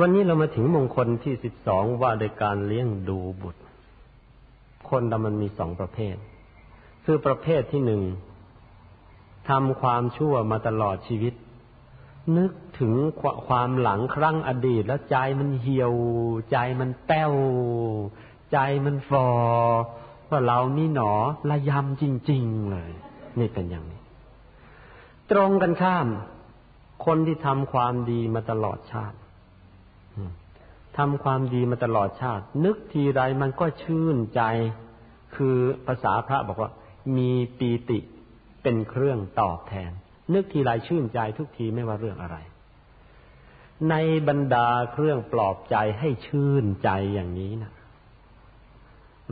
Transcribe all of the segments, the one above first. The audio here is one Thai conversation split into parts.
วันนี้เรามาถึงมงคลที่สิบสองว่าโดยการเลี้ยงดูบุตร คนเรามันมีสองประเภท คือประเภทที่หนึ่งทำความชั่วมาตลอดชีวิต นึกถึงความหลังครั้งอดีต แล้วใจมันเหี่ยว ใจมันแป้ว ใจมันฟอว่าเรานี่หนอระยำจริง ๆ เลย นี่เป็นอย่างนี้ ตรงกันข้าม คนที่ทำความดีมาตลอดชาติ ทำความดีมาตลอดชาติ นึกทีไรมันก็ชื่นใจ คือภาษาพระบอกว่า มีปีติเป็นเครื่องตอบแทน นึกทีไรชื่นใจทุกทีไม่ว่าเรื่องอะไร ในบรรดาเครื่องปลอบใจให้ชื่นใจอย่างนี้นะ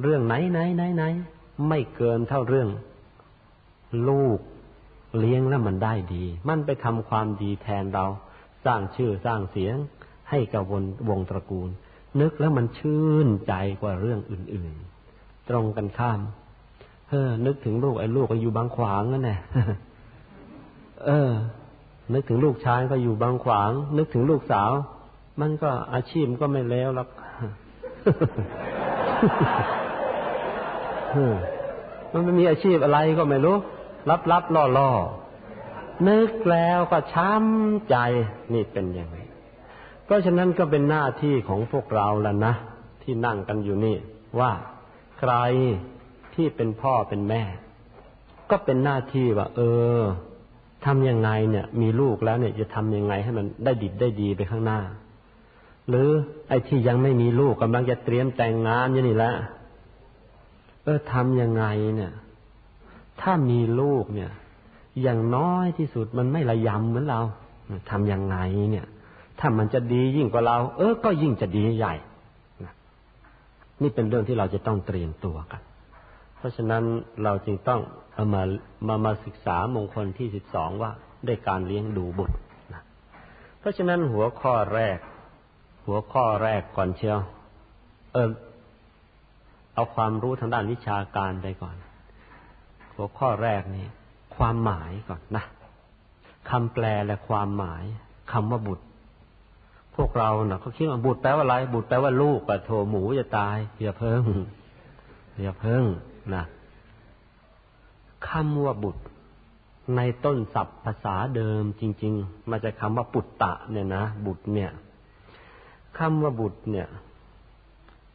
เรื่องไหนไหนไหนไหนไม่เกินเท่าเรื่อง ลูกเลี้ยงแล้วมันได้ดี มันไปทำความดีแทนเรา สร้างชื่อสร้างเสียง ให้กับวงวงตระกูล นึกแล้วมันชื่นใจกว่าเรื่องอื่น ๆ ตรงกันข้ามเออ นึกถึงลูกไอ้ลูกก็อยู่บางขวางนั่นแหละเออ นึกถึงลูกชายก็อยู่บางขวาง นึกถึงลูกสาว มันก็อาชีพก็ไม่แล้วหรอกมันไม่มีอาชีพอะไรก็ไม่รู้ รับรับล่อล่อนึกแล้วก็ช้ำใจนี่เป็นยังไง เพราะฉะนั้นก็เป็นหน้าที่ของพวกเราแล้วนะ ที่นั่งกันอยู่นี่ ว่าใครที่เป็นพ่อเป็นแม่ ก็เป็นหน้าที่ว่า เออทำยังไงเนี่ย มีลูกแล้วเนี่ยจะทำยังไงให้มันได้ดิบได้ดีไปข้างหน้า หรือไอ้ที่ยังไม่มีลูกกำลังจะเตรียมแต่งงานอยู่นี่แหละเออทำยังไงเนี่ย ถ้ามีลูกเนี่ย อย่างน้อยที่สุดมันไม่ระยำเหมือนเราทำยังไงเนี่ย ถ้ามันจะดียิ่งกว่าเรา เออ ก็ยิ่งจะดีใหญ่นี่เป็นเรื่องที่เราจะต้องเตรียมตัวกัน เพราะฉะนั้นเราจึงต้องเอามามามาศึกษามงคลที่สิบสองว่าได้การเลี้ยงดูบุตรนะเพราะฉะนั้นหัวข้อแรก หัวข้อแรกก่อนเชียว เออเอาความรู้ทางด้านวิชาการไปก่อน หัวข้อแรกนี่ความหมายก่อนนะคำแปลและความหมายคำว่าบุตร พวกเราเนะ่ะเขาคิดว่าบุตรแปลว่าอะไร บุตรแปลว่าลูกปะโถหมูจะตายอย่าเพิ่งอย่าเพิ่งนะคำว่าบุตร ในต้นศัพท์ภาษาเดิมจริง ๆ มาจากคำว่าปุตตะ เนี่ยนะบุตรเนี่ยคำว่าบุตรเนี่ย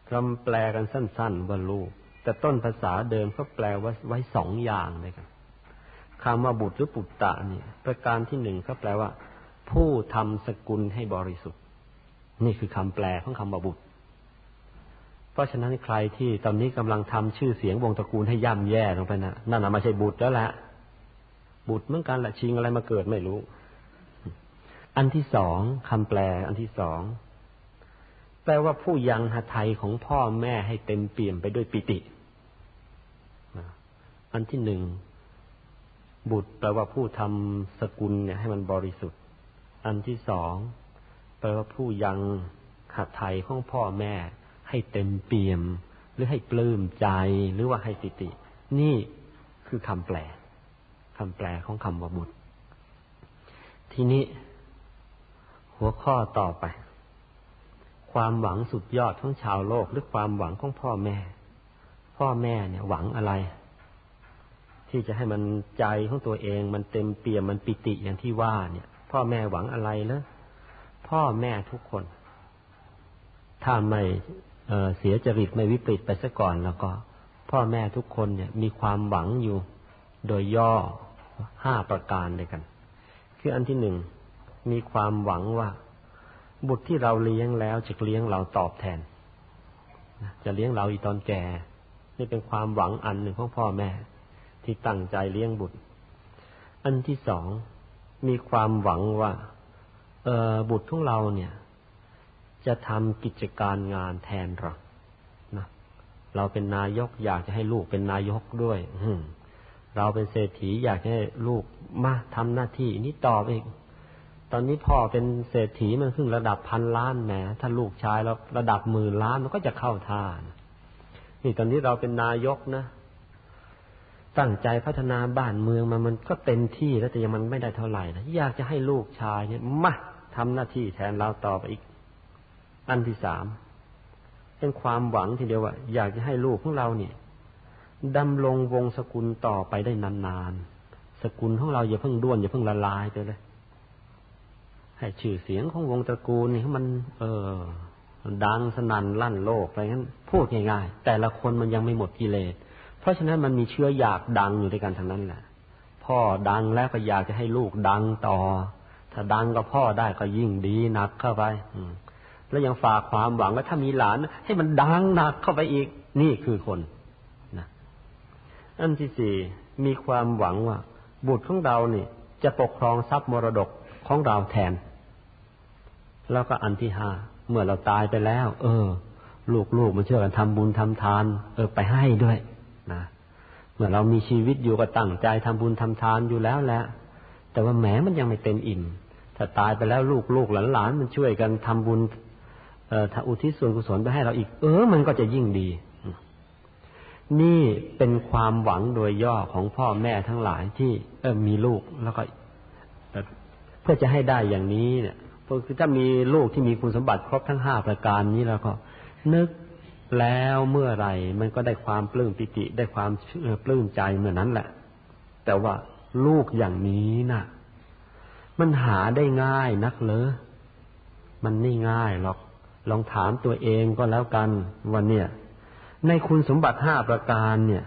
คำแปลกันสั้น ๆ ว่าลูก แต่ต้นภาษาเดิมเขาแปลว่าไว้สองอย่างเลยกันคำว่าบุตรหรือปุตตะเนี่ย ประการที่หนึ่งเขาแปลว่า ผู้ทำสกุลให้บริสุทธิ นี่คือคำแปลของคำว่าบุตร เพราะฉะนั้นใครที่ตอนนี้กำลังทำชื่อเสียงวงตระกูลให้ย่ำแย่ลงไปนะนั่นน่ะไม่ใช่บุตรแล้วละบุตรเหมือนกันละชิงอะไรมาเกิดไม่รู้ อันที่สองคำแปล อันที่สองแปลว่าผู้ยังหทัยของพ่อแม่ให้เต็มเปี่ยมไปด้วยปิติ อันที่หนึ่งบุตรแปลว่าผู้ทำสกุลเนี่ยให้มันบริสุทธิ์ อันที่สอง แปลว่าผู้ยังหัดไทยของพ่อแม่ ให้เต็มเปี่ยม หรือให้ปลื้มใจหรือว่าให้ปิติ นี่คือคำแปลคำแปลของคำว่าบุตร ทีนี้ หัวข้อต่อไป ความหวังสุดยอดของชาวโลกหรือความหวังของพ่อแม่ พ่อแม่เนี่ยหวังอะไร ที่จะให้มันใจของตัวเอง มันเต็มเปี่ยมมันปิติอย่างที่ว่าเนี่ย พ่อแม่หวังอะไรเลย พ่อแม่ทุกคน ถ้าไม่เสียจริตไม่วิปริตไปซะก่อนแล้วก็ พ่อแม่ทุกคนเนี่ย มีความหวังอยู่โดยย่อห้าประการด้วยกัน คืออันที่หนึ่งมีความหวังว่า บุตรที่เราเลี้ยงแล้วจะเลี้ยงเราตอบแทนจะเลี้ยงเราอีตอนแก่นี่เป็นความหวังอันหนึ่งของพ่อแม่ ที่ตั้งใจเลี้ยงบุตร อันที่สองมีความหวังว่า บุตรของเราเนี่ย จะทำกิจการงานแทนเรานะเราเป็นนายกอยากจะให้ลูกเป็นนายกด้วยเราเป็นเศรษฐีอยากให้ลูกมาทำหน้าที่นี้ต่อไปอีกตอนนี้พ่อเป็นเศรษฐีมันขึ้นระดับพันล้านแหมถ้าลูกชายเราระดับหมื่นล้านมันก็จะเข้าท่านะนี่ตอนนี้เราเป็นนายกนะตั้งใจพัฒนาบ้านเมืองมามันก็เต็มที่แล้วแต่ยังมันไม่ได้เท่าไหร่นะอยากจะให้ลูกชายเนี่ยมา ทำหน้าที่แทนเราต่อไปอีก อันที่สามเป็นความหวังทีเดียวว่า อยากจะให้ลูกของเราเนี่ยดำรงวงศกุลต่อไปได้นานๆสกุลของเราอย่าเพิ่งด้วนอย่าเพิ่งละลายไปเลยให้ชื่อเสียงของวงตระกูลนี่มัน เออดังสนั่นลั่นโลกอะไรงั้น พูดง่ายๆแต่ละคนมันยังไม่หมดกิเลส เพราะฉะนั้นมันมีเชื้ออยากดังอยู่ด้วยกันทั้งนั้นแหละพ่อดังแล้วก็อยากจะให้ลูกดังต่อ ถ้าดังกับพ่อได้ก็ยิ่งดีหนักเข้าไปอืแล้วยังฝากความหวังว่าถ้ามีหลาน ให้มันดังหนักเข้าไปอีก นี่คือคนนะอันที่สี่มีความหวังว่า บุตรของเราเนี่ยจะปกครองทรัพย์มรดกของเราแทน แล้วก็อันที่ห้าเมื่อเราตายไปแล้ว เออ ลูกๆมันเชื่อกันทำบุญทำทาน เออ ไปให้ด้วยนะเมื่อเรามีชีวิตอยู่ก็ตั้งใจทำบุญทำทานอยู่แล้วแหละแต่ว่าแหมมันยังไม่เต็มอิ่ม ถ้าตายไปแล้วลูกๆหลานๆมันช่วยกันทำบุญถ้าอุทิศส่วนกุศลไปให้เราอีก เออ มันก็จะยิ่งดี นี่เป็นความหวังโดยย่อของพ่อแม่ทั้งหลายที่ เออมีลูกแล้วก็เพื่อจะให้ได้อย่างนี้เนี่ยคือถ้ามีลูกที่มีคุณสมบัติครบทั้งห้าประการนี้แล้วก็ นึกแล้วเมื่อไรมันก็ได้ความปลื้มปิติได้ความปลื้มใจเมื่อนั้นแหละ แต่ว่าลูกอย่างนี้นะ่ะ มันหาได้ง่ายนักเลยมันไม่ง่ายหรอก ลองถามตัวเองก็แล้วกันวันเนี่ย ในคุณสมบัติห้าประการเนี่ย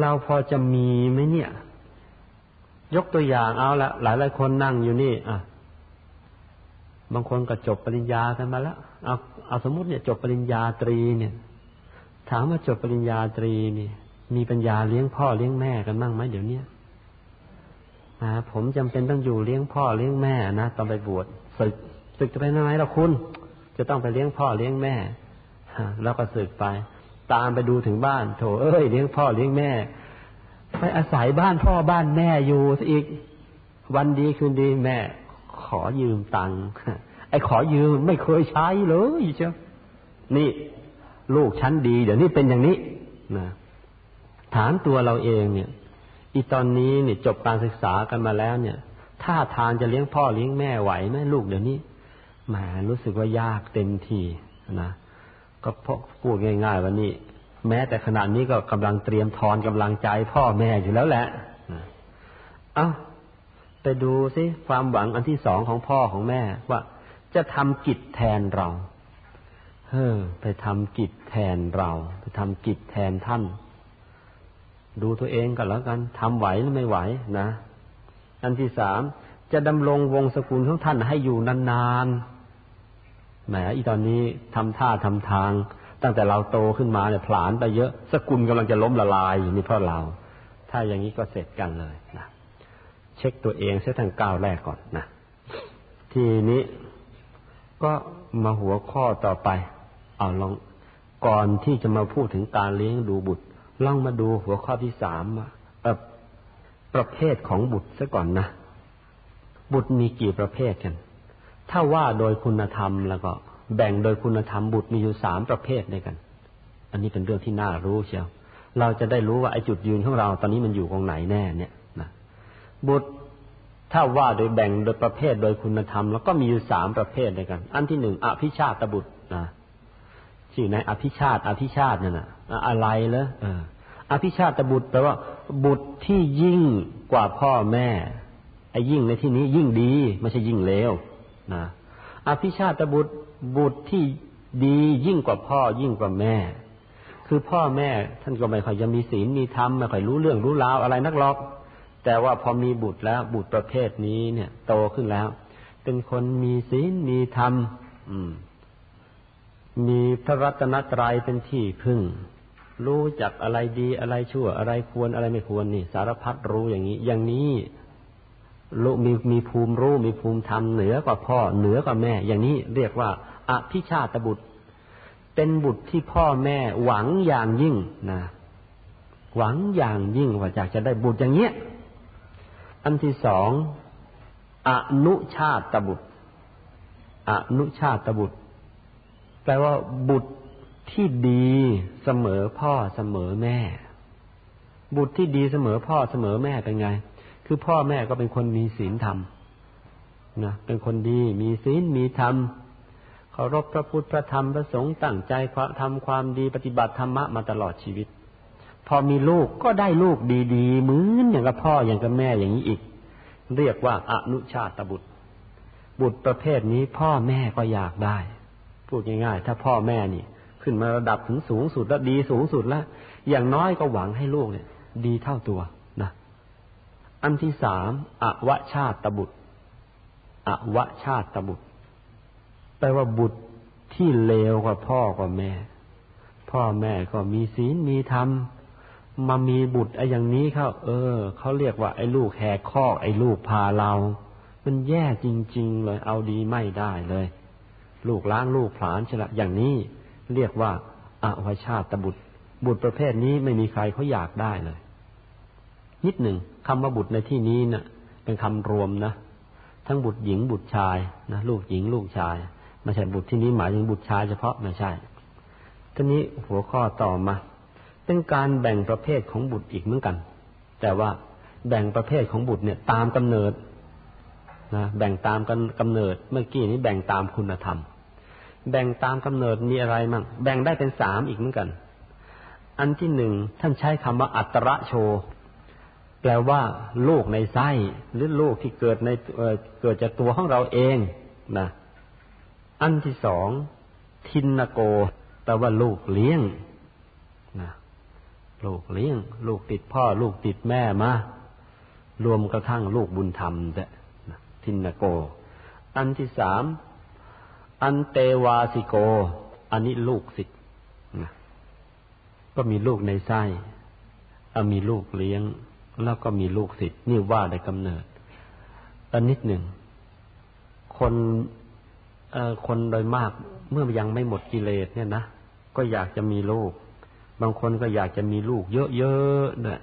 เราพอจะมีไหมเนี่ย ยกตัวอย่างเอาละหลายหลายคนนั่งอยู่นี่ อะ บางคนก็จบปริญญากันมาแล้วเอาเอาสมมติเนี่ย จบปริญญาตรีเนี่ย ถามว่าจบปริญญาตรีนี่ มีปัญญาเลี้ยงพ่อเลี้ยงแม่กันบ้างไหมเดี๋ยวนี้นะ ผมจำเป็นต้องอยู่เลี้ยงพ่อเลี้ยงแม่นะตอนไปบวชศึกศึกจะไปไหนเราคุณ จะต้องไปเลี้ยงพ่อเลี้ยงแม่แล้วก็สึกไป ตามไปดูถึงบ้าน โถเอ้ยเลี้ยงพ่อเลี้ยงแม่ ไปอาศัยบ้านพ่อบ้านแม่อยู่ซะอีกวันดีคืนดีแม่ ขอยืมตังค์ไอ้ขอยืมไม่เคยใช้เลยเจ้านี่ลูกชั้นดี เดี๋ยวนี้เป็นอย่างนี้นะถามตัวเราเองเนี่ย อีตอนนี้เนี่ยจบการศึกษากันมาแล้วเนี่ย ถ้าทานจะเลี้ยงพ่อเลี้ยงแม่ไหวไหมลูกเดี๋ยวนี้แหมรู้สึกว่ายากเต็มทีนะก็พพูดง่ายๆวันนี้แม้แต่ขณะนี้ก็กำลังเตรียมทอนกำลังใจพ่อแม่อยู่แล้วแหละเอา้าไปดูสิความหวังอันที่สองของพ่อของแม่ ว่าจะทำกิจแทนเรา เฮ้อไปทำกิจแทนเรา ไปทำกิจแทนท่าน ดูตัวเองกันแล้วกันทำไหวหรือไม่ไหวนะอันที่สามจะดำรงวงศกุลของท่านให้อยู่นานๆแหมอีตอนนี้ทำท่าทำทาง ตั้งแต่เราโตขึ้นมาเนี่ยผลานไปเยอะ สกุลกำลังจะล้มละลายนี่เพราะเรา ถ้าอย่างนี้ก็เสร็จกันเลยนะเช็คตัวเองเสียทางก้าวแรกก่อนนะทีนี้ก็มาหัวข้อต่อไป เอาลองก่อนที่จะมาพูดถึงการเลี้ยงดูบุตร ลองมาดูหัวข้อที่สามประเภทของบุตรซะก่อนนะ บุตรมีกี่ประเภทกัน ถ้าว่าโดยคุณธรรมแล้วก็ แบ่งโดยคุณธรรมบุตรมีอยู่สามประเภทด้วยกัน อันนี้เป็นเรื่องที่น่ารู้เชียว เราจะได้รู้ว่าไอ้จุดยืนของเราตอนนี้มันอยู่ตรงไหนแน่เนี่ยนะบุตรถ้าว่าโดยแบ่งโดยประเภทโดยคุณธรรม แล้วก็มีอยู่สามประเภทด้วยกัน อันที่หนึ่งอภิชาตบุตรนะชื่อในอภิชาตอภิชาตเนั่นนะอะไรเลยเอ อภิชาตบุตรแปลว่า บุตรที่ยิ่งกว่าพ่อแม่ไอ้ยิ่งในที่นี้ยิ่งดีไม่ใช่ยิ่งเลวนะอภิชาตบุตรบุตรที่ดียิ่งกว่าพ่อยิ่งกว่าแม่ คือพ่อแม่ท่านก็ไม่ค่อยจะมีศีลมีธรรมไม่ค่อยรู้เรื่องรู้ราวอะไรนักหรอก แต่ว่าพอมีบุตรแล้วบุตรประเภทนี้เนี่ย โตขึ้นแล้ว เป็นคนมีศีลมีธรรมมมีพระรัตนตรัยเป็นที่พึ่ง รู้จักอะไรดีอะไรชั่ว อะไรควรอะไรไม่ควรนี่ สารพัดรู้อย่างนี้ อย่างนี้รู้มีมีภูมิรู้มีภูมิธรรมเหนือกว่าพ่อเหนือกว่าแม่ อย่างนี้เรียกว่าอภิชาตบุตร เป็นบุตรที่พ่อแม่หวังอย่างยิ่งนะหวังอย่างยิ่งว่าอยากจะได้บุตรอย่างเงี้ยอันที่สองอนุชาตบุตรอนุชาตบุตร แปลว่าบุตร ที่ดีเสมอพ่อเสมอแม่ บุตรที่ดีเสมอพ่อเสมอแม่เป็นไง คือพ่อแม่ก็เป็นคนมีศีลธรรมนะเป็นคนดีมีศีลมีธรรมเคารพพระพุทธพระธรรมพระสงฆ์ตั้งใจทำความดีปฏิบัติธรรมะมาตลอดชีวิต พอมีลูกก็ได้ลูกดีๆเหมือนอย่างกับพ่ออย่างกับแม่อย่างนี้อีก เรียกว่าอนุชาตบุตร บุตรประเภทนี้พ่อแม่ก็อยากได้ พูดง่ายๆ ถ้าพ่อแม่นี่ ขึ้นมาระดับถึงสูงสุดแล้วดีสูงสุดแล้ว อย่างน้อยก็หวังให้ลูกเนี่ย ดีเท่าตัวนะอันที่สามอวชาตบุตรอวชาตบุตรแปลว่าบุตรที่เลวกว่าพ่อกว่าแม่ พ่อแม่ก็มีศีลมีธรรมมามีบุตรไอ้อย่างนี้เขาเออเขาเรียกว่าไอ้ลูกแหกคอกไอ้ลูกพาเรา มันแย่จริง ๆ เลย เอาดีไม่ได้เลย ลูกล้างลูกผลาญฉละอย่างนี้ เรียกว่าอาวชาตบุตร บุตรประเภทนี้ไม่มีใครเขาอยากได้เลย นิดหนึ่งคำว่าบุตรในที่นี้นะ่ะ เป็นคำรวมนะ ทั้งบุตรหญิงบุตรชายนะลูกหญิงลูกชายไม่ใช่บุตรที่นี้หมายถึงบุตรชายเฉพาะไม่ใช่ทีนี้หัวข้อต่อมา เป็นการแบ่งประเภทของบุตรอีกเหมือนกัน แต่ว่าแบ่งประเภทของบุตรเนี่ยตามกำเนิดนะแบ่งตามกันกำเนิดเมื่อกี้นี้แบ่งตามคุณธรรม แบ่งตามกำเนิดมีอะไรมั่งแบ่งได้เป็นสามอีกเหมือนกัน อันที่หนึ่งท่านใช้คำว่าอัตระโช แปลว่า ลูกในไส้หรือลูกที่เกิดในเกิดจากตัวของเราเองนะอันที่สองทินนโกแปลว่าลูกเลี้ยงนะลูกเลี้ยง ลูกติดพ่อ ลูกติดแม่มารวมกระทั่งลูกบุญธรรมเด้ทินนโก อันที่สาม อันเตวาสิโก อันนี้ลูกศิษย์ก็มีลูกในไส้มีลูกเลี้ยง แล้วก็มีลูกศิษย์นี่ว่าได้กำเนิด อันนิดหนึ่ง คนคนโดยมากเมื่อยังไม่หมดกิเลสเนี่ยนะ ก็อยากจะมีลูก บางคนก็อยากจะมีลูกเยอะๆเนี่ย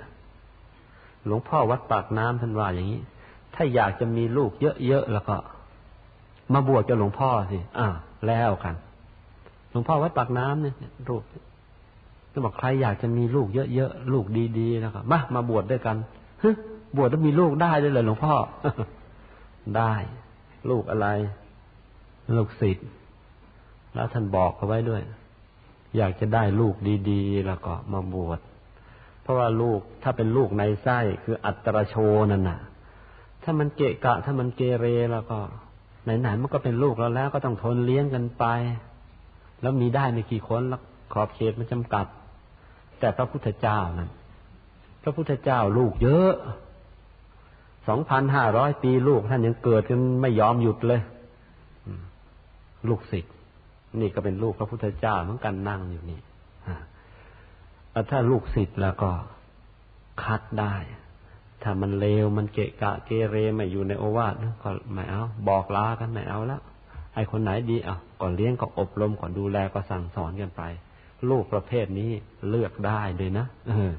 หลวงพ่อวัดปากน้ำท่านว่าอย่างนี้ ถ้าอยากจะมีลูกเยอะๆแล้วก็ มาบวชกับหลวงพ่อสิอ่าแล้วกัน หลวงพ่อวัดปากน้ำเนี่ยลูกจะบอกใครอยากจะมีลูกเยอะๆลูกดีๆแล้วก็มามาบวชด้วยกันฮึบวชแล้วมีลูกได้เลยเลยหลวงพ่อ ได้ ลูกอะไร ลูกศิษย์แล้วท่านบอกเอาไว้ด้วย อยากจะได้ลูกดีๆ แล้วก็มาบวชเพราะว่าลูกถ้าเป็นลูกในไส้คืออัตรโชนั่นน่ะ ถ้ามันเกะกะ ถ้ามันเกเรแล้วก็ ไหนๆมันก็เป็นลูกเราแล้วก็ต้องทนเลี้ยงกันไป แล้วมีได้ไม่กี่คนแล้วขอบเขตมันจำกัด แต่พระพุทธเจ้านั้นพระพุทธเจ้าลูกเยอะสองพันห้าร้อยปีลูกท่านยังเกิดกันไม่ยอมหยุดเลยลูกศิษย์นี่ก็เป็นลูกพระพุทธเจ้าเหมือนกันนั่งอยู่นี่ถ้าลูกศิษย์แล้วก็คัดได้ ถ้ามันเลวมันเกะกะเกเรไม่อยู่ในโอวาทก็ไม่เอา บอกลากันไม่เอาแล้วไอ้คนไหนดีอะก่อนเลี้ยงก็อบรมก่อนดูแลก็สั่งสอนกันไป ลูกประเภทนี้เลือกได้เลยนะเออ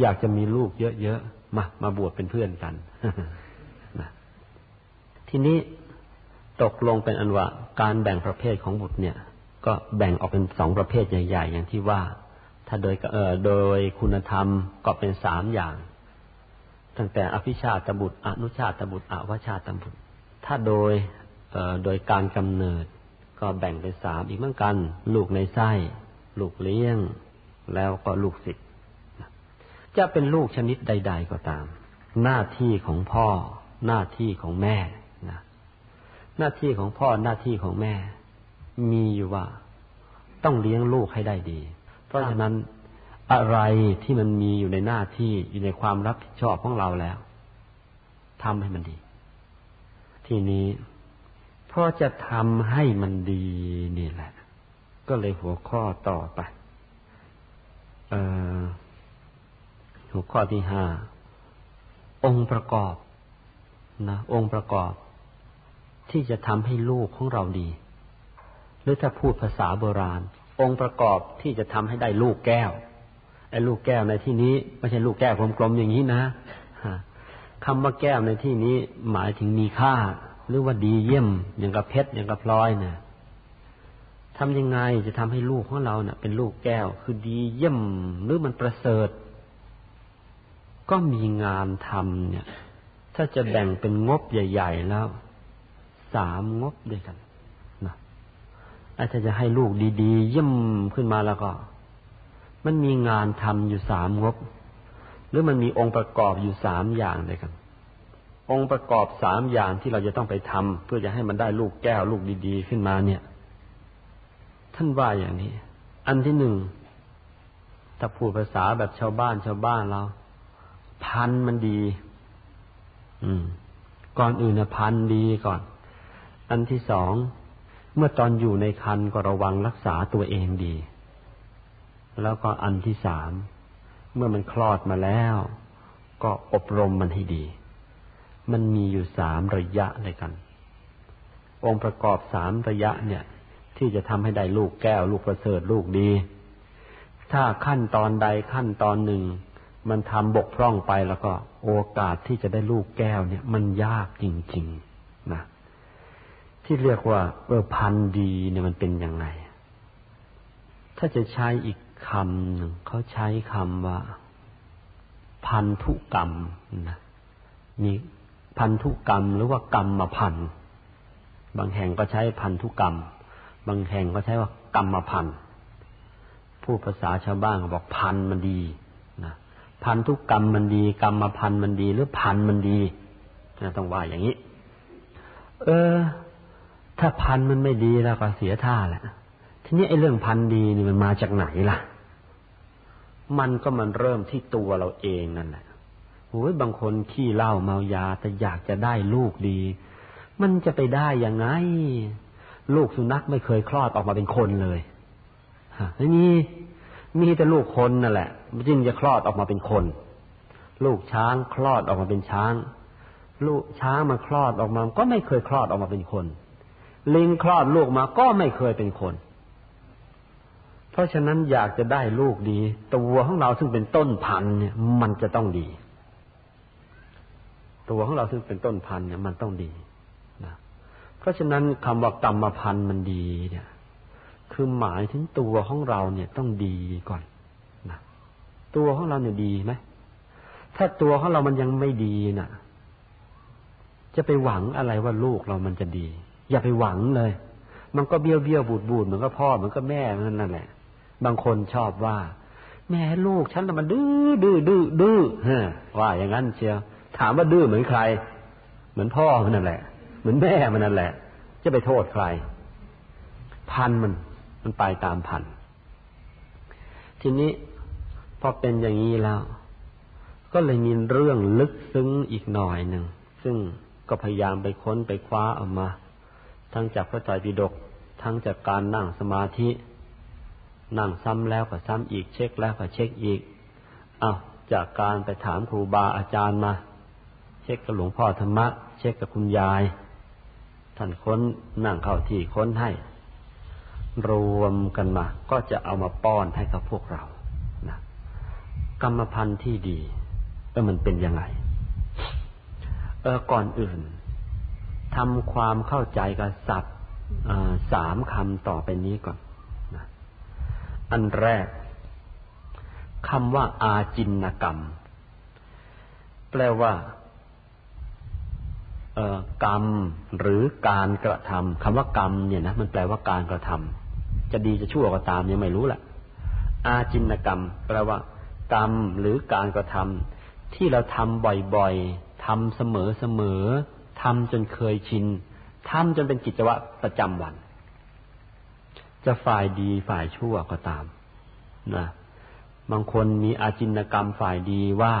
อยากจะมีลูกเยอะๆมามาบวชเป็นเพื่อนกันนะทีนี้ตกลงเป็นอันว่าการแบ่งประเภทของบุตรเนี่ย ก็แบ่งออกเป็นสองประเภทใหญ่ ๆ อย่างที่ว่า ถ้าโดยเอ่อโดยคุณธรรมก็เป็นสามอย่าง ตั้งแต่อภิชาตบุตร อนุชาตบุตรอวชาตบุตร ถ้าโดยโดยการกำเนิด ก็แบ่งเป็นสามอีกเหมือนกัน ลูกในไส้ ลูกเลี้ยง แล้วก็ลูกศิษย์จะเป็นลูกชนิดใด ๆก็ตาม หน้าที่ของพ่อ หน้าที่ของแม่นะหน้าที่ของพ่อหน้าที่ของแม่ มีอยู่ว่า ต้องเลี้ยงลูกให้ได้ดี เพราะฉะนั้น อะไรที่มันมีอยู่ในหน้าที่อยู่ในความรับผิดชอบของเราแล้วทำให้มันดี ทีนี้พราะจะทำให้มันดีนี่แหละ ก็เลยหัวข้อต่อไปหัวข้อที่ห้าองค์ประกอบนะองค์ประกอบ ที่จะทำให้ลูกของเราดี หรือถ้าพูดภาษาโบราณ องค์ประกอบที่จะทำให้ได้ลูกแก้ว อ้ลูกแก้วในที่นี้ไม่ใช่ลูกแก้วกลมๆอย่างนี้นะคำว่าแก้วในที่นี้หมายถึงมีค่า หรือว่าดีเยี่ยมอย่างกับเพชรอย่างกับพลอยเนะี่ยทำยังไงจะทำให้ลูกของเราเนะ่ะ เป็นลูกแก้วคือดีเยี่ยมหรือมันประเสริฐ ก็มีงานทำเนี่ย ถ้าจะแบ่งเป็นงบใหญ่ ๆ แล้วสามงบด้วยกันนะถ้าจะให้ลูกดี ๆ เยี่ยมขึ้นมาแล้วก็ มันมีงานทำอยู่สามงบ หรือมันมีองค์ประกอบอยู่สามอย่างเลยครับองค์ประกอบสามอย่างที่เราจะต้องไปทำเพื่อจะให้มันได้ลูกแก้วลูกดีๆ ขึ้นมาเนี่ย ท่านว่าอย่างนี้ อันที่หนึ่งถ้าพูดภาษาแบบชาวบ้านชาวบ้านเรา พันมันดี อืม ก่อนอื่นนะพันดีก่อน อันที่สองเมื่อตอนอยู่ในคันก็ระวังรักษาตัวเองดี แล้วก็อันที่สาม เมื่อมันคลอดมาแล้ว ก็อบรมมันให้ดี มันมีอยู่สามระยะในกัน องค์ประกอบสามระยะเนี่ย ที่จะทำให้ได้ลูกแก้ว ลูกประเสริฐลูกดี ถ้าขั้นตอนใดขั้นตอนหนึ่ง มันทำบกพร่องไปแล้วก็โอกาสที่จะได้ลูกแก้วเนี่ย มันยากจริง ๆ นะ ที่เรียกว่าเออพันดีเนี่ยมันเป็นยังไง ถ้าจะใช้อีก คำหนึ่งเขาใช้คำว่า พันธุกรรมนะมีพันธุกรรมหรือว่ากรรมมาพันบางแห่งก็ใช้พันธุกรรม บางแห่งก็ใช้ว่ากรรมมาพันผู้ภาษาชาวบ้านบอกพันมันดีนะพันธุกรรมมันดี กรรมมาพันมันดี หรือพันมันดีนะต้องว่าอย่างนี้ เออ ถ้าพันมันไม่ดีแล้วก็เสียท่าแหละทีนี้ไอ้เรื่องพันดีนี่มันมาจากไหนล่ะ มันก็มันเริ่มที่ตัวเราเองนั่นแหละโอ้ยบางคนขี้เหล้าเมายาแต่อยากจะได้ลูกดี มันจะไปได้ยังไง ลูกสุนัขไม่เคยคลอดออกมาเป็นคนเลยฮะไม่มีมีแต่ลูกคนนั่นแหละจึงจะคลอดออกมาเป็นคน ลูกช้างคลอดออกมาเป็นช้าง ลูกช้างมาคลอดออกมา ก็ไม่เคยคลอดออกมาเป็นคน ลิงคลอดลูกมาก็ไม่เคยเป็นคน เพราะฉะนั้นอยากจะได้ลูกดีตัวของเราซึ่งเป็นต้นพันธุ์เนี่ย มันจะต้องดี ตัวของเราซึ่งเป็นต้นพันธุ์เนี่ย มันต้องดีนะเพราะฉะนั้นคำว่ากรรมพันธุ์มันดี เนี่ย คือหมายถึงตัวของเราเนี่ยต้องดีก่อนนะตัวของเราเนี่ยดีไหมถ้าตัวของเรามันยังไม่ดีนะ่ะ จะไปหวังอะไรว่าลูกเรามันจะดี อย่าไปหวังเลย มันก็เบี้ยวเบี้ยวบูดบูดเหมือนก็พ่อเหมือนก็แม่นั่นแหละ บางคนชอบว่า แม่ลูกฉันมันดื้อดื้อดื้อดื้อว่าอย่างนั้นเชียวถามว่าดื้อเหมือนใคร เหมือนพ่อมันนั่นแหละ เหมือนแม่มันนั่นแหละ จะไปโทษใคร พันมัน มันไปตามพัน ทีนี้พอเป็นอย่างนี้แล้ว ก็เลยมีเรื่องลึกซึ้งอีกหน่อยหนึ่ง ซึ่งก็พยายามไปค้นไปคว้าออกมา ทั้งจากพระไตรปิฎกทั้งจากการนั่งสมาธิ นั่งซ้ำแล้วก็ซ้ำอีกเช็คแล้วก็เช็คอีกอ้าวจากการไปถามครูบาอาจารย์มา เช็คกับหลวงพ่อธรรมะ เช็คกับคุณยาย ท่านค้นนั่งเข้าที่ค้นให้ รวมกันมา ก็จะเอามาป้อนให้กับพวกเรานะกรรมพันธุ์ที่ดีเออมันเป็นยังไงเออก่อนอื่นทำความเข้าใจกับศัพท์สามคำต่อไปนี้ก่อน อันแรกคำว่าอาจินกรรม แปลว่ากรรมหรือการกระทำคำว่ากรรมเนี่ยนะมันแปลว่าการกระทำจะดีจะชั่วก็ตามยังไม่รู้แหละอาจินกรรม แปลว่า กรรมหรือการกระทำที่เราทำบ่อยๆทำเสมอๆทำจนเคยชินทำจนเป็นกิจวัตรประจำวัน จะฝ่ายดีฝ่ายชั่วก็ตามนะบางคนมีอาจินกรรมฝ่ายดีว่า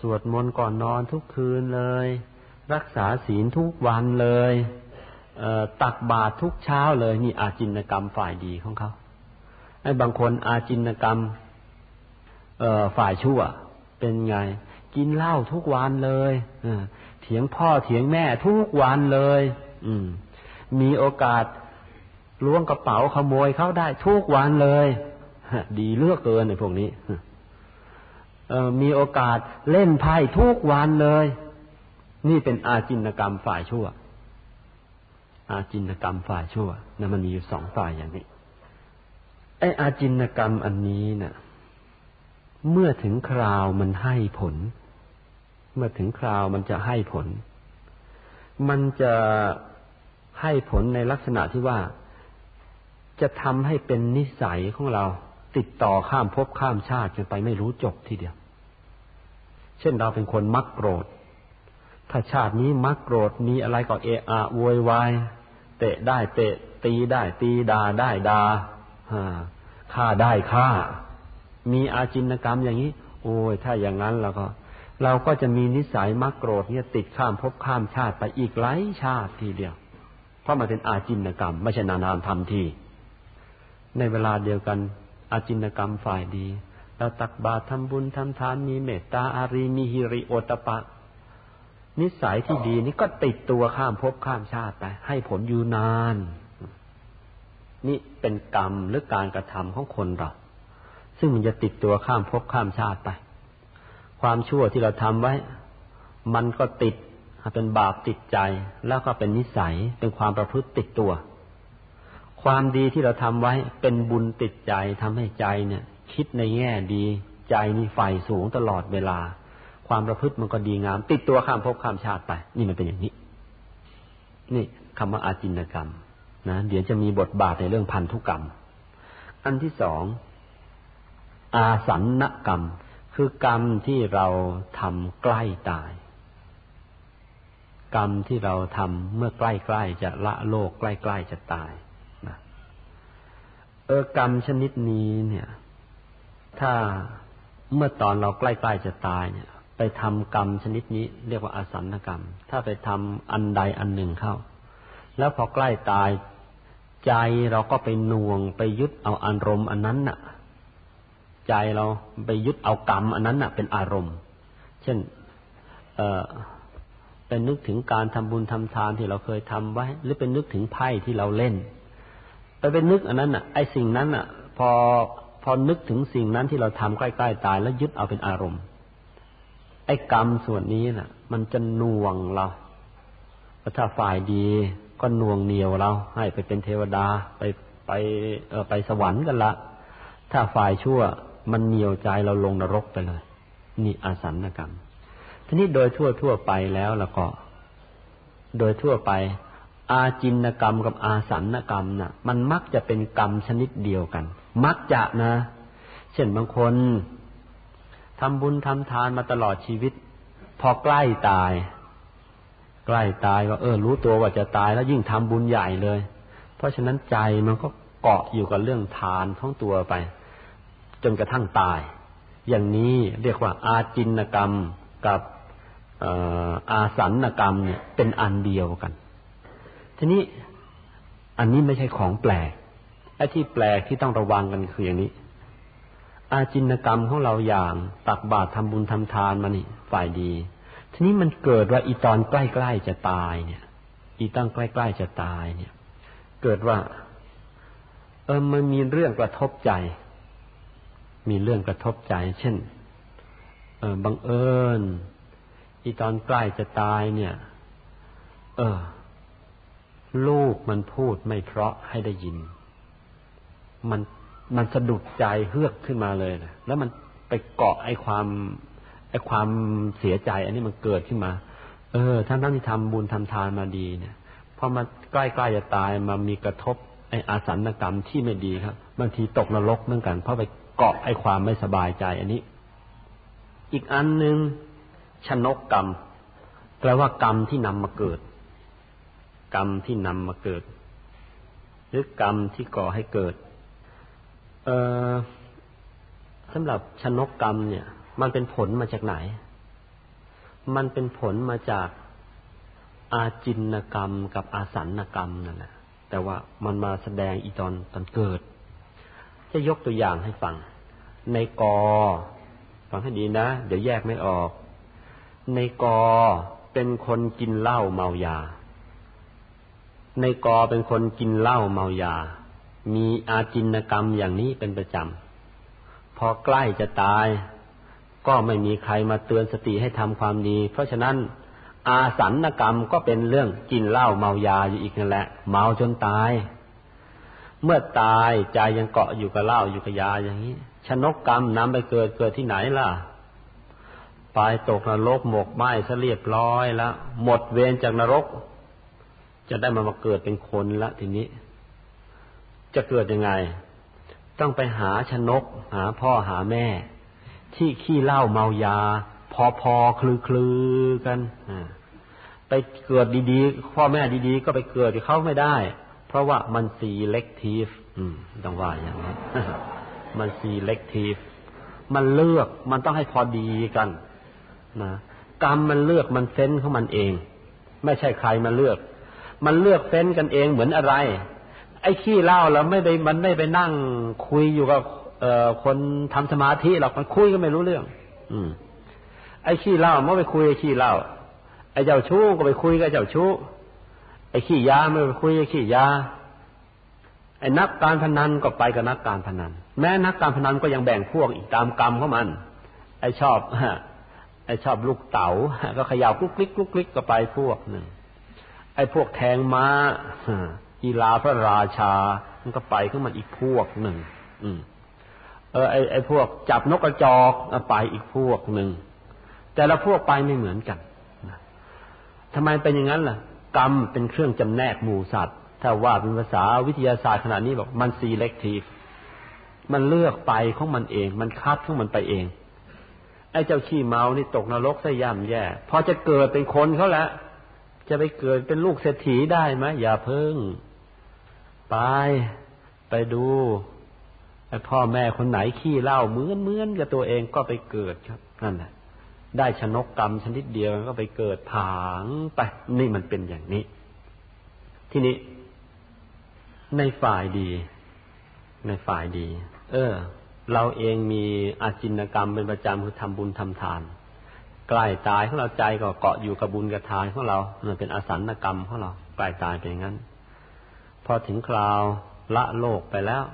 สวดมนต์ก่อนนอนทุกคืนเลย รักษาศีลทุกวันเลยตักบาตรทุกเช้าเลยนี่อาจินกรรมฝ่ายดีของเขาไอ้บางคนอาจินกรรมฝ่ายชั่ว เป็นไง กินเหล้าทุกวันเลยเถียงพ่อเถียงแม่ทุกวันเลย อืม มีโอกาส ล้วงกระเป๋าขโมยเขาได้ทุกวันเลยดีเลือกเกินในพวกนี้มีโอกาสเล่นไพ่ทุกวันเลย นี่เป็นอาจินกรรมฝ่ายชั่ว อาจินกรรมฝ่ายชั่วนะมันมีอยู่สองฝ่ายอย่างนี้ไออาจินกรรมอันนี้นะ่ะ เมื่อถึงคราวมันให้ผล เมื่อถึงคราวมันจะให้ผล มันจะให้ผลในลักษณะที่ว่า จะทำให้เป็นนิสัยของเรา ติดต่อข้ามภพข้ามชาติจนไปไม่รู้จบทีเดียว เช่นเราเป็นคนมักโกรธ ถ้าชาตินี้มักโกรธมีอะไรก็เอะอะโวยวายเตะได้เตะ ตีได้ ตีด่าได้ด่าฆ่าได้ฆ่า มีอาจินกรรมอย่างนี้ โอ้ยถ้าอย่างนั้นเราก็ เราก็จะมีนิสัยมักโกรธเนี่ยติดข้ามภพข้ามชาติไปอีกหลายชาติทีเดียว เพราะมันเป็นอาจินกรรม ไม่ใช่นานามทำที ในเวลาเดียวกัน อาจินกรรมฝ่ายดีเราตักบาตรทำบุญทำทานมีเมตตาอารีมีฮิริโอตปะ นิสัยที่ดีนี่ก็ติดตัวข้ามภพข้ามชาติไป ให้ผลอยู่นาน นี่เป็นกรรมหรือการกระทำของคนเรา ซึ่งมันจะติดตัวข้ามภพข้ามชาติไป ความชั่วที่เราทำไว้ มันก็ติดเป็นบาปติดใจ แล้วก็เป็นนิสัยเป็นความประพฤติติดตัว ความดีที่เราทำไว้เป็นบุญติดใจทำให้ใจเนี่ย คิดในแง่ดี ใจมีไฟสูงตลอดเวลา ความประพฤติมันก็ดีงาม ติดตัวข้ามภพข้ามชาติไป นี่มันเป็นอย่างนี้ นี่คำว่าอาจินกรรมนะเดี๋ยวจะมีบทบาทในเรื่องพันธุกรรม อันที่สองอาสันนกรรม คือกรรมที่เราทำใกล้ตาย กรรมที่เราทำเมื่อใกล้ๆจะละโลกใกล้ๆจะตาย เออกรรมชนิดนี้เนี่ย ถ้าเมื่อตอนเราใกล้ๆจะตายเนี่ย ไปทำกรรมชนิดนี้ เรียกว่าอาสันกรรม ถ้าไปทำอันใดอันหนึ่งเข้า แล้วพอใกล้ตายใจเราก็ไปน่วงไปยึดเอาอารมณ์อันนั้นน่ะ ใจเราไปยึดเอากรรมอันนั้นน่ะ เป็นอารมณ์ เช่น เอ่อเป็นนึกถึงการทำบุญทำทานที่เราเคยทำไว้ หรือเป็นนึกถึงไพ่ที่เราเล่น ไปเป็นนึกอันนั้นอะไอ้สิ่งนั้นอะ พอพอนึกถึงสิ่งนั้นที่เราทำใกล้ๆตาย แล้วยึดเอาเป็นอารมณ์ ไอ้กรรมส่วนนี้น่ะ มันจะน่วงเราถ้าฝ่ายดีก็น่วงเหนียวเรา ให้ไปเป็นเทวดาไปไปเออไปสวรรค์กันละ ถ้าฝ่ายชั่วมันเหนียวใจเราลงนรกไปเลย นี่อาสันกรรมทีนี้โดยทั่วทั่วไปแล้วแล้วก็ โดยทั่วไป อาจินกรรมกับอาสันกรรมนะ่ะ มันมักจะเป็นกรรมชนิดเดียวกัน มักจะนะ เช่นบางคนทำบุญทำทานมาตลอดชีวิต พอใกล้ตาย ใกล้ตายก็เออ รู้ตัวว่าจะตายแล้วยิ่งทำบุญใหญ่เลย เพราะฉะนั้นใจมันก็เกาะอยู่กับเรื่องทานของตัวไป จนกระทั่งตาย อย่างนี้เรียกว่า อาจินกรรมกับอาสันกรรมเนี่ยเป็นอันเดียวกัน ทีนี้อันนี้ไม่ใช่ของแปลกไอ้ที่แปลกที่ต้องระวังกันคืออย่างนี้ อาจินกรรมของเราอย่างตักบาตรทำบุญทำทานมานี่ฝ่ายดี ทีนี้มันเกิดว่าอีตอนใกล้ๆจะตายเนี่ย อีตั้งใกล้ๆจะตายเนี่ย เกิดว่า เออมันมีเรื่องกระทบใจ มีเรื่องกระทบใจ เช่น เออบังเอิญอีตอนใกล้จะตายเนี่ย เออ ลูกมันพูดไม่เพราะให้ได้ยิน มันมันสะดุดใจเฮือกขึ้นมาเลยนะแล้วมันไปเกาะไอ้ความไอ้ความเสียใจ อันนี้มันเกิดขึ้นมา เออท่านท่านที่ทำบุญทำทานมาดีเนี่ยพอมาใกล้ๆจะตายมามีกระทบไอ้อาสันกรรมที่ไม่ดีครับบางทีตกนรกเหมือนกัน เพราะไปเกาะไอ้ความไม่สบายใจ อันนี้ อีกอันหนึ่งชนกกรรมแปลว่ากรรมที่นำมาเกิด กรรมที่นำมาเกิด หรือกรรมที่ก่อให้เกิด เออสำหรับชนกกรรมเนี่ย มันเป็นผลมาจากไหน มันเป็นผลมาจากอาจินกรรมกับอาสันกรรมนั่นแหละแต่ว่ามันมาแสดงอีตอนตอนเกิด จะยกตัวอย่างให้ฟัง ในกอ ฟังให้ดีนะ เดี๋ยวแยกไม่ออก ในกอเป็นคนกินเหล้าเมายา ในกอเป็นคนกินเหล้าเมายา มีอาจินกรรมอย่างนี้เป็นประจำ พอใกล้จะตาย ก็ไม่มีใครมาเตือนสติให้ทำความดี เพราะฉะนั้น อาสันกรรมก็เป็นเรื่องกินเหล้าเมายาอยู่อีกนั่นแหละ เมาจนตาย เมื่อตายใจยังเกาะอยู่กับเหล้าอยู่กับยาอย่างนี้ ชนกกรรมนำไปเกิดเกิดที่ไหนล่ะไปตกนรกหมกไหม้ซะเรียบร้อยแล้วหมดเวรจากนรก จะได้มามาเกิดเป็นคนละทีนี้ จะเกิดยังไง ต้องไปหาชนก หาพ่อหาแม่ ที่ขี้เหล้าเมายา พอพอคลือคลือกันไปเกิดดีๆ พ่อแม่ดีๆ ก็ไปเกิดเขาไม่ได้ เพราะว่ามันซีเล็กทีฟต้องว่าอย่างนี้มันซีเล็กทีฟมันเลือกมันต้องให้พอดีกันนะกรรมมันเลือกมันเฟ้นของมันเอง ไม่ใช่ใครมาเลือก มันเลือกเฟ้นกันเองเหมือนอะไร ไอ้ขี้เล่าเราไม่ไปมันไม่ไปนั่งคุยอยู่กับเออคนทำสมาธิหรอกมันคุยก็ไม่รู้เรื่อง อืม ไอ้ขี้เล่ามันไปคุยไอ้ขี้เล่า ไอ้เจ้าชู้ก็ไปคุยกับเจ้าชู้ ไอ้ขี้ยาไม่ไปคุยกับขี้ยาไอ้นักการพนันก็ไปกับนักการพนัน แม้นักการพนันก็ยังแบ่งพวกอีกตามกรรมของมัน ไอ้ชอบไอ้ชอบลูกเต๋าก็ขยาวกลุกคลิกกลุกคลิกก็ไปพวกหนึ่ง ไอ้พวกแทงม้ากีฬาพระราชา มันก็ไปขึ้นมาอีกพวกหนึ่ง อืม เออไอ้ไอ้พวกจับนกกระจอกไปอีกพวกหนึ่ง แต่ละพวกไปไม่เหมือนกันทำไมเป็นอย่างนั้นล่ะ กรรมเป็นเครื่องจำแนกหมู่สัตว์ ถ้าว่าเป็นภาษาวิทยาศาสตร์ขนาดนี้บอกมัน selective มันเลือกไปของมันเอง มันคัดของมันไปเอง ไอ้เจ้าขี้เมานี่ตกนรกซะย่ำแย่ พอจะเกิดเป็นคนเขาแล้ว จะไปเกิดเป็นลูกเศรษฐีได้ไหมอย่าเพิ่ง ไปไปดูไอพ่อแม่คนไหนขี้เล่าเหมือนเหมือนกับตัวเองก็ไปเกิดครับนั่นแหละได้ชนกกรรมชนิดเดียวก็ไปเกิดผางไป นี่มันเป็นอย่างนี้ ทีนี้ ในฝ่ายดี ในฝ่ายดี เออ เราเองมีอาจินกรรมเป็นประจำคือทำบุญทำทาน ใกล้ตายของเราใจก็เกาะอยู่กับบุญกับทานของเรา มันเป็นอสันกรรมของเราใกล้ตายเป็นงั้น พอถึงคราวละโลกไปแล้ว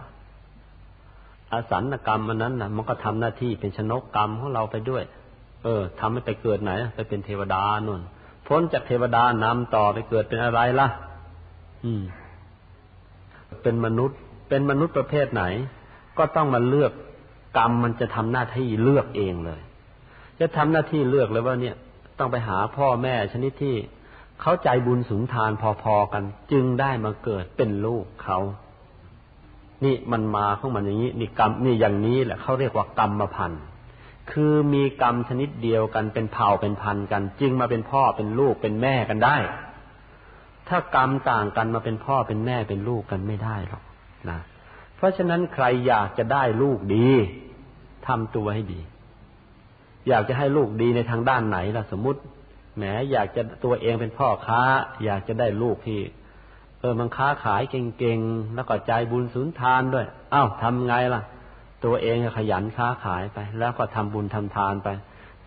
อสันกรรมมันนั้นนะมันก็ทำหน้าที่เป็นชนกกรรมของเราไปด้วย เออทำให้ไปเกิดไหน ไปเป็นเทวดานุ่น พ้นจากเทวดานำต่อไปเกิดเป็นอะไรล่ะ อืม เป็นมนุษย์ เป็นมนุษย์ประเภทไหน ก็ต้องมาเลือกกรรมมันจะทำหน้าที่เลือกเองเลย จะทำหน้าที่เลือกเลยว่าเนี่ยต้องไปหาพ่อแม่ชนิดที่เขาใจบุญสูงทานพอๆกัน จึงได้มาเกิดเป็นลูกเขานี่มันมาของมันอย่างนี้นี่กรรมนี่อย่างนี้แหละเขาเรียกว่ากรรมพันธ์คือมีกรรมชนิดเดียวกันเป็นเผ่าเป็นพันกัน จึงมาเป็นพ่อเป็นลูกเป็นแม่กันได้ ถ้ากรรมต่างกันมาเป็นพ่อเป็นแม่เป็นลูกกันไม่ได้หรอกนะเพราะฉะนั้นใครอยากจะได้ลูกดีทำตัวให้ดี อยากจะให้ลูกดีในทางด้านไหนล่ะสมมติแหมอยากจะตัวเองเป็นพ่อค้า อยากจะได้ลูกที่เออมันค้าขายเก่งๆแล้วก็ใจบุญสุนทานด้วยอ้าวทำไงล่ะ ตัวเองขยันค้าขายไป แล้วก็ทำบุญทำทานไป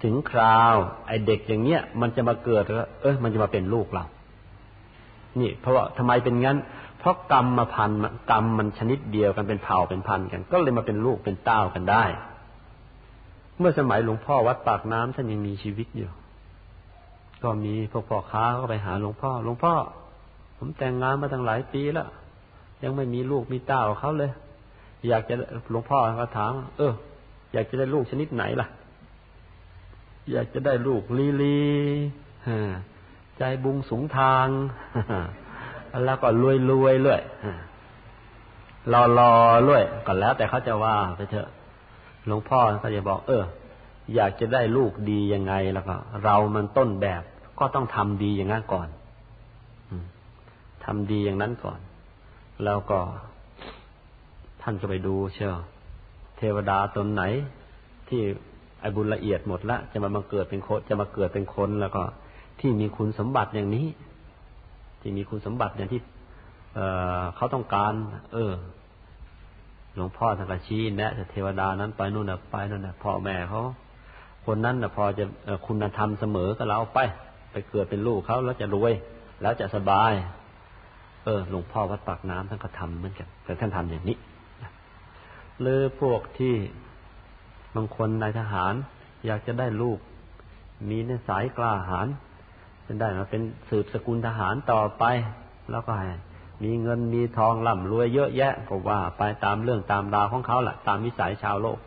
ถึงคราว ไอเด็กอย่างเนี้ยมันจะมาเกิดแล้วเออมันจะมาเป็นลูกเรา นี่ เพราะว่าทำไมเป็นงั้น เพราะกรรมมาพันกรรมมันชนิดเดียวกันเป็นเผ่าเป็นพันกัน ก็เลยมาเป็นลูกเป็นเต้ากันได้ เมื่อสมัยหลวงพ่อวัดปากน้ำท่านยังมีชีวิตอยู่ ก็มีพวกพ่อค้าก็ไปหาหลวงพ่อ หลวงพ่อ ผมแต่งงานมาตั้งหลายปีแล้ว ยังไม่มีลูกมีเต้าเขาเลย อยากจะหลวงพ่อเขาถาม เออ อยากจะได้ลูกชนิดไหนล่ะ อยากจะได้ลูกลีลีใจบุงสูงทางแล้วก็รวยรวยเรื่อยรอรอเรื่อยก็แล้วแต่เขาจะว่าไปเถอะ หลวงพ่อเขาจะบอก เออ อยากจะได้ลูกดียังไงแล้วก็เรามันต้นแบบก็ต้องทำดีอย่างนั้นก่อนทำดีอย่างนั้นก่อน แล้วก็ ท่านก็ไปดูเชียวเทวดาตนไหน ที่ไอบุญละเอียดหมดละจะมามาเกิดเป็นคนจะมาเกิดเป็นคนแล้วก็ ที่มีคุณสมบัติอย่างนี้ ที่มีคุณสมบัติอย่างที่เเขาต้องการ เออ หลวงพ่อท่านก็ชี้แนะเทวดานั้นไปนู่นน่ะไปนู่นน่ะพ่อแม่เขาคนนั้นน่ะพอจะคุณธรรมเสมอกับเราไป ไปเกิดเป็นลูกเขาแล้วจะรวย แล้วจะสบาย เออหลวงพ่อวัดปากน้ำท่านก็ทำเหมือนกันแต่ท่านทำอย่างนี้หรือพวกที่บางคนนายทหาร อยากจะได้ลูก มีในสายกล้าหาญจะได้มาเป็นสืบสกุลทหารต่อไป แล้วก็ให้ มีเงินมีทองร่ำรวยเยอะแยะก็ว่าไปตามเรื่องตามราวของเขาแหละตามวิสัยชาวโลก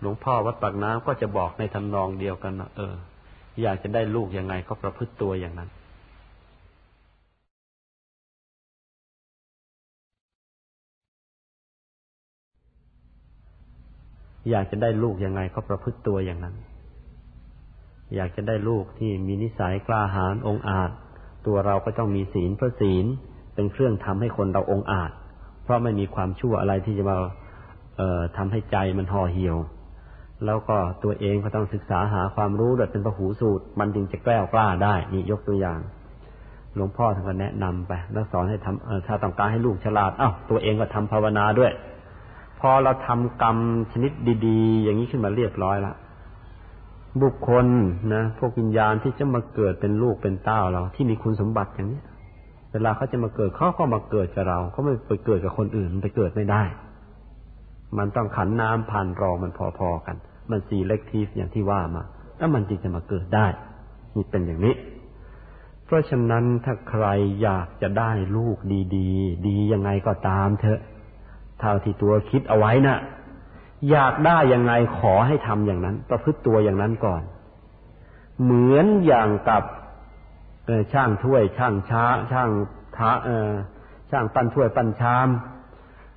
หลวงพ่อวัดปากน้ำก็จะบอกในทำนองเดียวกันนะเออ อยากจะได้ลูกยังไงก็ประพฤติตัวอย่างนั้นอยากจะได้ลูกยังไงก็ประพฤติตัวอย่างนั้น อยากจะได้ลูกที่มีนิสัยกล้าหาญองอาจ ตัวเราก็ต้องมีศีลเพราะศีลเป็นเครื่องทำให้คนเราองอาจ เพราะไม่มีความชั่วอะไรที่จะมาเออทำให้ใจมันห่อเหี่ยว แล้วก็ตัวเองก็ต้องศึกษาหาความรู้โดยเป็นพหูสูตร มันจึงจะแกล้วกล้าได้ นี่ยกตัวอย่าง หลวงพ่อท่านก็แนะนำไป แล้วสอนให้ทำถ้าต้องการให้ลูกฉลาดเอ้าตัวเองก็ทำภาวนาด้วย พอเราทำกรรมชนิดดี ๆ อย่างนี้ขึ้นมาเรียบร้อยแล้ว บุคคลนะพวกวิญญาณที่จะมาเกิดเป็นลูกเป็นเต้าเรา ที่มีคุณสมบัติอย่างนี้เวลาเขาจะมาเกิดเขาก็มาเกิดกับเราเขาไม่ไปเกิดกับคนอื่นไปเกิดไม่ได้ มันต้องขันน้ำผ่านรองมันพอๆกัน มันสีเล็กทีฟอย่างที่ว่ามาแล้วมันจึงจะมาเกิดได้นี่เป็นอย่างนี้ เพราะฉะนั้นถ้าใครอยากจะได้ลูกดีๆ ดียังไงก็ตามเถอะเท่าที่ตัวคิดเอาไว้นะ่ะ อยากได้ยังไงขอให้ทำอย่างนั้น ประพฤติตัวอย่างนั้นก่อน เหมือนอย่างกับช่างถ้วย ช่างช้า ช่างทะเออช่างปั้นถ้วยปั้นชาม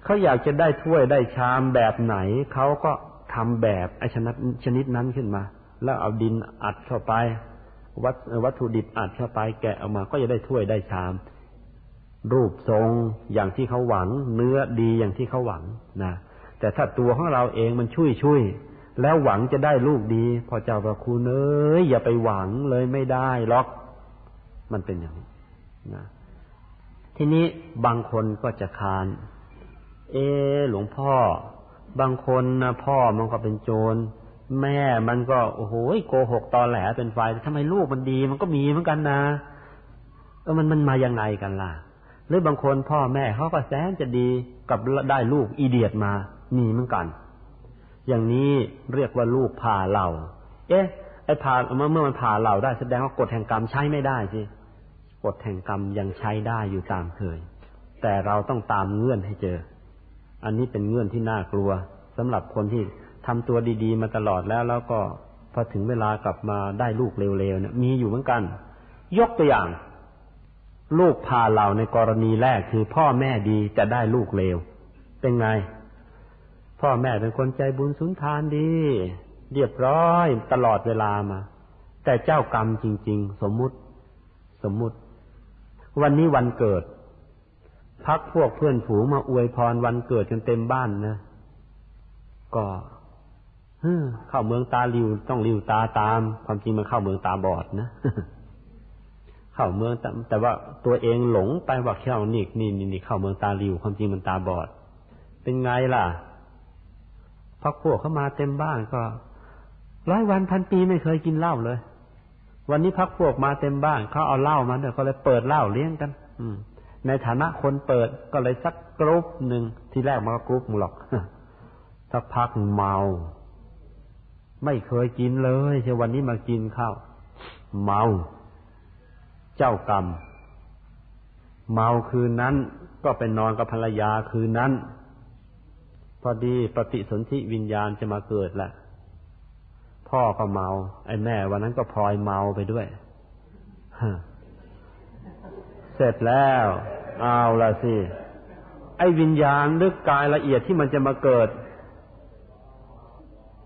เขาอยากจะได้ถ้วยได้ชามแบบไหนเขาก็ทำแบบไอชนิดชนิดนั้นขึ้นมา แล้วเอาดินอัดเข้าไป วัตวัตถุดิบอัดเข้าไป แกะออกมาก็จะได้ถ้วยได้ชาม รูปทรงอย่างที่เขาหวัง เนื้อดีอย่างที่เขาหวังนะ แต่ถ้าตัวของเราเองมันช่วยช่วยแล้วหวังจะได้ลูกดี พอเจ้าพระคุณเอ้ยอย่าไปหวังเลยไม่ได้หรอก มันเป็นอย่างนี้นะทีนี้บางคนก็จะคาน เอ หลวงพ่อ บางคนนะพ่อมันก็เป็นโจร แม่มันก็โอ้โหโกหกตอแหลเป็นไฟทำไมลูกมันดีมันก็มีเหมือนกันนะเออมันมันมายังไงกันล่ะ หรือบางคนพ่อแม่เขาก็แสนจะดีกับได้ลูกอีเดียดมา มีเหมือนกัน อย่างนี้เรียกว่าลูกพาเรา เอ๊ะ ไอ้ผ่าเมื่อเมื่อมันผ่าเราได้แสดงว่ากฎแห่งกรรมใช้ไม่ได้สิกฎแห่งกรรมยังใช้ได้อยู่ตามเคย แต่เราต้องตามเงื่อนให้เจอ อันนี้เป็นเงื่อนที่น่ากลัวสำหรับคนที่ทำตัวดี ๆ มาตลอดแล้วแล้วก็พอถึงเวลากลับมาได้ลูกเร็วๆเนี่ยมีอยู่เหมือนกัน ยกตัวอย่าง ลูกพาเราในกรณีแรกคือพ่อแม่ดีจะได้ลูกเร็ว เป็นไง พ่อแม่เป็นคนใจบุญสุนทานดี เรียบร้อยตลอดเวลามา แต่เจ้ากรรมจริง ๆ สมมุติ สมมุติ วันนี้วันเกิด พักพวกเพื่อนฝูงมาอวยพรวันเกิดจนเต็มบ้านนะ ก็เข้าเมืองตาลิวต้องลิวตาตาม ความจริงมันเข้าเมืองตาบอดนะเข้าเมืองแต่ว่าตัวเองหลงไปว่าเข้านี่นี่นี่เข้าเมืองตาลิวความจริงมันตาบอด เป็นไงล่ะ พักพวกเข้ามาเต็มบ้านก็ร้อยวันพันปีไม่เคยกินเหล้าเลย วันนี้พักพวกมาเต็มบ้านเขาเอาเหล้ามาเนี่ยเขาเลยเปิดเหล้าเลี้ยงกัน อืม ในฐานะคนเปิดก็เลยสักกรุ๊ปหนึ่งที่แรกมันก็กรุ๊ปหรอกสักพักเมา ไม่เคยกินเลยแต่วันนี้มากินข้าวเมา เจ้ากรรม เมาคืนนั้น ก็ไปนอนกับภรรยาคืนนั้น พอดีปฏิสนธิวิญญาณจะมาเกิดแหละพ่อก็เมา ไอ้แม่วันนั้นก็พลอยเมาไปด้วยเสร็จแล้ว เอาละสิ ไอ้วิญญาณลึกกายละเอียดที่มันจะมาเกิด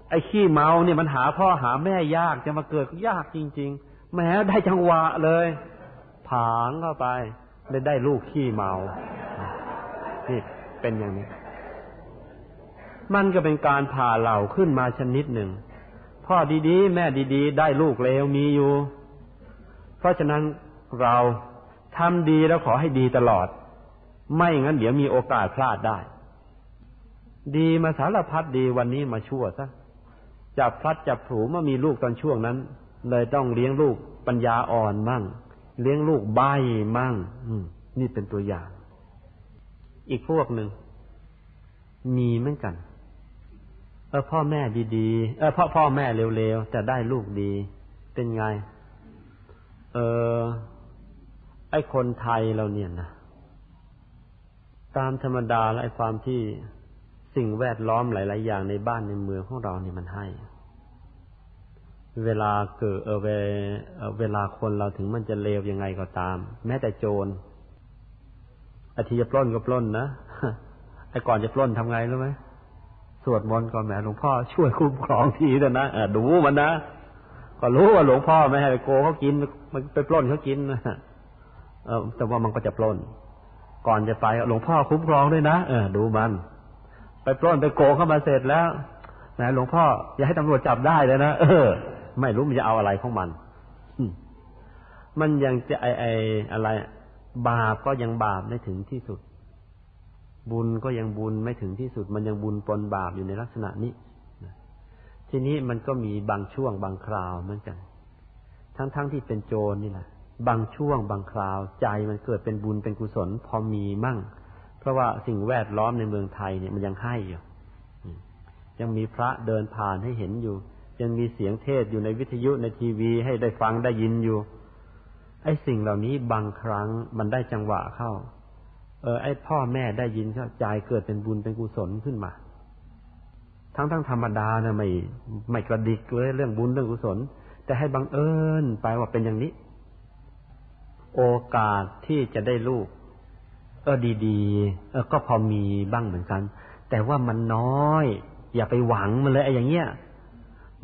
ไอ้ขี้เมาเนี่ยมันหาพ่อหาแม่ยากจะมาเกิดยากจริง ๆ แม้ได้จังหวะเลย ผางเข้าไปได้ได้ลูกขี้เมา นี่เป็นอย่างนี้ มันก็เป็นการผ่าเหล่าขึ้นมาชนิดหนึ่ง พ่อดีๆ แม่ดีๆ ได้ลูกเลวมีอยู่ เพราะฉะนั้นเราทำดีแล้วขอให้ดีตลอด ไม่งั้นเดี๋ยวมีโอกาสพลาดได้ ดีมาสารพัดดีวันนี้มาชั่วซะจับพลัดจับผูมามีลูกตอนช่วงนั้น เลยต้องเลี้ยงลูกปัญญาอ่อนมั่ง เลี้ยงลูกใบมั่งนี่เป็นตัวอย่าง อีกพวกหนึ่งมีเหมือนกัน เออพ่อแม่ดีๆเออพ่อพ่อแม่เร็วๆแต่ได้ลูกดี เป็นไง เออไอคนไทยเราเนี่ยนะตามธรรมดาและไอความที่สิ่งแวดล้อมหลาย ๆ อย่างในบ้านในเมืองของเราเนี่ยมันให้ เวลาเกิดเออเวเวลาคนเราถึงมันจะเลวยังไงก็ตาม แม้แต่โจรอธิจะปล้นก็ปล้นนะไอ้ก่อนจะปล้นทำไงรู้ไหม วดมนต์ก็แม่หลวงพ่อช่วยคุ้มครองทีเถอะนะดูมันนะก็รู้ว่าหลวงพ่อไม่ให้ไปโกเขากิน มันไปปล้นเขากินเออแต่ว่ามันก็จะปล้น ก่อนจะไปหลวงพ่อคุ้มครองด้วยนะเออดูมัน ไปปล้นไปโกเข้ามาเสร็จแล้วแหมหลวงพ่ออย่าให้ตำรวจจับได้เลยนะเออ ไม่รู้มันจะเอาอะไรของมันมันยังจะไอไออะไร บาปก็ยังบาปไม่ถึงที่สุด บุญก็ยังบุญไม่ถึงที่สุด มันยังบุญปนบาปอยู่ในลักษณะนี้ทีนี้มันก็มีบางช่วงบางคราวเหมือนกัน ทั้งๆทที่เป็นโจรนี่แหละบางช่วงบางคราว ใจมันเกิดเป็นบุญเป็นกุศล พอมีมั่ง เพราะว่าสิ่งแวดล้อมในเมืองไทยเนี่ยมันยังให้อยู่ยังมีพระเดินผ่านให้เห็นอยู่ ยังมีเสียงเทศอยู่ในวิทยุในทีวีให้ได้ฟังได้ยินอยู่ ไอ้สิ่งเหล่านี้บางครั้งมันได้จังหวะเข้า เออไอ้พ่อแม่ได้ยินเข้าใจเกิดเป็นบุญเป็นกุศลขึ้นมา ทั้งทั้งธรรมดาเนี่ยไม่ไม่กระดิกเลยเรื่องบุญเรื่องกุศล แต่ให้บังเอิญไปว่าเป็นอย่างนี้ โอกาสที่จะได้ลูก เออดีๆเออก็พอมีบ้างเหมือนกัน แต่ว่ามันน้อย อย่าไปหวังมันเลยไอ้อย่างเงี้ย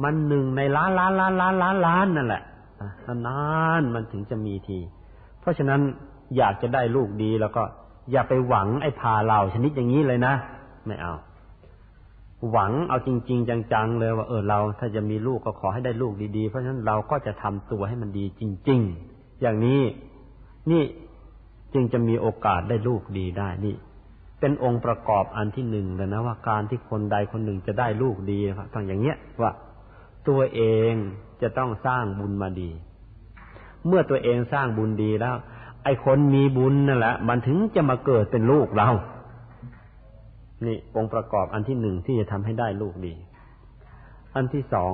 มันหนึ่งในล้านล้านล้านล้านล้านล้านนั่นแหละนานมันถึงจะมีที เพราะฉะนั้นอยากจะได้ลูกดีแล้วก็ อย่าไปหวังไอ้พาเราชนิดอย่างนี้เลยนะ ไม่เอา หวังเอาจริง ๆ จังๆเลยว่าเออเราถ้าจะมีลูกก็ขอให้ได้ลูกดีๆ เพราะฉะนั้นเราก็จะทำตัวให้มันดีจริง ๆ อย่างนี้นี่จึงจะมีโอกาสได้ลูกดีได้นี่ เป็นองค์ประกอบอันที่หนึ่งเลยนะว่าการที่คนใดคนหนึ่งจะได้ลูกดีครับต้องอย่างเงี้ยว่าตัวเองจะต้องสร้างบุญมาดี เมื่อตัวเองสร้างบุญดีแล้ว ไอ้คนมีบุญนั่นแหละมันถึงจะมาเกิดเป็นลูกเรา นี่องค์ประกอบอันที่หนึ่งที่จะทำให้ได้ลูกดี อันที่สอง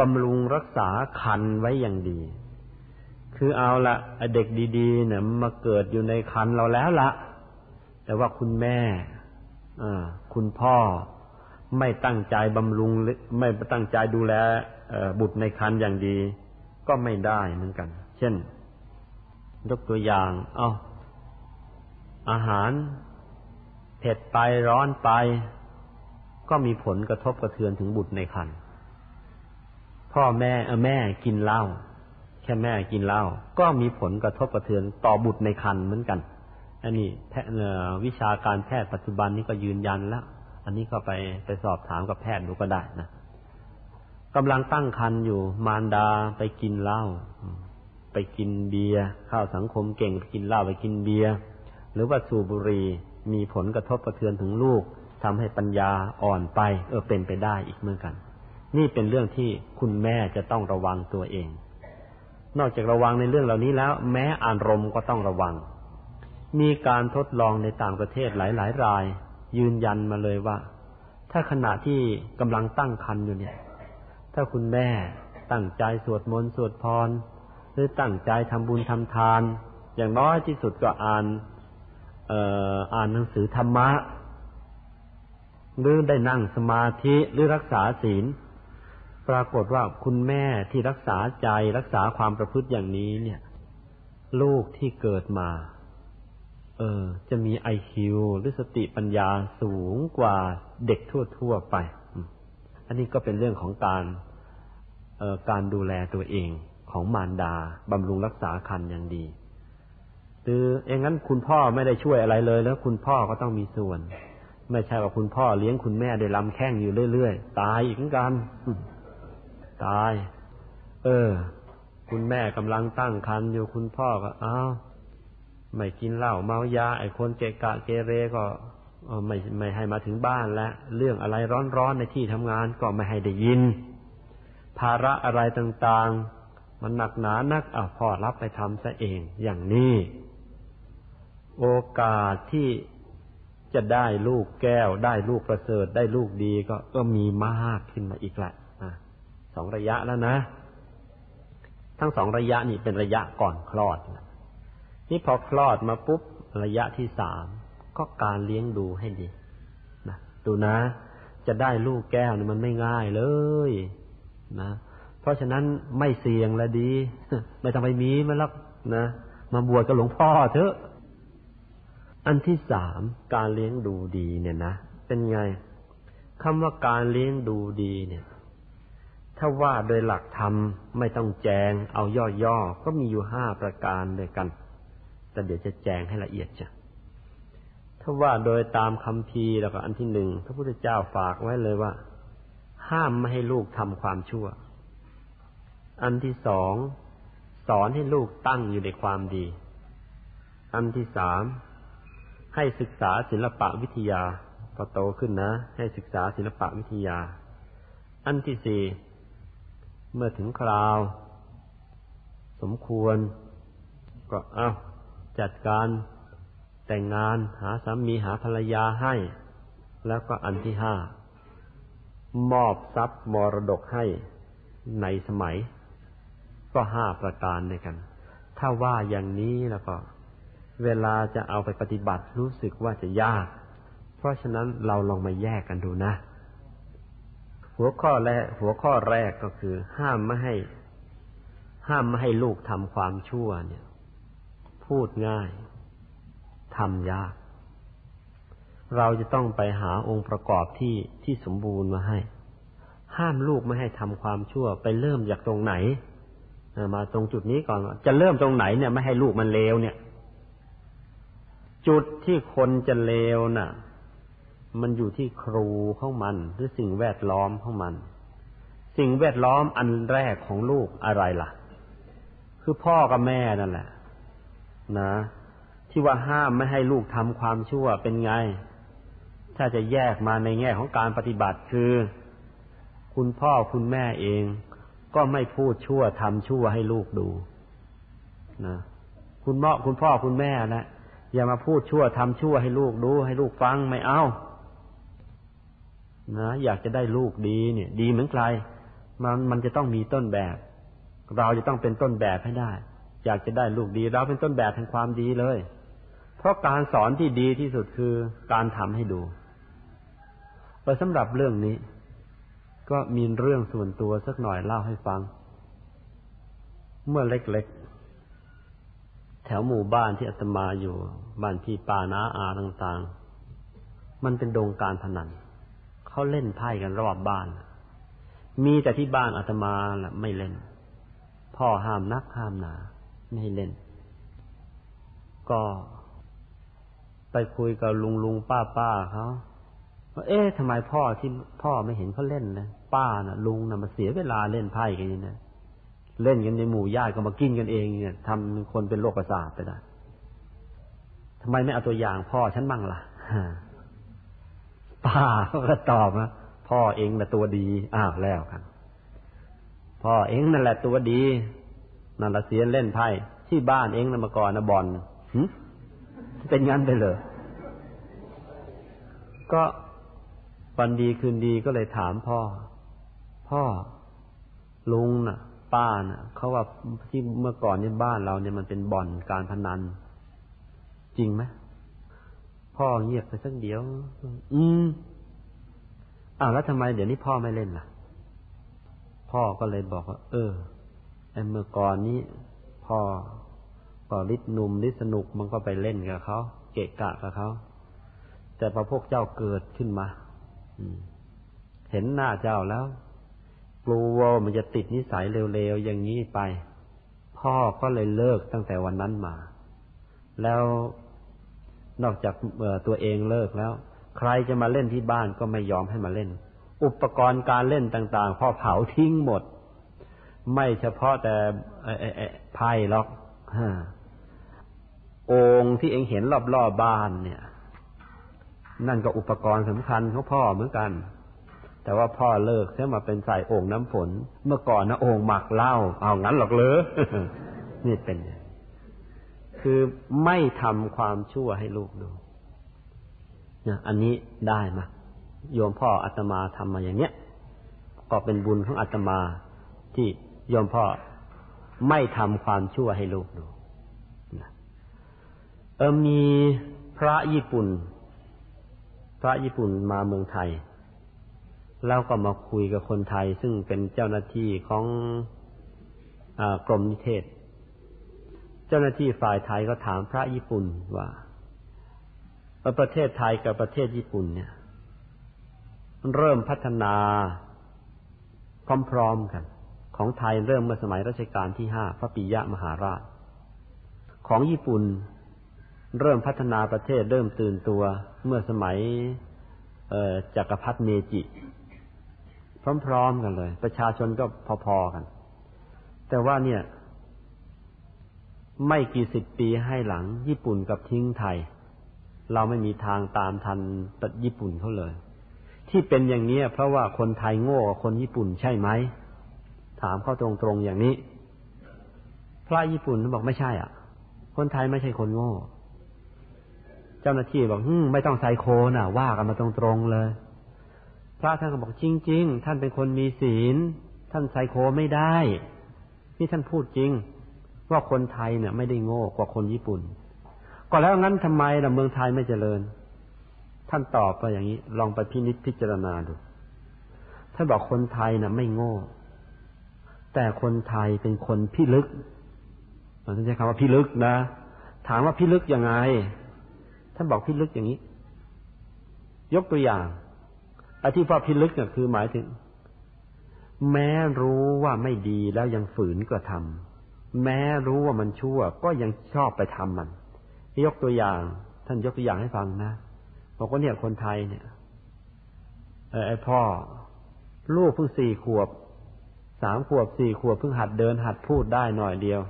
บำรุงรักษาคันไว้อย่างดี คือเอาละเด็กดีๆเนี่ยมาเกิดอยู่ในคันเราแล้วละแต่ว่าคุณแม่คุณพ่อไม่ตั้งใจบำรุงไม่ตั้งใจดูแลบุตรในคันอย่างดี ก็ไม่ได้เหมือนกัน เช่น ยกตัวอย่าง เอาอาหารเผ็ดไปร้อนไป ก็มีผลกระทบกระเทือนถึงบุตรในครรภ์พ่อแม่เออแม่กินเหล้าแค่แม่กินเหล้าก็มีผลกระทบกระเทือนต่อบุตรในครรภ์เหมือนกันอันนี้แพทย์วิชาการแพทย์ปัจจุบันนี้ก็ยืนยันแล้ว อันนี้ก็ไปไปสอบถามกับแพทย์ดูก็ได้นะกำลังตั้งครรภ์อยู่มารดาไปกินเหล้า ไปกินเบียร์ข้าวสังคมเก่งไปกินเหล้าไปกินเบียร์หรือว่าสูบบุหรี่มีผลกระทบกระเทือนถึงลูกทำให้ปัญญาอ่อนไป เออเป็นไปได้อีกเหมือนกัน นี่เป็นเรื่องที่คุณแม่จะต้องระวังตัวเอง นอกจากระวังในเรื่องเหล่านี้แล้ว แม้อารมณ์ก็ต้องระวัง มีการทดลองในต่างประเทศหลายๆราย ยืนยันมาเลยว่า ถ้าขณะที่กำลังตั้งครรภ์อยู่เนี่ย ถ้าคุณแม่ตั้งใจสวดมนต์สวดพร รือตั้งใจทำบุญทำทาน อย่างน้อยที่สุดก็อ่านอ่านหนังสือธรรมะ หรือได้นั่งสมาธิหรือรักษาศีล ปรากฏว่าคุณแม่ที่รักษาใจรักษาความประพฤติอย่างนี้เนี่ย ลูกที่เกิดมา เออ จะมีไอคิวหรือสติปัญญาสูงกว่าเด็กทั่วๆไป อันนี้ก็เป็นเรื่องของการการดูแลตัวเอง ของมารดาบำรุงรักษาคันอย่างดีคืออย่างนั้นคุณพ่อไม่ได้ช่วยอะไรเลย แล้วคุณพ่อก็ต้องมีส่วน ไม่ใช่ว่าคุณพ่อเลี้ยงคุณแม่ได้ลำแข้งอยู่เรื่อยๆ ตายอีกเหมือนกันตาย เออ คุณแม่กำลังตั้งครรภ์อยู่คุณพ่อก็อ้าวไม่กินเหล้าเมายา ไอ้คนเกะกะเกเรก็ไม่ไม่ให้มาถึงบ้านแล้วเรื่องอะไรร้อนๆในที่ทำงานก็ไม่ให้ได้ยิน ภาระอะไรต่างๆ มันหนักหนานักอะพ่อรับไปทำซะเองอย่างนี้ โอกาสที่จะได้ลูกแก้ว ได้ลูกประเสริฐได้ลูกดีก็ก็มีมากขึ้นมาอีกละสองระยะแล้วนะ ทั้งสองระยะนี่เป็นระยะก่อนคลอดนี่พอคลอดมาปุ๊บระยะที่สามก็การเลี้ยงดูให้ดีนะดูนะ จะได้ลูกแก้วนี่มันไม่ง่ายเลย นะ เพราะฉะนั้นไม่เสี่ยงละดี ไม่ต้องไปมีมันหรอกนะ มาบวชกับหลวงพ่อเถอะ อันที่สามการเลี้ยงดูดีเนี่ยนะ เป็นไงคำว่าการเลี้ยงดูดีเนี่ย ถ้าว่าโดยหลักธรรมไม่ต้องแจง เอาย่อๆ ก็มีอยู่ห้าประการด้วยกัน แต่เดี๋ยวจะแจงให้ละเอียดจ้ะถ้าว่าโดยตามคำพีแล้วก็อันที่หนึ่งพระพุทธเจ้าฝากไว้เลยว่า ห้ามไม่ให้ลูกทำความชั่ว อันที่สองสอนให้ลูกตั้งอยู่ในความดี อันที่สามให้ศึกษาศิลปะวิทยาพอโตขึ้นนะ ให้ศึกษาศิลปะวิทยา อันที่สี่เมื่อถึงคราว สมควร ก็เอาจัดการแต่งงานหาสามีหาภรรยาให้ แล้วก็อันที่ห้ามอบทรัพย์มรดกให้ในสมัย ก็ห้าประการด้วยกัน ถ้าว่าอย่างนี้แล้วก็ เวลาจะเอาไปปฏิบัติรู้สึกว่าจะยาก เพราะฉะนั้นเราลองมาแยกกันดูนะ หัวข้อแรกหัวข้อแรกก็คือ ห้ามไม่ให้ ห้ามไม่ให้ลูกทำความชั่วเนี่ย พูดง่ายทำยาก เราจะต้องไปหาองค์ประกอบที่ที่สมบูรณ์มาให้ ห้ามลูกไม่ให้ทำความชั่ว ไปเริ่มจากตรงไหน มาตรงจุดนี้ก่อนจะเริ่มตรงไหนเนี่ยไม่ให้ลูกมันเลวเนี่ย จุดที่คนจะเลวน่ะ มันอยู่ที่ครูของมัน หรือสิ่งแวดล้อมของมัน สิ่งแวดล้อมอันแรกของลูกอะไรล่ะ คือพ่อกับแม่นั่นแหละ นะ ที่ว่าห้ามไม่ให้ลูกทำความชั่วเป็นไง ถ้าจะแยกมาในแง่ของการปฏิบัติคือ คุณพ่อคุณแม่เอง ก็ไม่พูดชั่วทำชั่วให้ลูกดูนะคุณพ่อคุณพ่อคุณแม่นะอย่ามาพูดชั่วทำชั่วให้ลูกดู ให้ลูกฟังไม่เอานะอยากจะได้ลูกดีเนี่ย ดีเหมือนใครมันมันจะต้องมีต้นแบบ เราจะต้องเป็นต้นแบบให้ได้ อยากจะได้ลูกดี เราเป็นต้นแบบแห่งความดีเลย เพราะการสอนที่ดีที่สุดคือการทำให้ดูเออสำหรับเรื่องนี้ ก็มีเรื่องส่วนตัวสักหน่อยเล่าให้ฟัง เมื่อเล็กๆ แถวหมู่บ้านที่อาตมาอยู่ บ้านพี่ปานาอาต่างๆ มันเป็นดงการพนันเขาเล่นไพ่กันรอบบ้าน มีแต่ที่บ้านอาตมาแหละไม่เล่น พ่อห้ามนักห้ามหนา ไม่ให้เล่น ก็ไปคุยกับลุงลุงป้าป้าเขาว่าเอ๊ะทำไมพ่อที่พ่อไม่เห็นเขาเล่นนะ ป้านะ่ะ ลุงนะ่ะมาเสียเวลาเล่นไพ่กันนี่นะเล่นกันในหมู่ญาติก็มากินกันเองเนี่ยทำคนเป็นโรคประสาทไปได้ทำไมไม่เอาตัวอย่างพ่อฉันบ้างล่ะป้าก็ตอบนะพ่อเองนะตัวดีอ้าวแล้วครับพ่อเองนั่นแหละตัวดีนั่นละเสียเล่นไพ่ที่บ้านเองนะมาก่อนนะบอลเป็นงั้นไปเลยก็วันดีคืนดีก็เลยถามพ่อ พ่อลุงน่ะ ป้าน่ะเขาว่าที่เมื่อก่อนเนี่ยบ้านเราเนี่ยมันเป็นบ่อนการพนัน จริงไหมพ่อเงียบไปสักเดียว อืมอ้าวแล้วทำไมเดี๋ยวนี้พ่อไม่เล่นล่ะ พ่อก็เลยบอกว่า เออไอ้เมื่อก่อนนี้ พ่อพอฤทธิ์หนุ่มฤทธิ์สนุกมันก็ไปเล่นกับเขาเกะกะกับเขาแต่พอพวกเจ้าเกิดขึ้นมาเห็นหน้าเจ้าแล้ว กลัวมันจะติดนิสัยเร็วๆอย่างนี้ไป พ่อก็เลยเลิกตั้งแต่วันนั้นมา แล้วนอกจากตัวเองเลิกแล้ว ใครจะมาเล่นที่บ้านก็ไม่ยอมให้มาเล่น อุปกรณ์การเล่นต่างๆพ่อเผาทิ้งหมด ไม่เฉพาะแต่ไพ่หรอกองที่เองเห็นรอบๆบบ้านเนี่ย นั่นก็อุปกรณ์สำคัญของพ่อเหมือนกัน แต่ว่าพ่อเลิกเสียมาเป็นใส่โอ่งน้ำฝน เมื่อก่อนนะโอ่งหมักเหล้าเอางั้นหรอกเลยนี่เป็น คือไม่ทำความชั่วให้ลูกดูนะอันนี้ได้มาโยมพ่ออาตมาทำมาอย่างเนี้ยก็เป็นบุญของอาตมาที่โยมพ่อไม่ทำความชั่วให้ลูกดูเออมีพระญี่ปุ่น พระญี่ปุ่นมาเมืองไทย แล้วก็มาคุยกับคนไทย ซึ่งเป็นเจ้าหน้าที่ของอกรมนิเทศ เจ้าหน้าที่ฝ่ายไทยก็ถามพระญี่ปุ่นว่าประเทศไทยกับประเทศญี่ปุ่นเนี่ยเริ่มพัฒนาพร้อมๆกัน ของไทยเริ่มเมื่อสมัยรัชกาลที่ห้าพระปิยะมหาราช ของญี่ปุ่นเริ่มพัฒนาประเทศเริ่มตื่นตัวเมื่อสมัยจักรพรรดิเมจิ พร้อมๆกันเลย ประชาชนก็พอๆกัน แต่ว่าเนี่ย ไม่กี่สิบปีให้หลัง ญี่ปุ่นกับทิ้งไทย เราไม่มีทางตามทันญี่ปุ่นเขาเลย ที่เป็นอย่างนี้เพราะว่าคนไทยโง่กว่าคนญี่ปุ่นใช่ไหม ถามเขาตรงๆอย่างนี้ พระญี่ปุ่นบอกไม่ใช่อะ คนไทยไม่ใช่คนโง่ เจ้าหน้าที่บอกฮึไม่ต้องใส่โคน่ะว่ากันมาตรงๆเลย พระท่านก็บอกจริง ๆ ท่านเป็นคนมีศีล ท่านใส่โคไม่ได้ นี่ท่านพูดจริง ว่าคนไทยเนี่ยไม่ได้โง่กว่าคนญี่ปุ่น ก็แล้วงั้นทำไมล่ะเมืองไทยไม่เจริญ ท่านตอบไปอย่างนี้ ลองไปพินิจพิจารณาดูท่านบอกคนไทยน่ะไม่โง่ แต่คนไทยเป็นคนพิลึกท่านใช้คำว่าพิลึกนะ ถามว่าพิลึกยังไง ท่านบอกพิลึกอย่างนี้ ยกตัวอย่าง อที่พ่อพิลึกเนี่ยคือหมายถึง แม้รู้ว่าไม่ดีแล้วยังฝืนกระทำแม้รู้ว่ามันชั่ว ก็ยังชอบไปทำมันยกตัวอย่าง ท่านยกตัวอย่างให้ฟังนะบอกว่าเนี่ยคนไทยเนี่ยไอ้พ่อ ลูกเพิ่งสี่ขวบสามขวบสี่ขวบเพิ่งหัดเดินหัดพูดได้หน่อยเดียว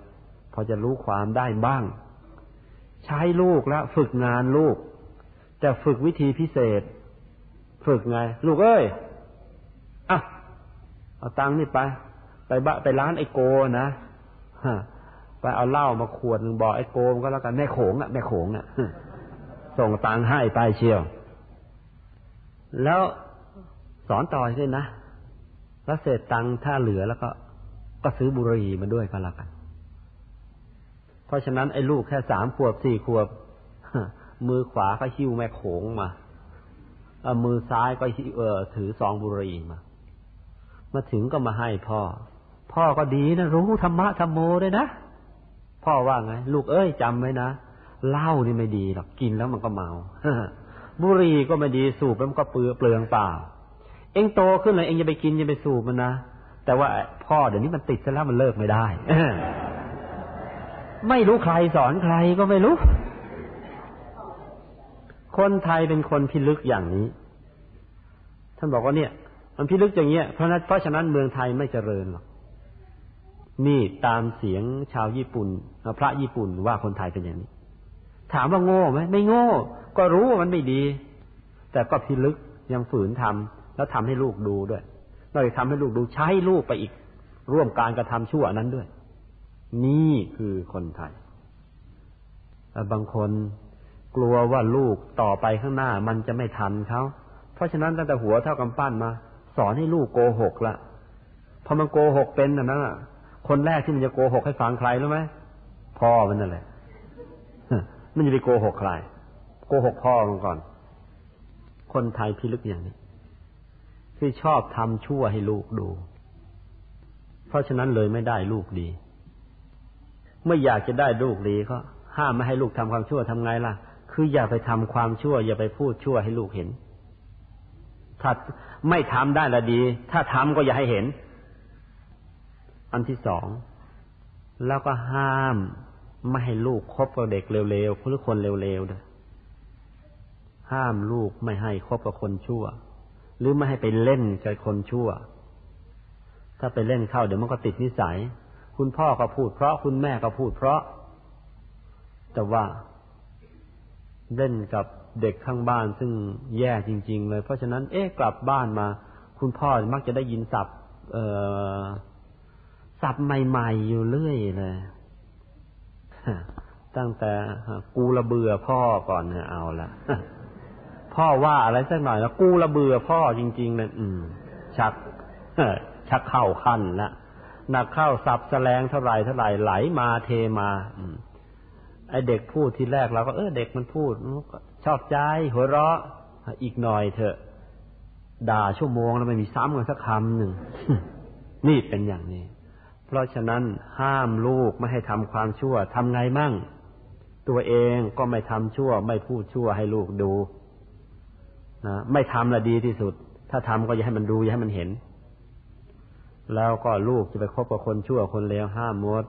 พอจะรู้ความได้บ้าง ใช้ลูกแล้วฝึกงานลูกจะฝึกวิธีพิเศษ ฝึกไง ลูกเอ้ยอะเอาตังค์นี่ไป ไปบะไปร้านไอโกนะไปเอาเหล้ามาขวดหนึ่งบอกไอโกมันก็แล้วกันแม่โขงอะแม่โขงอะส่งตังค์ให้ไปเชียว แล้วสอนต่อใช่นะแล้วเศษตังค์ถ้าเหลือแล้วก็ก็ซื้อบุหรี่มาด้วยก็แล้วกัน เพราะฉะนั้นไอ้ลูกแค่สามขวบสี่ขวบมือขวาก็หิ้วแม่โขงมา มือซ้ายก็เออถือซองบุหรี่มา มาถึงก็มาให้พ่อ พ่อก็ดีนะ รู้ธรรมะธรรมโมด้วยนะ พ่อว่าไง ลูกเอ้ยจำไว้นะเหล้านี่ไม่ดีหรอกกินแล้วมันก็เมาบุหรี่ก็ไม่ดีสูบแล้วมันก็เปลือเปลืองเปล่า เองโตขึ้นเลยเองจะไปกินจะไปสูบมันนะแต่ว่าพ่อเดี๋ยวนี้มันติดซะแล้วมันเลิกไม่ได้ไม่รู้ใครสอนใครก็ไม่รู้ คนไทยเป็นคนพิลึกอย่างนี้ ท่านบอกว่าเนี่ย มันพิลึกอย่างเงี้ยเพราะนั้นเพราะฉะนั้นเมืองไทยไม่เจริญหรอกนี่ตามเสียงชาวญี่ปุ่นพระญี่ปุ่นว่าคนไทยเป็นอย่างนี้ ถามว่าโง่ไหมไม่โง่ ก็รู้ว่ามันไม่ดี แต่ก็พิลึกยังฝืนทำแล้วทำให้ลูกดูด้วยนอกจากทำให้ลูกดูใช้ลูกไปอีก ร่วมการกระทำชั่วนั้นด้วย นี่คือคนไทยบางคน กลัวว่าลูกต่อไปข้างหน้ามันจะไม่ทันเขา เพราะฉะนั้นตั้งแต่หัวเท่ากำปั้นมา สอนให้ลูกโกหกละพอมันโกหกเป็นนะนะคนแรกที่มันจะโกหกให้ฟังใครรู้ไหมพ่อมันนั่นแหละมันจะไปโกหกใคร โกหกพ่อมันก่อน คนไทยพิลึกอย่างนี้ ที่ชอบทำชั่วให้ลูกดู เพราะฉะนั้นเลยไม่ได้ลูกดีเมื่ออยากจะได้ลูกดีก็ห้ามไม่ให้ลูกทำความชั่วทำไงล่ะ คืออย่าไปทำความชั่ว อย่าไปพูดชั่วให้ลูกเห็น ถ้าไม่ทำได้ละดี ถ้าทำก็อย่าให้เห็น อันที่สองแล้วก็ห้ามไม่ให้ลูกคบกับเด็กเร็วๆหรือคนเร็วๆด้วยห้ามลูกไม่ให้คบกับคนชั่ว หรือไม่ให้ไปเล่นกับคนชั่ว ถ้าไปเล่นเข้าเดี๋ยวมันก็ติดนิสัย คุณพ่อก็พูดเพราะคุณแม่ก็พูดเพราะ แต่ว่า เล่นกับเด็กข้างบ้านซึ่งแย่จริง ๆ เลย เพราะฉะนั้น เอ๊ะกลับบ้านมา คุณพ่อมักจะได้ยินศัพท์ เอ่อศัพท์ใหม่ๆอยู่เรื่อยเลยตั้งแต่กูระเบื่อพ่อก่อนเนี่ยเอาละพ่อว่าอะไรสักหน่อยแล้วกูระเบื่อพ่อจริงๆเลยอืม ชักชักเข้าขั้นละหนักเข้าสับแสลงเท่าไรเท่าไรไหลมาเทมา ไอเด็กพูดทีแรกเราก็เออเด็กมันพูดชอบใจหัวเราะอีกหน่อยเถอะ ด่าชั่วโมงแล้วไม่มีซ้ำกันสักคำหนึ่งนี่เป็นอย่างนี้ เพราะฉะนั้นห้ามลูกไม่ให้ทำความชั่วทำไงมั่ง ตัวเองก็ไม่ทำชั่ว ไม่พูดชั่วให้ลูกดูนะไม่ทำละดีที่สุด ถ้าทำก็อย่าให้มันดูอย่าให้มันเห็น แล้วก็ลูกจะไปคบกับคนชั่วคนเลวห้ามหมด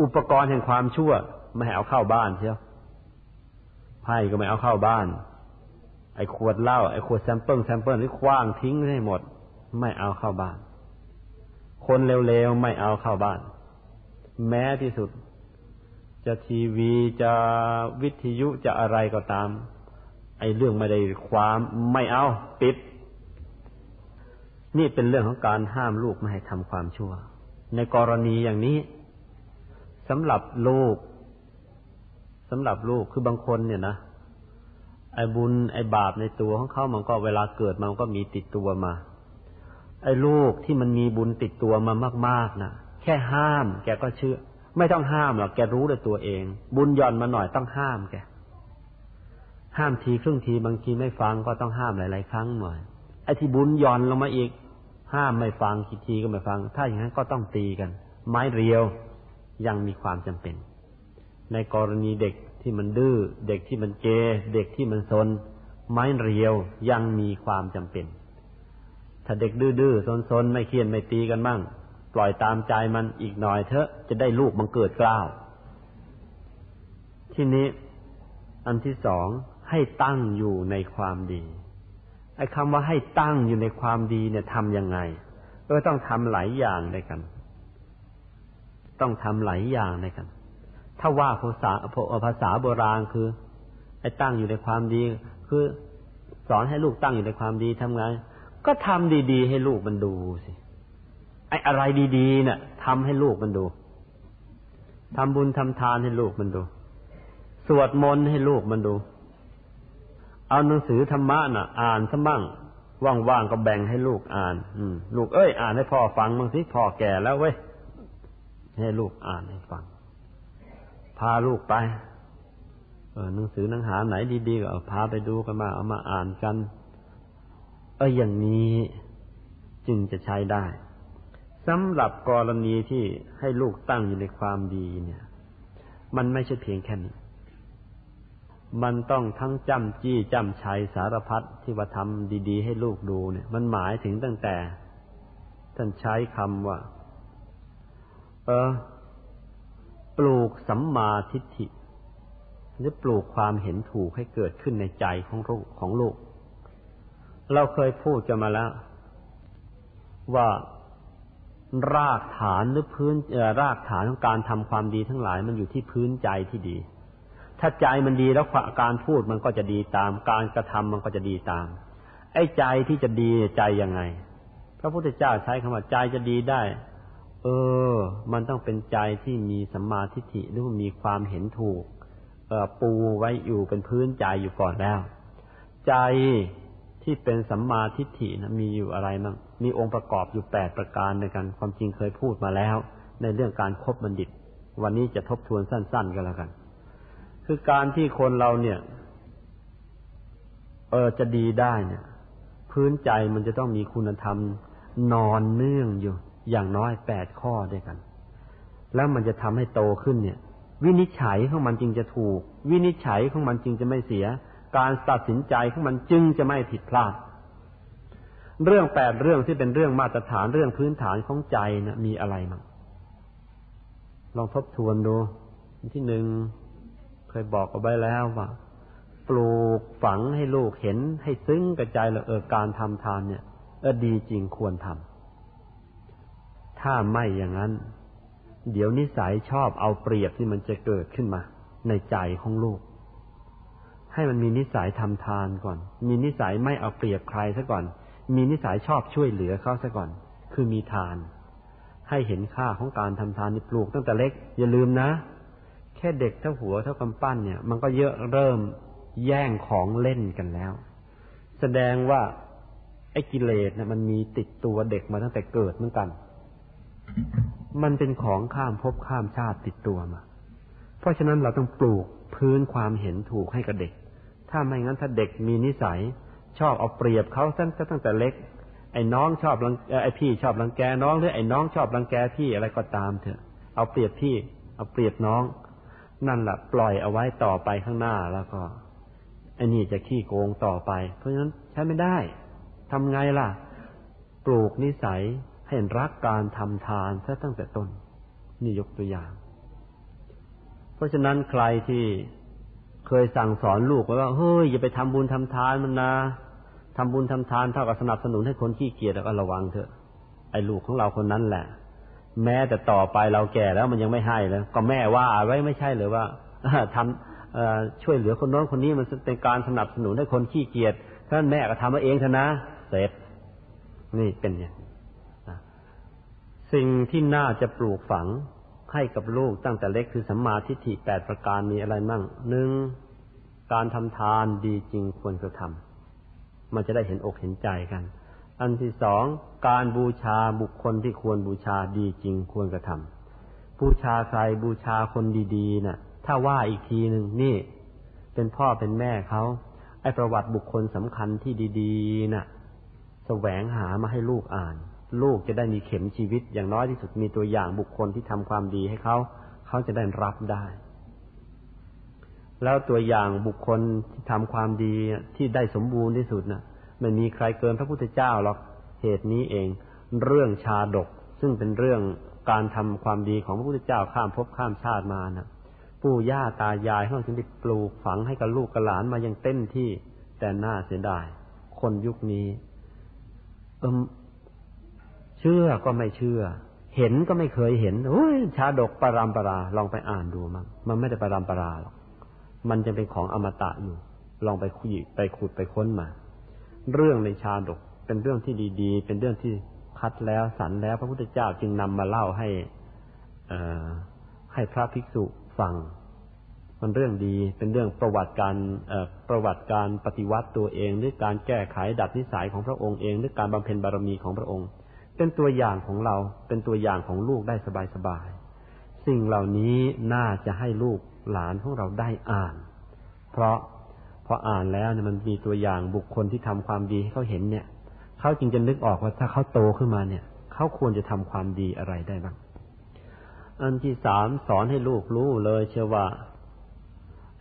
อุปกรณ์แห่งความชั่วไม่ให้เอาเข้าบ้านเชียวไพ่ก็ไม่เอาเข้าบ้าน ไอ้ขวดเหล้าไอ้ขวด sample sample นี่ขว้างทิ้งให้หมด ไม่เอาเข้าบ้าน คนเลวๆไม่เอาเข้าบ้าน แม้ที่สุด จะทีวีจะวิทยุจะอะไรก็ตาม ไอ้เรื่องไม่ได้ความไม่เอาปิด นี่เป็นเรื่องของการห้ามลูกไม่ให้ทำความชั่ว ในกรณีอย่างนี้ สำหรับลูกสำหรับลูกคือบางคนเนี่ยนะไอ้บุญไอ้บาปในตัวของเขามันก็เวลาเกิดมันก็มีติดตัวมา ไอ้ลูกที่มันมีบุญติดตัวมามากๆนะแค่ห้าม แกก็เชื่อ ไม่ต้องห้ามหรอกแกรู้ด้วยตัวเอง บุญย่อนมาหน่อยต้องห้ามแกห้ามทีครึ่งทีบางทีไม่ฟังก็ต้องห้ามหลาย ๆ ครั้งหน่อยไอ้ที่บุญย่อนลงมาอีก ห้ามไม่ฟังทีทีก็ไม่ฟัง ถ้าอย่างนั้นก็ต้องตีกัน ไม้เรียว ยังมีความจำเป็น ในกรณีเด็กที่มันดื้อเด็กที่มันเกเด็กที่มันซน ไม้เรียวยังมีความจำเป็น ถ้าเด็กดื้อๆซนๆไม่เคียนไม่ตีกันบ้าง ปล่อยตามใจมันอีกหน่อยเถอะจะได้ลูกมันเกิดกล้าวที่นี้อันที่สองให้ตั้งอยู่ในความดีไอ้คำว่าให้ตั้งอยู่ในความดีเนี่ยทำยังไง ก็ต้องทำหลายอย่างในกัน ต้องทำหลายอย่างในกัน ถ้าว่าภาษาภาษาโบราณคือไอ้ตั้งอยู่ในความดี คือสอนให้ลูกตั้งอยู่ในความดีทำไงก็ทำดีๆ ให้ลูกมันดูสิไอ้อะไรดีๆเนี่ยทำให้ลูกมันดูทำบุญทำทานให้ลูกมันดู สวดมนต์ให้ลูกมันดู เอาหนังสือธรรมะน่ะ อ่านซะมั่งว่างๆก็แบ่งให้ลูกอ่าน อืม ลูกเอ้ยอ่านให้พ่อฟังบ้างสิพ่อแก่แล้วเว้ย ให้ลูกอ่านให้ฟัง พาลูกไปเออหนังสือหนังหาไหนดีๆก็พาไปดูกันมาเอามาอ่านกัน เอออย่างนี้จึงจะใช้ได้สำหรับกรณีที่ให้ลูกตั้งอยู่ในความดีเนี่ย มันไม่ใช่เพียงแค่นี้ มันต้องทั้งจำจี้จำชัยสารพัดที่ว่าทำดี ๆ ให้ลูกดูเนี่ย มันหมายถึงตั้งแต่ ท่านใช้คำว่า เออ ปลูกสัมมาทิฏฐิหรือปลูกความเห็นถูกให้เกิดขึ้นในใจของลูกของลูก เราเคยพูดกันมาแล้ว ว่ารากฐานหรือพื้นรากฐานของการทำความดีทั้งหลาย มันอยู่ที่พื้นใจที่ดี ถ้าใจมันดีแล้วการพูดมันก็จะดีตาม การกระทำมันก็จะดีตาม ไอ้ใจที่จะดีใจยังไง พระพุทธเจ้าใช้คำว่าใจจะดีได้ เออ มันต้องเป็นใจที่มีสัมมาทิฏฐิหรือมีความเห็นถูกเออปูไว้อยู่เป็นพื้นใจอยู่ก่อนแล้ว ใจที่เป็นสัมมาทิฏฐินะมีอยู่อะไรมั่งมีองค์ประกอบอยู่แปดประการในการความจริงเคยพูดมาแล้ว ในเรื่องการครบบัณฑิต วันนี้จะทบทวนสั้น ๆ กันแล้วกัน คือการที่คนเราเนี่ย เออจะดีได้เนี่ย พื้นใจมันจะต้องมีคุณธรรมนอนเนื่องอยู่ อย่างน้อยแปดข้อด้วยกัน แล้วมันจะทำให้โตขึ้นเนี่ย วินิจฉัยของมันจึงจะถูก วินิจฉัยของมันจึงจะไม่เสีย การตัดสินใจของมันจึงจะไม่ผิดพลาด เรื่องแปดเรื่องที่เป็นเรื่องมาตรฐานเรื่องพื้นฐานของใจนะมีอะไรมั้งลองทบทวนดูที่หนึ่งเคยบอกเอาไว้แล้วว่าปลูกฝังให้ลูกเห็นให้ซึ้งกระจายเลยเออการทำทานเนี่ย เออดีจริงควรทำ ถ้าไม่อย่างนั้น เดี๋ยวนิสัยชอบเอาเปรียบที่มันจะเกิดขึ้นมา ในใจของลูก ให้มันมีนิสัยทำทานก่อน มีนิสัยไม่เอาเปรียบใครซะก่อน มีนิสัยชอบช่วยเหลือเขาซะก่อน คือมีทาน ให้เห็นค่าของการทำทานนี่ปลูกตั้งแต่เล็ก อย่าลืมนะ แค่เด็กเท่าหัวเท่ากำปั้นเนี่ย มันก็เยอะเริ่มแย่งของเล่นกันแล้ว แสดงว่าไอ้กิเลสนะมันมีติดตัวเด็กมาตั้งแต่เกิดเหมือนกัน มันเป็นของข้ามภพข้ามชาติติดตัวมา เพราะฉะนั้นเราต้องปลูกพื้นความเห็นถูกให้กับเด็ก ถ้าไม่งั้นถ้าเด็กมีนิสัย ชอบเอาเปรียบเขาตั้งตั้งแต่เล็ก ไอ้น้องชอบรังไอ้พี่ชอบรังแกน้องหรือไอ้น้องชอบรังแกพี่อะไรก็ตามเถอะ เอาเปรียบพี่ เอาเปรียบน้อง นั่นแหละปล่อยเอาไว้ต่อไปข้างหน้าแล้วก็ไอ้นี่จะขี้โกงต่อไป เพราะฉะนั้นใช้ไม่ได้ทำไงล่ะ ปลูกนิสัย ให้รักการทำทานซะตั้งแต่ต้น นี่ยกตัวอย่าง เพราะฉะนั้นใครที่เคยสั่งสอนลูกไว้ว่าเฮ้ยอย่าไปทำบุญทำทานมันนะทำบุญทำทานเท่ากับสนับสนุนให้คนขี้เกียจแล้วก็ระวังเถอะ ไอ้ลูกของเราคนนั้นแหละ แม้แต่ต่อไปเราแก่แล้วมันยังไม่ให้แล้วก็แม่ว่าไว้ไม่ใช่หรือว่าทำช่วยเหลือคนโน้นคนนี้มันเป็นการสนับสนุนให้คนขี้เกียจท่านแม่ก็ทำมาเองเถอะนะเสร็จนี่เป็นอย่าง สิ่งที่น่าจะปลูกฝังให้กับลูกตั้งแต่เล็กคือสัมมาทิฏฐิแปดประการมีอะไรมั่งหนึ่งการทำทานดีจริงควรจะทำมันจะได้เห็นอกเห็นใจกัน อันที่สองการบูชาบุคคลที่ควรบูชาดีจริงควรกระทำบูชาใครบูชาคนดีๆนะ่ะ ถ้าว่าอีกทีหนึ่งนี่ เป็นพ่อเป็นแม่เขาไอประวัติบุคคลสำคัญที่ดีๆนะ่ะ แสวงหามาให้ลูกอ่าน ลูกจะได้มีเข็มชีวิต อย่างน้อยที่สุดมีตัวอย่างบุคคลที่ทำความดีให้เขาเขาจะได้รับได้ แล้วตัวอย่างบุคคลที่ทำความดีที่ได้สมบูรณ์ที่สุดนะ่ะไม่มีใครเกินพระพุทธเจ้าหรอกเหตุนี้เอง เรื่องชาดก ซึ่งเป็นเรื่องการทำความดีของพระพุทธเจ้าข้ามภพข้ามชาติมานะปู่ย่าตายายเขาจึงได้ปลูกฝังให้กับลูกกับหลานมายังเต็มที่แต่น่าเสียดาย คนยุคนี้ เอิม เชื่อก็ไม่เชื่อ เห็นก็ไม่เคยเห็นโอ้ยชาดกปรามปรา ลองไปอ่านดูมั้งมันไม่ได้ปรามปราหรอกมันจะเป็นของอมตะอยู่ ลองไปคุยไปขุดไปค้นมา เรื่องในชาดกเป็นเรื่องที่ดี ๆ เป็นเรื่องที่คัดแล้วสันแล้วพระพุทธเจ้าจึงนำมาเล่าให้ให้พระภิกษุฟัง มันเรื่องดีเป็นเรื่องประวัติการประวัติการปฏิวัติตัวเองหรือการแก้ไขดัดนิสัยของพระองค์เองหรือการบำเพ็ญบารมีของพระองค์ เป็นตัวอย่างของเราเป็นตัวอย่างของลูกได้สบายๆสิ่งเหล่านี้น่าจะให้ลูกหลานของเราได้อ่าน เพราะพออ่านแล้วเนี่ยมันมีตัวอย่างบุคคลที่ทำความดีให้เขาเห็นเนี่ยเขาจึงจะนึกออกว่าถ้าเขาโตขึ้นมาเนี่ยเขาควรจะทำความดีอะไรได้บ้าง อันที่สามสอนให้ลูกรู้เลยเชื่อว่า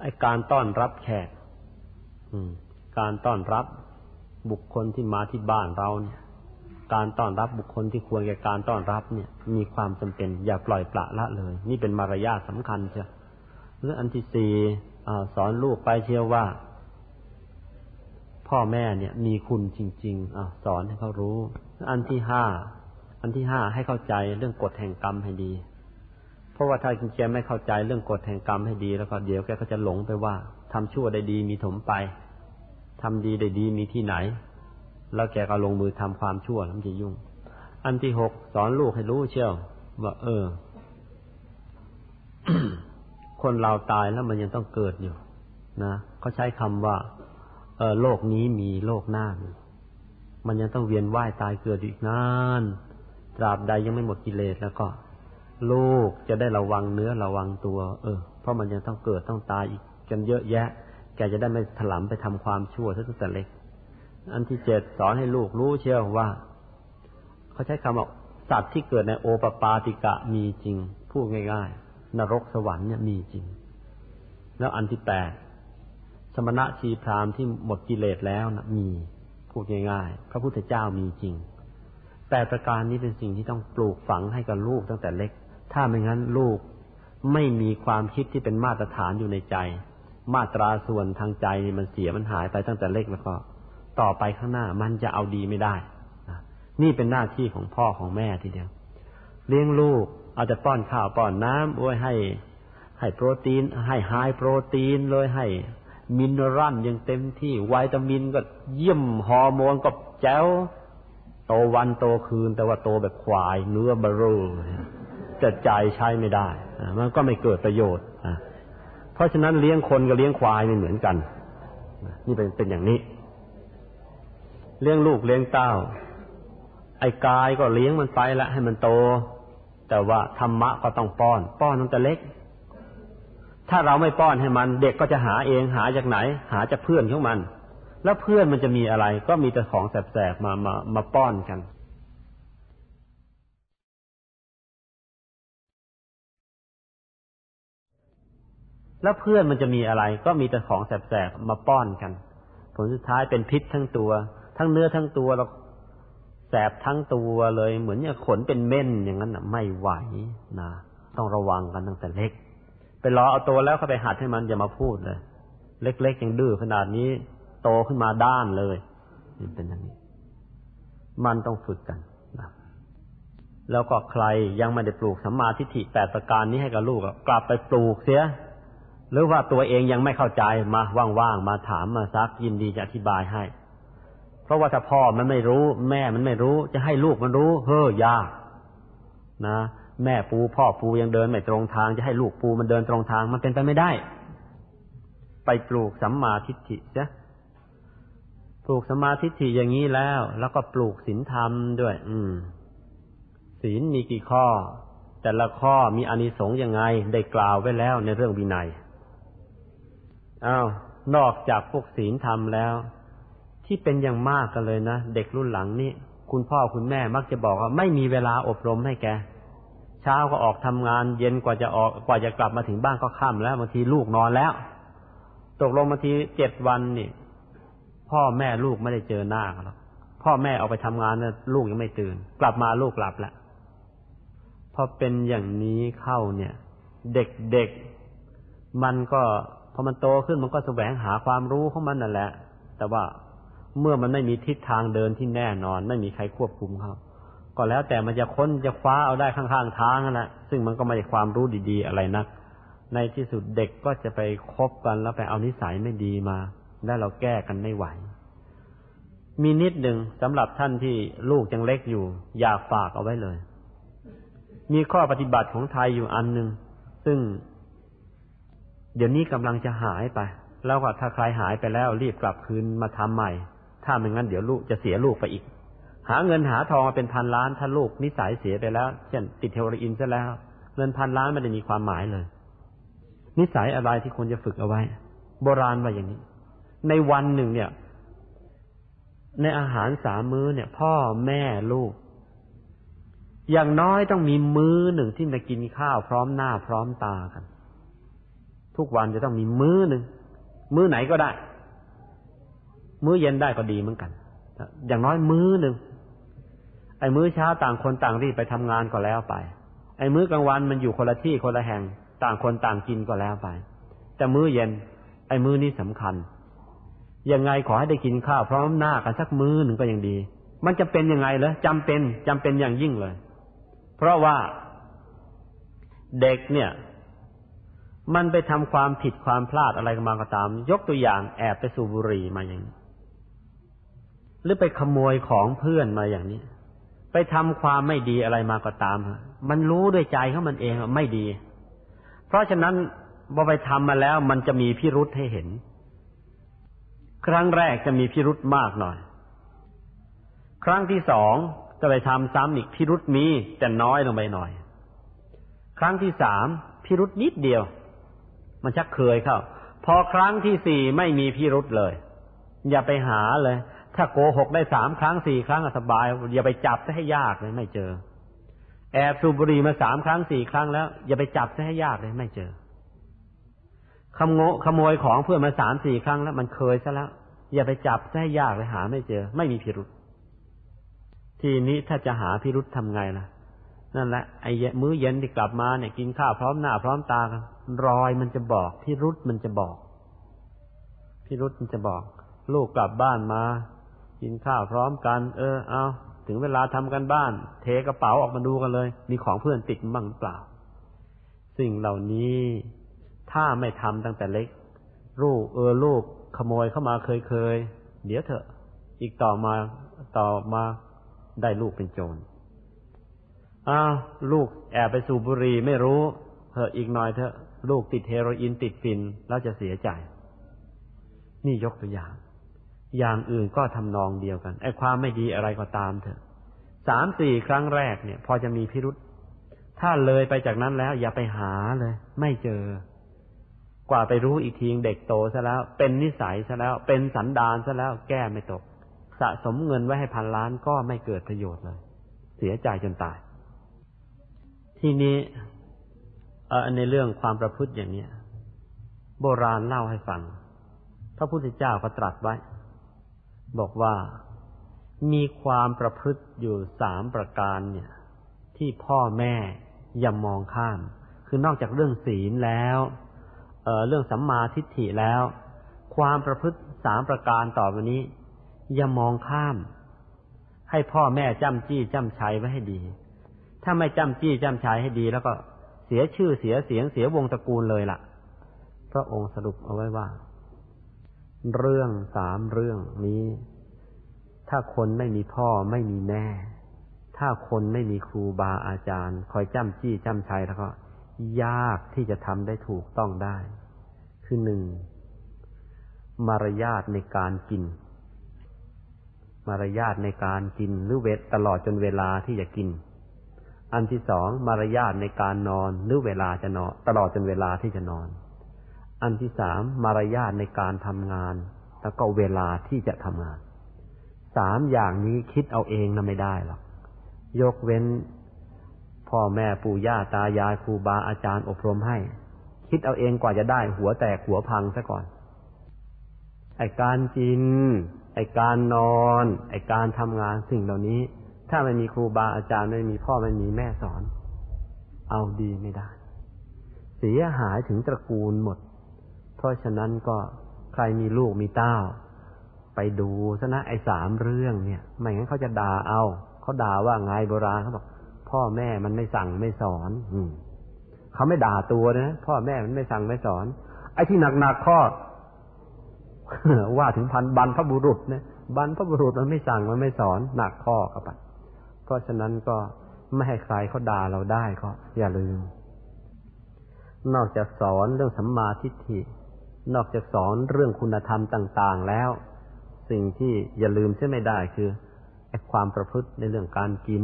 ไอการต้อนรับแขกการต้อนรับบุคคลที่มาที่บ้านเราเนี่ย การต้อนรับบุคคลที่ควรแก่การต้อนรับเนี่ย มีความจำเป็น อย่าปล่อยปละละเลย นี่เป็นมารยาทสำคัญเชียวเรื่องอันที่สี่สอนลูกไปเชียวว่า พ่อแม่เนี่ย มีคุณจริง ๆอสอนให้เขารู้ อันที่ห้าอันที่ห้าให้เข้าใจเรื่องกฎแห่งกรรมให้ดี เพราะว่าถ้าแกไม่เข้าใจเรื่องกฎแห่งกรรมให้ดี แล้วก็เดี๋ยวแกก็จะหลงไปว่าทำชั่วได้ดีมีถมไปทำดีได้ดีมีที่ไหน แล้วแกก็ลงมือทำความชั่วแล้วมันจะยุ่ง อันที่หกสอนลูกให้รู้เชียวว่าเออ คนเราตายแล้วมันยังต้องเกิดอยู่ นะเขาใช้คำว่า เออโลกนี้มีโลกหน้ามีมันยังต้องเวียนว่ายตายเกิดอีกนานตราบใดยังไม่หมดกิเลสแล้วก็ ลูกจะได้ระวังเนื้อระวังตัว เออ เพราะมันยังต้องเกิดต้องตายอีกกันเยอะแยะ แกจะได้ไม่ถลำไปทำความชั่วตั้งแต่เล็ก อันที่เจ็ดสอนให้ลูกรู้เชื่อว่า เขาใช้คำว่าสัตว์ที่เกิดในโอปปาติกะมีจริง พูดง่ายๆ นรกสวรรค์เนี่ยมีจริง แล้วอันที่แปดสมณะชีพรามที่หมดกิเลสแล้วนะมีพูดง่ายๆ พระพุทธเจ้ามีจริง แต่ประการนี้เป็นสิ่งที่ต้องปลูกฝังให้กับลูกตั้งแต่เล็ก ถ้าไม่งั้นลูกไม่มีความคิดที่เป็นมาตรฐานอยู่ในใจ มาตราส่วนทางใจมันเสียมันหายไปตั้งแต่เล็กแล้วก็ ต่อไปข้างหน้ามันจะเอาดีไม่ได้นี่เป็นหน้าที่ของพ่อของแม่ทีเดียว เลี้ยงลูกเอาจจะป้อนข้าวป้อนน้ำโอ้ยให้ให้โปรตีน ให้ไฮโปรตีนเลยให้มินเนอรัลยังเต็มที่วิตามินก็เยี่ยมฮอร์โมนก็แจ๋วโตวันโตคืน แต่ว่าโตแบบควาย เนื้อบรูจะใจใช้ไม่ได้มันก็ไม่เกิดประโยชน์เพราะฉะนั้นเลี้ยงคนกับเลี้ยงควายไม่เหมือนกันนี่เป็นเป็นอย่างนี้ เลี้ยงลูกเลี้ยงเต้า ไอ้กายก็เลี้ยงมันไปละให้มันโต แต่ว่าธรรมะก็ต้องป้อน ป้อนตั้งแต่เล็ก ถ้าเราไม่ป้อนให้มัน เด็กก็จะหาเองหาจากไหน หาจากเพื่อนของมัน แล้วเพื่อนมันจะมีอะไร ก็มีแต่ของแสบๆมามามาป้อนกันแล้วเพื่อนมันจะมีอะไร ก็มีแต่ของแสบๆมาป้อนกัน ผลสุดท้ายเป็นพิษทั้งตัว ทั้งเนื้อทั้งตัวเราแสบทั้งตัวเลย เหมือนอย่างขนเป็นเม่นอย่างนั้นนะไม่ไหวนะต้องระวังกันตั้งแต่เล็ก ไปรอเอาตัวแล้วเข้าไปหัดให้มันอย่ามาพูดเลย เล็กๆยังดื้อขนาดนี้ โตขึ้นมาด้านเลยนี่เป็นอย่างนี้ มันต้องฝึกกันนะแล้วก็ใครยังไม่ได้ปลูกสัมมาทิฏฐิแปดประการนี้ให้กับลูกกลับไปปลูกเสีย หรือว่าตัวเองยังไม่เข้าใจมาว่างๆมาถามมาซักยินดีจะอธิบายให้ ราะว่าถ้าพ่อมันไม่รู้ แม่มันไม่รู้ จะให้ลูกมันรู้ เฮ้อยากนะ แม่ปูพ่อปูยังเดินไม่ตรงทาง จะให้ลูกปูมันเดินตรงทาง มันเป็นไปไม่ได้ ไปปลูกสัมมาทิฏฐิจ้ะปลูกสัมมาทิฏฐิอย่างนี้แล้ว แล้วก็ปลูกศีลธรรมด้วย อืมศีลมีกี่ข้อ แต่ละข้อมีอานิสงส์ยังไง ได้กล่าวไว้แล้วในเรื่องวินัยอ้าวนอกจากพวกศีลธรรมแล้ว ที่เป็นอย่างมากกันเลยนะ เด็กรุ่นหลังนี่คุณพ่อคุณแม่มักจะบอกว่าไม่มีเวลาอบรมให้แก เช้าก็ออกทำงาน เย็นกว่าจะออกกว่าจะกลับมาถึงบ้านก็ค่ำแล้วบางทีลูกนอนแล้ว ตกลงบางทีเจ็ดวันนี่พ่อแม่ลูกไม่ได้เจอหน้ากันหรอกพ่อแม่ออกไปทำงานแล้วลูกยังไม่ตื่น กลับมาลูกหลับแล้วพอเป็นอย่างนี้เข้าเนี่ย เด็กๆมันก็พอมันโตขึ้นมันก็แสวงหาความรู้ของมันนั่นแหละ แต่ว่า เมื่อมันไม่มีทิศทางเดินที่แน่นอน ไม่มีใครควบคุมเขาก็แล้วแต่มันจะค้นจะคว้าเอาได้ข้างๆทางนั่นแหละซึ่งมันก็ไม่ใช่ความรู้ดีๆอะไรนัก ในที่สุดเด็กก็จะไปคบกันแล้วไปเอานิสัยไม่ดีมา แล้วเราแก้กันไม่ไหว มีนิดหนึ่งสำหรับท่านที่ลูกยังเล็กอยู่ อยากฝากเอาไว้เลย มีข้อปฏิบัติของไทยอยู่อันหนึ่งซึ่ง เดี๋ยวนี้กำลังจะหายไป แล้วก็ถ้าใครหายไปแล้วรีบกลับคืนมาทำใหม่ ถ้าไม่งั้นเดี๋ยวลูกจะเสียลูกไปอีก หาเงินหาทองมาเป็นพันล้านถ้าลูกนิสัยเสียไปแล้ว เช่น ติดเทโรอีนซะแล้ว เงินพันล้านไม่ได้มีความหมายเลย นิสัยอะไรที่ควรจะฝึกเอาไว้ โบราณว่าอย่างนี้ ในวันหนึ่งเนี่ย ในอาหารสามมื้อเนี่ย พ่อแม่ลูก อย่างน้อยต้องมีมื้อหนึ่งที่มากินข้าวพร้อมหน้าพร้อมตากัน ทุกวันจะต้องมีมื้อหนึ่งมื้อไหนก็ได้ มื้อเย็นได้ก็ดีเหมือนกัน อย่างน้อยมื้อหนึ่ง ไอ้มื้อเช้าต่างคนต่างรีบไปทำงานก็แล้วไป ไอ้มื้อกลางวันมันอยู่คนละที่คนละแห่ง ต่างคนต่างกินก็แล้วไป แต่มื้อเย็น ไอ้มื้อนี้สำคัญ ยังไงขอให้ได้กินข้าวพร้อมหน้ากันสักมื้อหนึ่งก็ยังดี มันจะเป็นยังไงเหรอจำเป็นจำเป็นอย่างยิ่งเลย เพราะว่าเด็กเนี่ย มันไปทำความผิดความพลาดอะไรมาก็ตาม ยกตัวอย่างแอบไปสูบบุหรี่มาอย่างนี้ หรือไปขโมยของเพื่อนมาอย่างนี้ ไปทำความไม่ดีอะไรมาก็ตามมันรู้ด้วยใจของมันเองว่าไม่ดี เพราะฉะนั้นพอไปทำมาแล้ว มันจะมีพิรุษให้เห็น ครั้งแรกจะมีพิรุษมากหน่อย ครั้งที่สองจะไปทำซ้ำอีกพิรุษมีแต่น้อยลงไปหน่อย ครั้งที่สามพิรุษนิดเดียว มันชักเคยเข้า พอครั้งที่สี่ไม่มีพิรุษเลย อย่าไปหาเลย ถ้าโกหกได้สามครั้งสี่ครั้งสบายอย่าไปจับซะให้ยากเลยไม่เจอ แอบสูบบุหรี่มาสามครั้งสี่ครั้งแล้ว อย่าไปจับซะให้ยากเลยไม่เจอขโมยขโมยของเพื่อนมาสามสี่ครั้งแล้ว มันเคยซะแล้ว อย่าไปจับซะให้ยากเลยหา ไม่เจอ ไม่มีพิรุษทีนี้ถ้าจะหาพิรุษทำไงล่ะ นั่นแหละไอ้มื้อเย็นที่กลับมาเนี่ย กินข้าวพร้อมหน้าพร้อมตากันรอยมันจะบอกพิรุษมันจะบอกพิรุษมันจะบอก ลูกกลับบ้านมา กินข้าวพร้อมกัน เออ เอาถึงเวลาทำกันบ้าน เทกระเป๋าออกมาดูกันเลย มีของเพื่อนติดบ้างเปล่า สิ่งเหล่านี้ถ้าไม่ทำตั้งแต่เล็ก ลูกเออลูกขโมยเข้ามาเคยเคยเดี๋ยวเถอะ อีกต่อมาต่อมาได้ลูกเป็นโจรอ้าวลูกแอบไปสูบบุหรี่ไม่รู้เถอะอีกหน่อยเถอะ ลูกติดเฮโรอีนติดฟินแล้วจะเสียใจ นี่ยกตัวอย่าง อย่างอื่นก็ทำนองเดียวกันไอ้ความไม่ดีอะไรก็ตามเถอะสามสี่ครั้งแรกเนี่ย พอจะมีพิรุษถ้าเลยไปจากนั้นแล้วอย่าไปหาเลย ไม่เจอ กว่าไปรู้อีกทีเด็กโตซะแล้ว เป็นนิสัยซะแล้ว เป็นสันดานซะแล้ว แก้ไม่ตก สะสมเงินไว้ให้พันล้านก็ไม่เกิดประโยชน์เลย เสียใจจนตาย ทีนี้ในเรื่องความประพฤติอย่างนี้โบราณเล่าให้ฟัง พระพุทธเจ้าก็ตรัสไว้ บอกว่ามีความประพฤติอยู่สามประการเนี่ย ที่พ่อแม่อย่ามองข้าม คือนอกจากเรื่องศีลแล้วเเรื่องสัมมาทิฏฐิแล้ว ความประพฤติสามประการต่อไปนี้ อย่ามองข้าม ให้พ่อแม่จำจี้จำชัยไว้ให้ดี ถ้าไม่จำจี้จำชัยให้ดี แล้วก็เสียชื่อเสียเสียงเสียวงตระกูลเลยละ่ะ พระองค์สรุปเอาไว้ว่า เรื่องสามเรื่องนี้ ถ้าคนไม่มีพ่อไม่มีแม่ ถ้าคนไม่มีครูบาอาจารย์ คอยจ้ำจี้จ้ำชัยแล้วก็ ยากที่จะทำได้ถูกต้องได้ คือหนึ่งมารยาทในการกิน มารยาทในการกินหรือเวทตลอดจนเวลาที่จะกิน อันที่สองมารยาทในการนอนหรือเวลาจะนอน ตลอดจนเวลาที่จะนอน อันที่สามมารยาทในการทำงาน แล้วก็เวลาที่จะทำงาน สามอย่างนี้คิดเอาเองนะไม่ได้หรอก ยกเว้น พ่อแม่ปู่ย่าตายายครูบาอาจารย์อบรมให้ คิดเอาเองกว่าจะได้หัวแตกหัวพังซะก่อน ไอการกิน ไอการนอน ไอการทำงานสิ่งเหล่านี้ ถ้าไม่มีครูบาอาจารย์ไม่มีพ่อไม่มีแม่สอน เอาดีไม่ได้ เสียหายถึงตระกูลหมด เพราะฉะนั้นก็ใครมีลูกมีเต้า ไปดูซะนะไอ้สามเรื่องเนี่ย ไม่งั้นเขาจะด่าเอาเขาด่าว่าไงโบราณเขาบอกพ่อแม่มันไม่สั่งไม่สอน อืมเขาไม่ด่าตัวนะพ่อแม่มันไม่สั่งไม่สอน ไอ้ที่หนักๆข้อว่าถึงพันบรรพบุรุษเนี่ยบรรพบุรุษมันไม่สั่งมันไม่สอนหนักข้อกับไปเพราะฉะนั้นก็ไม่ให้ใครเขาด่าเราได้ก็อย่าลืม นอกจากสอนเรื่องสัมมาทิฏฐิ นอกจากสอนเรื่องคุณธรรมต่าง ๆ แล้ว สิ่งที่อย่าลืมใช่ไม่ได้คือไอ้ความประพฤติในเรื่องการกิน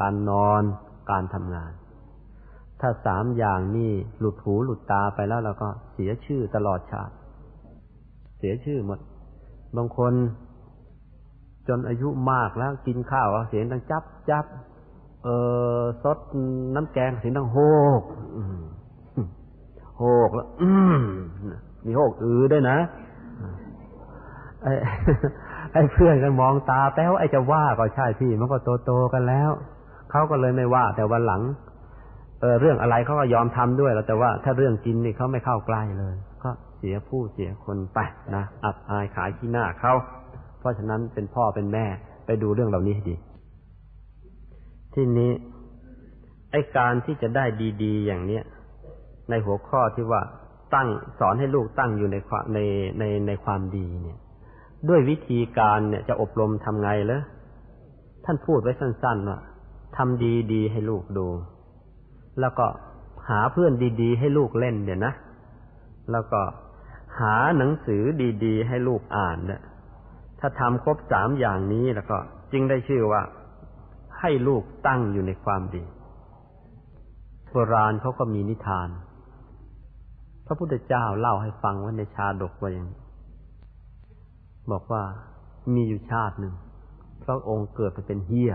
การนอน การทำงาน ถ้าสามอย่างนี้หลุดหูหลุดตาไปแล้วเราก็เสียชื่อตลอดชาติ เสียชื่อหมด บางคนจนอายุมากแล้วกินข้าวเสียงดังจับจับเออซดน้ำแกงเสียงดังโฮกโฮกแล้ว มีโฮกอือด้วยนะไอ้ไอ้เพื่อนกันมองตาแป้วไอ้จะว่าก็ใช่พี่มันก็โตโตกันแล้วเขาก็เลยไม่ว่า แต่วันหลัง เออเรื่องอะไรเขาก็ยอมทำด้วยแล้วแต่ว่าถ้าเรื่องกินนี่เขาไม่เข้าใกล้เลย ก็เสียผู้เสียคนไปนะอับอายขายขี้หน้าเขาเพราะฉะนั้นเป็นพ่อเป็นแม่ไปดูเรื่องเหล่านี้ให้ดี ที่นี้ ไอการที่จะได้ดี ๆ อย่างเนี้ยในหัวข้อที่ว่า ตั้งสอนให้ลูกตั้งอยู่ในความในในในความดีเนี่ย ด้วยวิธีการเนี่ยจะอบรมทำไงเลยท่านพูดไว้สั้นๆว่าทำดีๆให้ลูกดู แล้วก็หาเพื่อนดีๆ ให้ลูกเล่นเดี๋ยนะ แล้วก็หาหนังสือดีๆ ให้ลูกอ่านเนี่ยถ้าทำครบสามอย่างนี้แล้วก็ จึงได้ชื่อว่า ให้ลูกตั้งอยู่ในความดีโบราณเขาก็มีนิทาน พระพุทธเจ้าเล่าให้ฟังว่าในชาดกว่าอย่างบอกว่ามีอยู่ชาติหนึ่งพระองค์เกิดไปเป็นเฮีย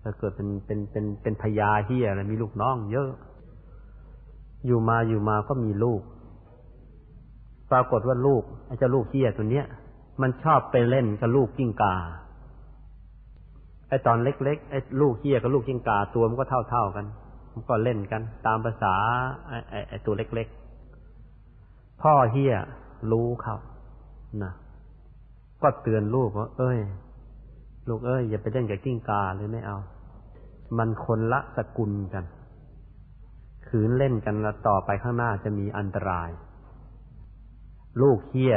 แล้วเกิดเป็นเป็นเป็นเป็นพญาเฮียแล้วมีลูกน้องเยอะ อยู่มาอยู่มาก็มีลูก ปรากฏว่าลูกไอ้เจ้าลูกเฮียตัวเนี้ย มันชอบไปเล่นกับลูกกิ้งกาไอ้ตอนเล็กๆไอ้ลูกเฮียกับลูกกิ้งกาตัวมันก็เท่าๆกันมัน ก็เล่นกัน ตามภาษาไอ้ไอ้ไอตัวเล็กๆ พ่อเฮียรู้เขานะก็เตือนลูกว่า เอ้ย ลูกเอ้ยอย่าไปเล่นกับกิ้งกาเลยไม่เอา มันคนละสกุลกัน ขืนเล่นกันแล้วต่อไปข้างหน้าจะมีอันตราย ลูกเฮีย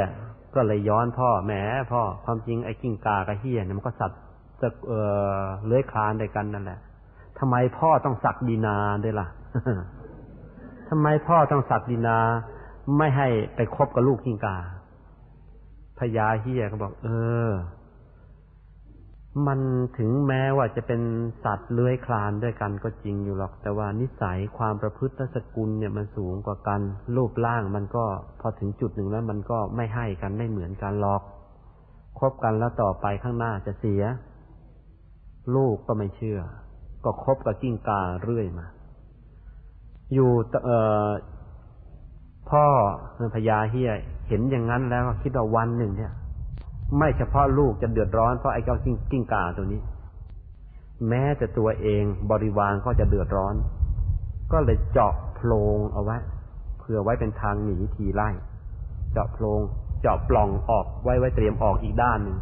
ก็เลยย้อนพ่อแหมพ่อความจริงไอ้กิ้งกากับเฮียเนี่ยมันก็สัตว์จะเอ่อเลื้อยคลานด้วยกันนั่นแหละ ทำไมพ่อต้องสักดีนาด้วยล่ะทำไมพ่อต้องสักดีนา ไม่ให้ไปคบกับลูกกิงกาพญาเฮียก็บอก เออ มันถึงแม้ว่าจะเป็นสัตว์เลื้อยคลานด้วยกันก็จริงอยู่หรอก แต่ว่านิสัยความประพฤติสกุลเนี่ยมันสูงกว่ากัน รูปร่างมันก็พอถึงจุดหนึ่งแล้วมันก็ไม่ให้กันไม่เหมือนกันหรอก คบกันแล้วต่อไปข้างหน้าจะเสีย ลูกก็ไม่เชื่อ ก็คบกับกิ้งกาเรื่อยมา อยู่เอ่อพ่อพญาเฮียเห็นอย่างนั้นแล้วคิดว่าวันหนึ่งเนี่ย ไม่เฉพาะลูกจะเดือดร้อนเพราะไอ้เจ้ากิ้งก่าตัวนี้ แม้แต่ตัวเองบริวารก็จะเดือดร้อน ก็เลยเจาะโพรงเอาไว้เพื่อไว้เป็นทางหนีทีไล่ เจาะโพรงเจาะปล่องออกไว้ไว้เตรียมออกอีกด้านหนึ่ง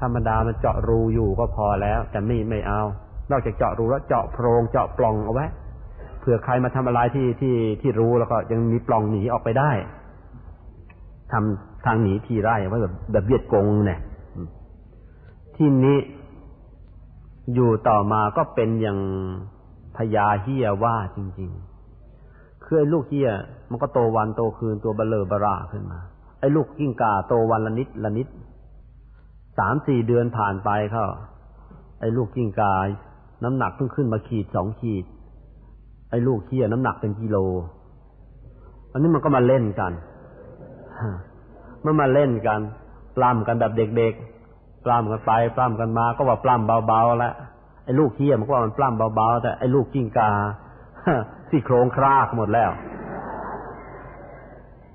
ธรรมดามันเจาะรูอยู่ก็พอแล้ว แต่ไม่ไม่เอา นอกจากเจาะรูแล้วเจาะโพรงเจาะปล่องเอาไว้เผื่อใครมาทำอะไรที่ที่ที่รู้แล้วก็ยังมีปล่องหนีออกไปได้ทำทางหนีทีไร่ไว้แบบแบบเวียดกงเนี่ยที่นี้อยู่ต่อมาก็เป็นอย่างพญาเฮียว่าจริง ๆ คือไอ้ลูกเฮียมันก็โตวันโตคืนตัวเบลเลอบราขึ้นมา ไอ้ลูกกิ้งก่าโตวันละนิดละนิดสามสี่เดือนผ่านไปเขาไอ้ลูกกิ้งก่า น้ำหนักเพิ่งขึ้นมาขีดสองขีด ไอ้ลูกเฮียน้ำหนักเป็นกิโล อันนี้มันก็มาเล่นกันมันมาเล่นกันปล้ำกันแบบเด็กๆปล้ำกันไปปล้ำกันมา ก็ว่าปล้ำเบาๆแล้วไอ้ลูกเฮียมันก็ว่ามันปล้ำเบาๆแต่ไอ้ลูกกิ้งกาสี่โครงครากหมดแล้ว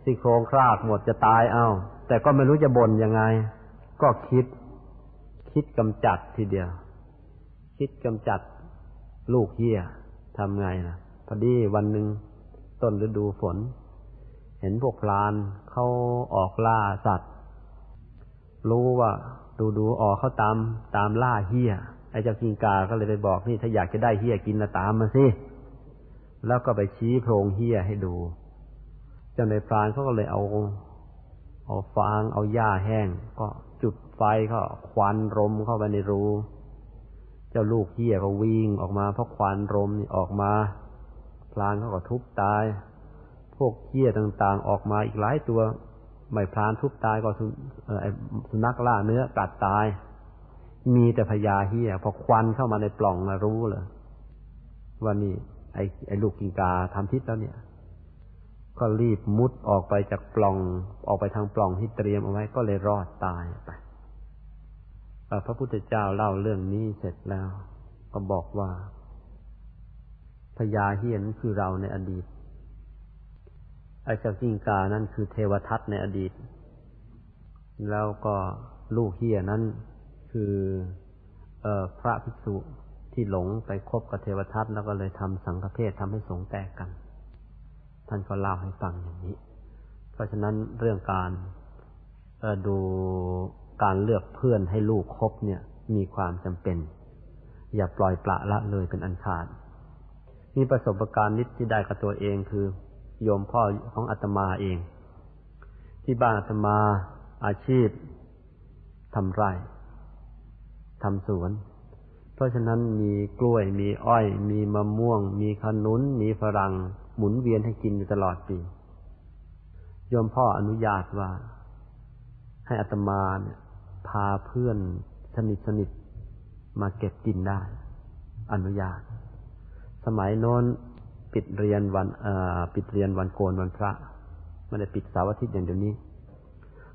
สี่โครงครากหมดจะตายเอ้าแต่ก็ไม่รู้จะบ่นยังไง ก็คิด คิดกำจัดทีเดียว คิดกำจัดลูกเฮียทำไงนะพอดีวันหนึ่งต้นฤดูฝน เห็นพวกพลานเขาออกล่าสัตว์ รู้ว่าดูดูออกเขาตามตามล่าเฮียไอ้เจ้ากิงกาก็เลยไปบอกนี่ถ้าอยากจะได้เฮียกินละตามมาสิแล้วก็ไปชี้โพรงเฮียให้ดู เจ้าในพรานเขาก็เลยเอา เอาฟางเอาหญ้าแห้ง ก็จุดไฟก็ควันรมเข้าไปในรู เจ้าลูกเฮียก็วิ่งออกมาเพราะควันรมนี่ออกมาพลานเขาก็ทุบตาย พวกเหี้ยต่างๆ ออกมาอีกหลายตัว ไม่พรานทุบตายก็สุนัขล่าเนื้อกัดตาย มีแต่พญาเหี้ยพอควันเข้ามาในปล่องมารู้เลยว่านี่ไอ้ไอ้ลูกกิงกาทำพิษแล้วเนี่ย ก็รีบมุดออกไปจากปล่องออกไปทางปล่องที่เตรียมเอาไว้ก็เลยรอดตายไป พระพุทธเจ้าเล่าเรื่องนี้เสร็จแล้ว ก็บอกว่าพญาเฮียนคือเราในอดีตไอ้เจ้ากิ้งกานั่นคือเทวทัตในอดีต แล้วก็ลูกเฮียนั้นคือเอพระภิกษุที่หลงไปคบกับเทวทัตแล้วก็เลยทำสังฆเพศทำให้สงแตกกัน ท่านก็เล่าให้ฟังอย่างนี้ เพราะฉะนั้นเรื่องการดู การเลือกเพื่อนให้ลูกคบเนี่ยมีความจำเป็น อย่าปล่อยปละละเลยเป็นอันขาด มีประสบการณ์นิดที่ได้กับตัวเองคือ โยมพ่อของอาตมาเอง ที่บ้านอาตมาอาชีพทำไร่ทำสวน เพราะฉะนั้นมีกล้วยมีอ้อย มีมะม่วง มีขนุน มีฝรั่ง หมุนเวียนให้กินอยู่ตลอดปีโยมพ่ออนุญาตว่า ให้อัตมาเนี่ย พาเพื่อนสนิทสนิทมาเก็บกินได้ อนุญาต สมัยโน้นปิดเรียนวันปิดเรียนวันโกนวันพระไม่ได้ปิดเสาร์อาทิตย์อย่างเดี๋ยวนี้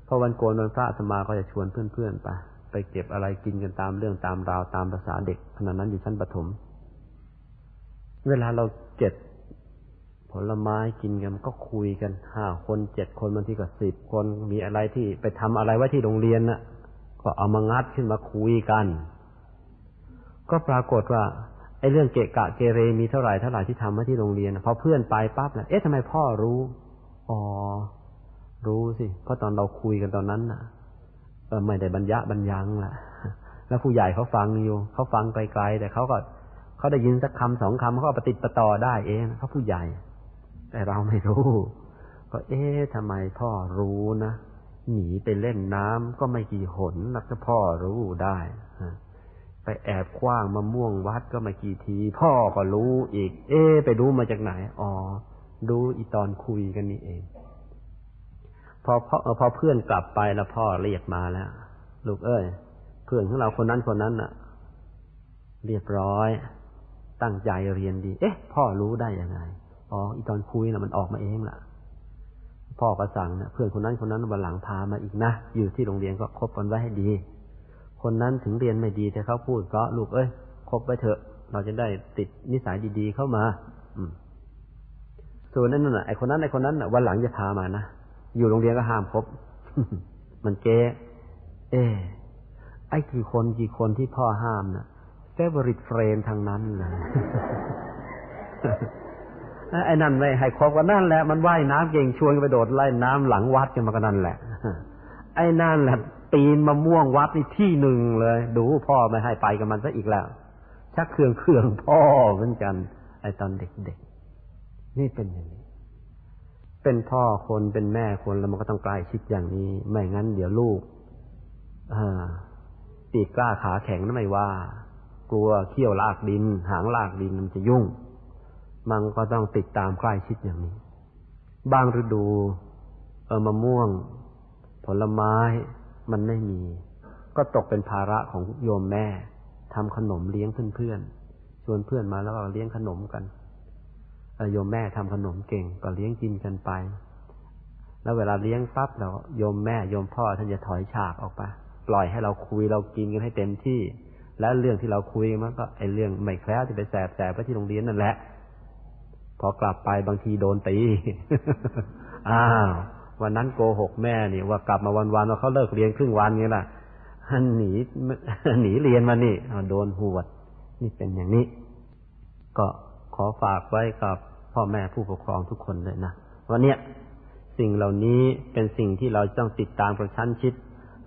พอวันโกนวันพระสมาก็จะชวนเพื่อนๆไปไปเก็บอะไรกินกันตามเรื่องตามราวตามภาษาเด็กขณะนั้นอยู่ชั้นประถม เวลาเราเก็บผลไม้กินกันก็คุยกันห้าคนเจ็ดคนบางทีก็สิบคนมีอะไรที่ไปทำอะไรไว้ที่โรงเรียนน่ะ ก็เอามางัดขึ้นมาคุยกัน ก็ปรากฏว่าไอ้เรื่องเกะกะเกเรมีเท่าไหร่เท่าไหร่ที่ทำมาที่โรงเรียนพอเพื่อนไปปั๊บนี่ยเอ๊ะทำไมพ่อรู้อ๋อรู้สิเพราะตอนเราคุยกันตอนนั้นน่ะเออไม่ได้บรรยะบรรยังแหละแล้วผู้ใหญ่เขาฟังอยู่เขาฟังไกลๆแต่เขาก็เขาได้ยินสักคำสองคำเขาก็ปฏิติประต่อได้เองเขาผู้ใหญ่ แต่เราไม่รู้ ก็เอ๊ะทำไมพ่อรู้นะ หนีไปเล่นน้ำก็ไม่กี่หนแล้วก็พ่อรู้ได้ไปแอบคว้างมะม่วงวัดก็มากี่ที พ่อก็รู้อีก เอ๊ไปรู้มาจากไหน อ๋อรู้อีตอนคุยกันนี่เอง พอพอพอเพื่อนกลับไปแล้วพ่อเรียกมาแล้ว ลูกเอ้ย เพื่อนของเราคนนั้นคนนั้นน่ะ เรียบร้อย ตั้งใจเรียนดี เอ๊ะ พ่อรู้ได้ยังไง อ๋อ อีตอนคุยน่ะมันออกมาเองล่ะ พ่อก็สั่งนะเพื่อนคนนั้นคนนั้นวันหลังพามาอีกนะอยู่ที่โรงเรียนก็คบกันไว้ให้ดี คนนั้นถึงเรียนไม่ดีแต่เขาพูดเพราะลูกเอ้ยคบไปเถอะ เราจะได้ติดนิสัยดีๆเข้ามา อืมส่วนนั้นน่ะไอ้คนนั้นไอ้คนนั้นน่ะวันหลังจะพามานะอยู่โรงเรียนก็ห้ามคบมันเก๊ เออไอ้กี่คนกี่คนที่พ่อห้ามนะ favorite friend ทั้งนั้นเลย ไอ้นั่นไม่ให้คบก็นั่นแหละมันว่ายน้ำเก่งชวนไปโดดเล่นน้ำหลังวัดกันมาก็นั่นแหละไอ้นั่นแหละปีนมะม่วงวัดนี่ที่หนึ่งเลย ดูพ่อไม่ให้ไปกับมันซะอีกแล้ว ชักเครื่องเครื่องพ่อเหมือนกัน ไอ้ตอนเด็กๆนี่เป็นอย่างนี้ เป็นพ่อคนเป็นแม่คนแล้วมันก็ต้องใกล้ชิดอย่างนี้ ไม่งั้นเดี๋ยวลูกปีกกล้าขาแข็งนั่นไม่ว่า กลัวเขี้ยวลากดิน หางลากดินมันจะยุ่ง มันก็ต้องติดตามใกล้ชิดอย่างนี้ บางฤดู เออมะม่วง ผลไม้มันไม่มี ก็ตกเป็นภาระของโยมแม่ทำขนมเลี้ยงเพื่อนๆชวนเพื่อนมาแล้วก็เลี้ยงขนมกันโยมแม่ทำขนมเก่งก็เลี้ยงกินกันไป แล้วเวลาเลี้ยงปั๊บเราโยมแม่โยมพ่อท่านจะถอยฉากออกไปปล่อยให้เราคุยเรากินกันให้เต็มที่ แล้วเรื่องที่เราคุยมันก็ไอเรื่องไม่แคล้วจะไปแสบแสบไปที่โรงเรียนนั่นแหละ พอกลับไปบางทีโดนตี อ้าว วันนั้นโกหกแม่นี่ว่ากลับมาวันวันว่าเขาเลิกเรียนครึ่งวันนี่แหละหนีหนีเรียนมานี่โดนหวด นี่เป็นอย่างนี้ ก็ขอฝากไว้กับพ่อแม่ผู้ปกครองทุกคนเลยนะวันเนี้ยสิ่งเหล่านี้เป็นสิ่งที่เราต้องติดตามกระชั้นชิด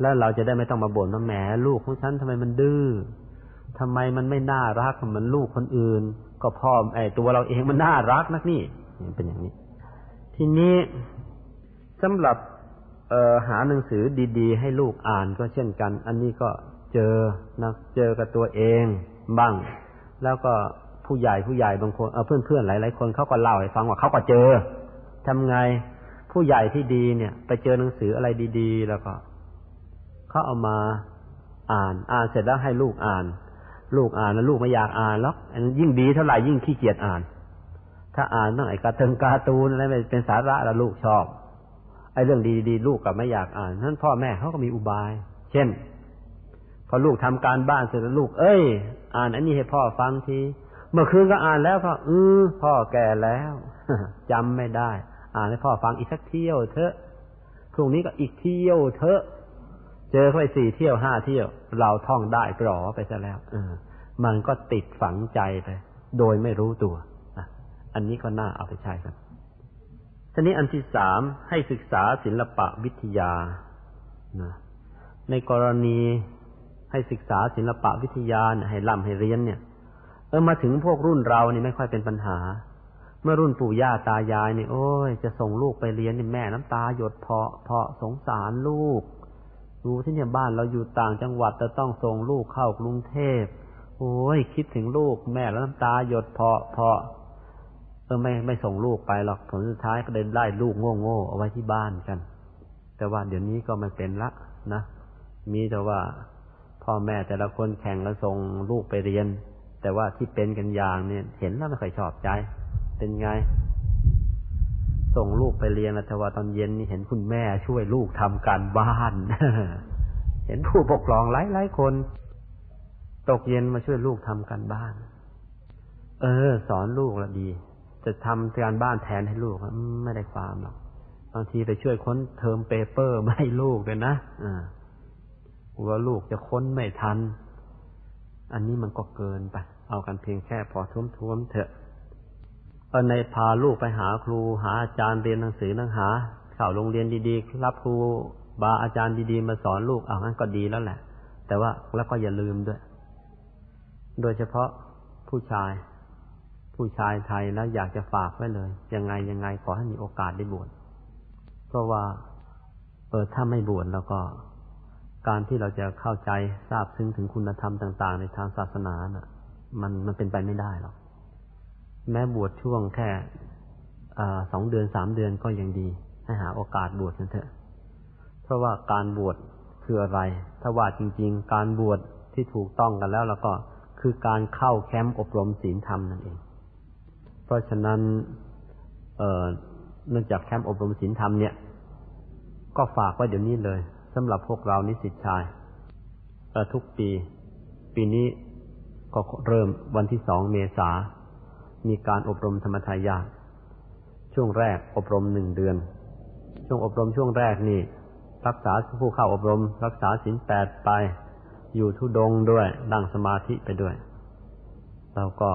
แล้วเราจะได้ไม่ต้องมาบ่นว่าแหมลูกของฉันทำไมมันดื้อทำไมมันไม่น่ารักเหมือนลูกคนอื่น ก็พ่อไอ้ตัวเราเองมันน่ารักนักนี่เป็นอย่างนี้ ทีนี้สำหรับหาหนังสือดีๆ ให้ลูกอ่านก็เช่นกัน อันนี้ก็เจอนะเจอกับตัวเองบ้าง แล้วก็ผู้ใหญ่ผู้ใหญ่บางคนเพื่อนเพื่อนหลายๆคนเขาก็เล่าให้ฟังว่าเขาก็เจอทำไงผู้ใหญ่ที่ดีเนี่ย ไปเจอหนังสืออะไรดี ๆ แล้วก็เขาเอามาอ่าน อ่านเสร็จแล้วให้ลูกอ่าน ลูกอ่านแล้วลูกไม่อยากอ่านแล้วยิ่งดีเท่าไหร่ยิ่งขี้เกียจอ่าน ถ้าอ่านต้องไอ้การ์ตูนการ์ตูนอะไรเป็นสาระแล้วลูกชอบ ไอ้เรื่องดีๆลูกกับไม่อยากอ่านนั้นพ่อแม่เขาก็มีอุบาย เช่น พอลูกทำการบ้านเสร็จแล้วลูก เอ้ย อ่านอันนี้ให้พ่อฟังทีเมื่อคืนก็อ่านแล้วพ่อเออพ่อแก่แล้วจำไม่ได้ อ่านให้พ่อฟังอีกสักเที่ยวเถอะพรุ่งนี้ก็อีกเที่ยวเถอะ เจอค่อยสี่เที่ยวห้าเที่ยว เราท่องได้กรอไปซะแล้วเออมันก็ติดฝังใจไป โดยไม่รู้ตัวอันนี้ก็น่าเอาไปใช้ครับทีนี้อันที่สามให้ศึกษาศิลปะวิทยานะในกรณีให้ศึกษาศิลปะวิทยาให้ล่ำให้เรียนเนี่ย เออมาถึงพวกรุ่นเรานี่ไม่ค่อยเป็นปัญหา เมื่อรุ่นปู่ย่าตายายนี่โอ้ยจะส่งลูกไปเรียนนี่แม่น้ำตาหยดเพาะเพาะสงสารลูก ดูที่เนี่ยบ้านเราอยู่ต่างจังหวัดจะต้องส่งลูกเข้ากรุงเทพโอ้ยคิดถึงลูกแม่แล้วน้ำตาหยดเพาะเพาะเออไม่ไม่ส่งลูกไปหรอกผลสุดท้ายก็เดินไล่ลูกโง่โง่เอาไว้ที่บ้านกัน แต่ว่าเดี๋ยวนี้ก็ไม่เป็นละนะมีแต่ว่าพ่อแม่แต่ละคนแข่งกันส่งลูกไปเรียน แต่ว่าที่เป็นกันอย่างเนี่ย เห็นแล้วไม่ค่อยชอบใจ เป็นไง ส่งลูกไปเรียนแต่ว่าตอนเย็นนี่เห็นคุณแม่ช่วยลูกทำการบ้าน เห็นผู้ปกครองหลายหลายคน ตกเย็นมาช่วยลูกทำการบ้าน เออ สอนลูกละดี จะทำการบ้านแทนให้ลูกไม่ได้ความหรอกบางทีไปช่วยค้น term paper มาให้ลูกเลยนะอ่าว่าลูกจะค้นไม่ทัน อันนี้มันก็เกินไป เอากันเพียงแค่พอท้วมๆเถอะ เออในพาลูกไปหาครูหาอาจารย์เรียนหนังสือนังหาเข้าโรงเรียนดีๆรับครูบาอาจารย์ดีๆมาสอนลูกเอางั้นก็ดีแล้วแหละ แต่ว่าแล้วก็อย่าลืมด้วย โดยเฉพาะผู้ชาย ผู้ชายไทยแล้วอยากจะฝากไว้เลย ยังไงยังไงขอให้มีโอกาสได้บวชเพราะว่าเออถ้าไม่บวชแล้วก็ การที่เราจะเข้าใจทราบซึ้งถึงคุณธรรมต่าง ๆ ในทางศาสนาน่ะ มันมันเป็นไปไม่ได้หรอก แม้บวชช่วงแค่สองเดือนสามเดือนก็ยังดี ให้หาโอกาสบวชกันเถอะ เพราะว่าการบวชคืออะไร ถ้าว่าจริง ๆ การบวชที่ถูกต้องกันแล้วแล้วก็คือการเข้าแคมป์อบรมศีลธรรมนั่นเอง เพราะฉะนั้นเออเนื่องจากแคมป์อบรมศีลธรรมเนี่ย ก็ฝากไว้เดี๋ยวนี้เลยสำหรับพวกเรานิสิตชายทุกปี ปีนี้ก็เริ่มวันที่สองเมษา มีการอบรมธรรมทายาทช่วงแรกอบรมหนึ่งเดือน ช่วงอบรมช่วงแรกนี่ รักษาผู้เข้าอบรม รักษาศีลแปดไป อยู่ทุดงด้วยนั่งสมาธิไปด้วยเราก็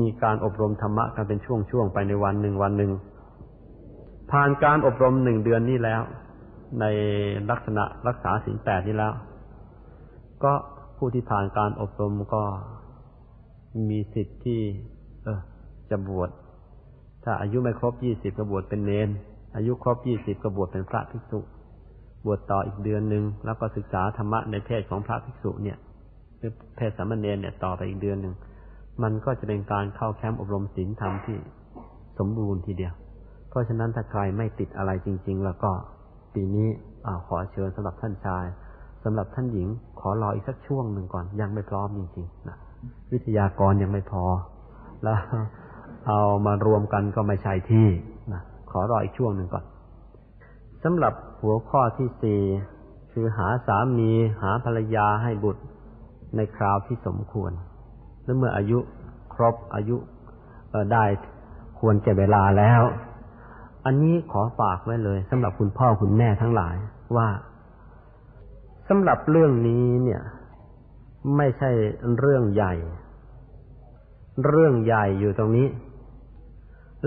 มีการอบรมธรรมะกันเป็นช่วงๆไปในวันหนึ่งวันหนึ่งผ่านการอบรมหนึ่งเดือนนี้แล้ว ในลักษณะรักษาศีลแปดนี้แล้ว ก็ผู้ที่ผ่านการอบรมก็มีสิทธิ์ที่ จะบวช ถ้าอายุไม่ครบยี่สิบก็บวชเป็นเนน อายุครบยี่สิบก็บวชเป็นพระภิกษุ บวชต่ออีกเดือนหนึ่งแล้วก็ศึกษาธรรมะในเพศของพระภิกษุเนี่ยหรือเพศสามเณรเนี่ยต่อไปอีกเดือนหนึ่ง มันก็จะเป็นการเข้าแคมป์อบรมศีลธรรมที่สมบูรณ์ทีเดียว เพราะฉะนั้นถ้าใครไม่ติดอะไรจริง ๆ แล้วก็ปีนี้อขอเชิญสำหรับท่านชายสำหรับท่านหญิง ขอรออีกสักช่วงหนึ่งก่อน ยังไม่พร้อมจริงๆนะวิทยากรยังไม่พอ แล้ว เอามารวมกันก็ไม่ใช่ที่นะขอรออีกช่วงหนึ่งก่อนสำหรับหัวข้อที่สี่คือหาสามีหาภรรยาให้บุตรในคราวที่สมควร และเมื่ออายุครบอายุได้ควรแก่เวลาแล้ว อันนี้ขอฝากไว้เลยสำหรับคุณพ่อคุณแม่ทั้งหลายว่าสำหรับเรื่องนี้เนี่ย ไม่ใช่เรื่องใหญ่ เรื่องใหญ่อยู่ตรงนี้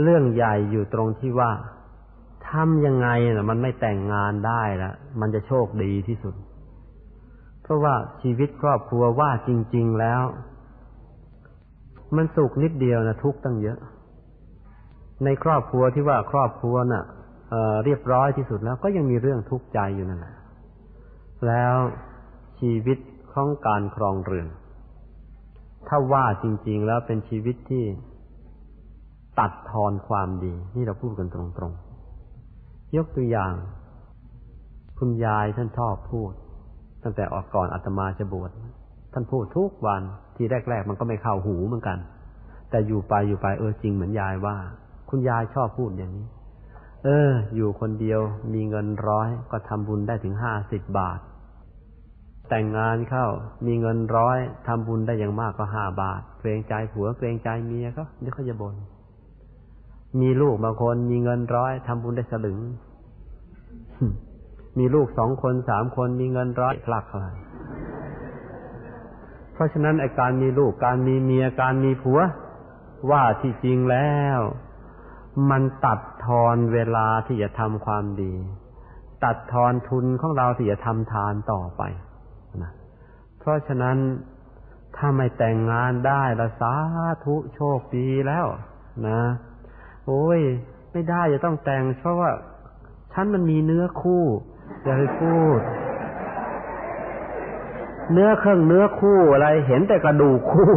เรื่องใหญ่อยู่ตรงที่ว่าทำยังไงนะมันไม่แต่งงานได้ละมันจะโชคดีที่สุด เพราะว่าชีวิตครอบครัวว่าจริง ๆแล้ว มันสุขนิดเดียวนะทุกตั้งเยอะ ในครอบครัวที่ว่าครอบครัวน่ะเเรียบร้อยที่สุดแล้วก็ยังมีเรื่องทุกข์ใจอยู่นั่นแหละแล้วชีวิตของการครองเรือนถ้าว่าจริง ๆ แล้วเป็นชีวิตที่ ตัดทอนความดี นี่เราพูดกันตรงๆ ยกตัวอย่าง คุณยายท่านชอบพูด ตั้งแต่ออกก่อนอาตมาจะบวชท่านพูดทุกวันทีแรก ๆ มันก็ไม่เข้าหูเหมือนกัน แต่อยู่ไปอยู่ไปเออจริงเหมือนยายว่า คุณยายชอบพูดอย่างนี้ เออ อยู่คนเดียวมีเงินร้อยก็ทำบุญได้ถึงห้าสิบบาท แต่งงานเข้า มีเงินร้อยทำบุญได้อย่างมากก็ห้าบาท เกรงใจผัวเกรงใจเมียก็เดี๋ยวเขาจะบน่น มีลูกบางคนมีเงินร้อยทำบุญได้สลึง มีลูกสองคนสามคนมีเงินร้อยพลักเข้าไปเพราะฉะนั้นไอการมีลูกการมีเมียการมีผัว ว่าที่จริงแล้ว มันตัดทอนเวลาที่จะทำความดี ตัดทอนทุนของเราที่จะทำทานต่อไปนะเพราะฉะนั้นถ้าไม่แต่งงานได้ละสาธุโชคดีแล้ว นะ โอ้ย ไม่ได้จะต้องแต่ง เพราะว่าฉันมันมีเนื้อคู่ อย่าไปพูด เนื้อเครื่องเนื้อคู่อะไร เห็นแต่กระดูกคู่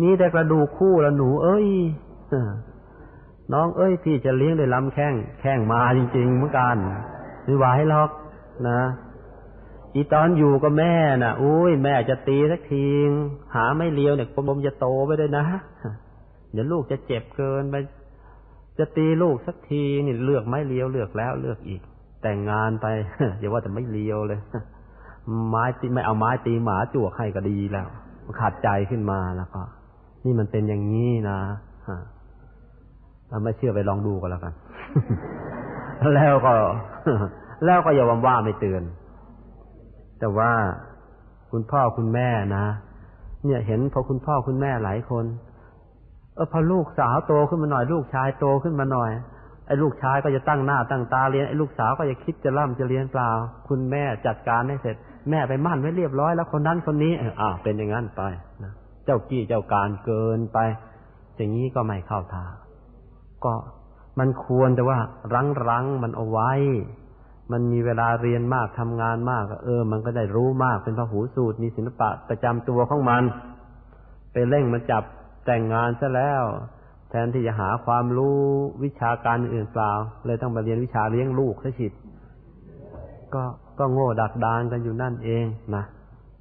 มีแต่กระดูกคู่แล้วหนู เอ้ยน้องเอ้ย พี่จะเลี้ยงได้ลำแข้งแข้งมาจริงๆเหมือนกันไม่ไหวหรอกนะอีตอนอยู่กับแม่น่ะ อุ้ยแม่จะตีสักทีหาไม่เลี้ยวเนี่ยผมจะโตไปเลยนะ เดี๋ยวลูกจะเจ็บเกินไปจะตีลูกสักทีนี่เลือกไม้เลี้ยวเลือกแล้วเลือกอีก แต่งงานไปอย่าว่าแต่ไม่เลี้ยวเลย ไม้ตีไม่เอาไม้ตีหมาจวกให้ก็ดีแล้วขาดใจขึ้นมาแล้วก็ นี่มันเป็นอย่างนี้นะฮะไม่เชื่อไปลองดูก็แล้วกัน แล้วก็ แล้วก็อย่าว่าไม่เตือน แต่ว่าคุณพ่อคุณแม่นะเนี่ยเห็นพอคุณพ่อคุณแม่หลายคน อพอลูกสาวโตขึ้นมาหน่อย ลูกชายโตขึ้นมาหน่อยไอ้ลูกชายก็จะตั้งหน้าตั้งตาเรียนไอ้ลูกสาวก็จะคิดจะร่ำจะเรียนเปล่า คุณแม่จัดการให้เสร็จ แม่ไปมั่นไว้เรียบร้อยแล้วคนนั้นคนนี้อ่าเป็นอย่างนั้นไปนะเจ้ากี้เจ้าการเกินไป อย่างนี้ก็ไม่เข้าทางก็มันควรแต่ว่า รั้งรั้งมันเอาไว้ มันมีเวลาเรียนมากทำงานมากเออ มันก็ได้รู้มากเป็นพระหูสูตรมีศิลปะประจำตัวของมัน ไปเร่งมาจับ แต่งงานซะแล้ว แทนที่จะหาความรู้วิชาการอื่นเปล่า เลยต้องมาเรียนวิชาเลี้ยงลูกซะฉิดก็ก็โง่ดักดานกันอยู่นั่นเองนะ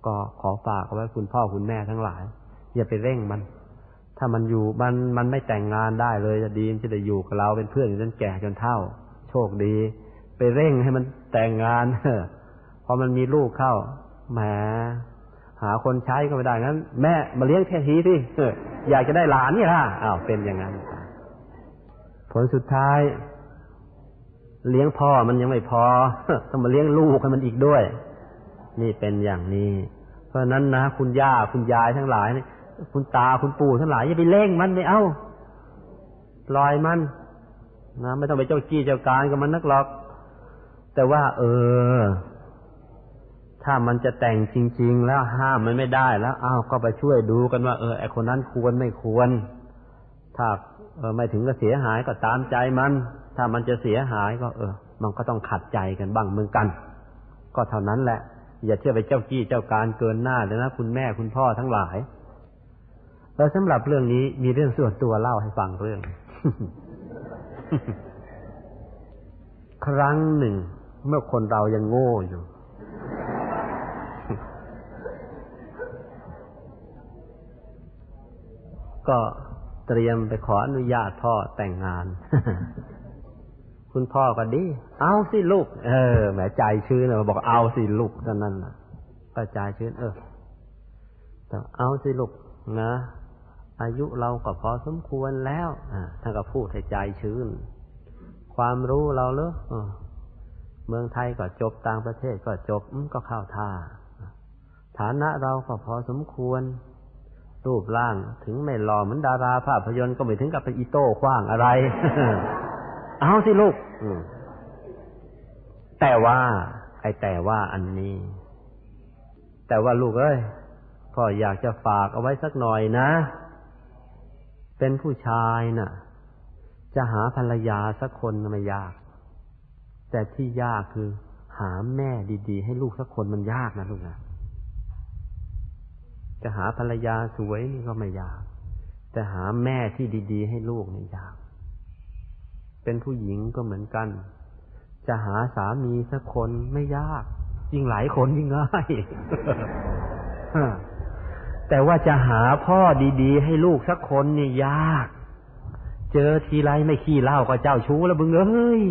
ก็ขอฝากไว้คุณพ่อคุณแม่ทั้งหลาย อย่าไปเร่งมัน ถ้ามันอยู่มันมันไม่แต่งงานได้เลยจะดีมันจะได้อยู่กับเราเป็นเพื่อนจนแก่จนเท่า โชคดี ไปเร่งให้มันแต่งงานพอมันมีลูกเข้าแหม หาคนใช้ก็ไม่ได้งั้น แม่มาเลี้ยงแค่ทีสิอยากจะได้หลานนี่ล่ะอ้าวเป็นอย่างนั้นผลสุดท้าย เลี้ยงพ่อมันยังไม่พอต้องมาเลี้ยงลูกให้มันอีกด้วย นี่เป็นอย่างนี้ เพราะนั้นนะคุณย่าคุณยายทั้งหลายคุณตาคุณปู่ทั้งหลายอย่าไปเล่งมันไม่เอาปล่อยมันนะไม่ต้องไปเจ้ากี้เจ้าการกับมันนักหรอก แต่ว่า เออ ถ้ามันจะแต่งจริง ๆ แล้วห้ามมันไม่ได้แล้วอ้าวก็ไปช่วยดูกันว่า เออไอคนนั้นควรไม่ควร ถ้าเออไม่ถึงก็เสียหายก็ตามใจมัน ถ้ามันจะเสียหายก็ เออ มันก็ต้องขัดใจกันบ้างเหมือนกัน ก็เท่านั้นแหละ อย่าเชื่อไปเจ้ากี้เจ้าการเกินหน้าเลยนะคุณแม่คุณพ่อทั้งหลายเออสำหรับเรื่องนี้มีเรื่องส่วนตัวเล่าให้ฟังเรื่อง ครั้งหนึ่ง เมื่อคนเรายังโง่อยู่ ก็เตรียมไปขออนุญาตพ่อแต่งงาน คุณพ่อก็ดี เอาสิลูก เออแหมใจชื้นเลยบอกเอาสิลูกเท่านั้นนะก็ใจชื้น เออแต่เอาสิลูกนะอายุเราก็พอสมควรแล้วท่านก็พูดให้ใจชื้น ความรู้เราเลอเมืองไทยก็จบต่างประเทศก็จบก็เข้าท่า ฐานะเราก็พอสมควร รูปร่างถึงไม่หล่อเหมือนดาราภาพยนตร์ก็ไม่ถึงกับเป็นอีโต้ขว้างอะไร เอาสิลูกแต่ว่า ไอ้แต่ว่าอันนี้ แต่ว่าลูกเอ้ยพ่ออยากจะฝากเอาไว้สักหน่อยนะ เป็นผู้ชายน่ะ จะหาภรรยาสักคนไม่ยาก แต่ที่ยากคือ หาแม่ดี ๆ ให้ลูกสักคนมันยากนะลูกนะ จะหาภรรยาสวยนี่ก็ไม่ยาก แต่หาแม่ที่ดี ๆ ให้ลูกนี่ยาก เป็นผู้หญิงก็เหมือนกัน จะหาสามีสักคนไม่ยาก ยิ่งหลายคนยิ่งง่ายแต่ว่าจะหาพ่อดีๆ ให้ลูกสักคนนี่ยาก เจอทีไรไม่ขี้เล่าก็เจ้าชู้แล้วบึงเอ้ย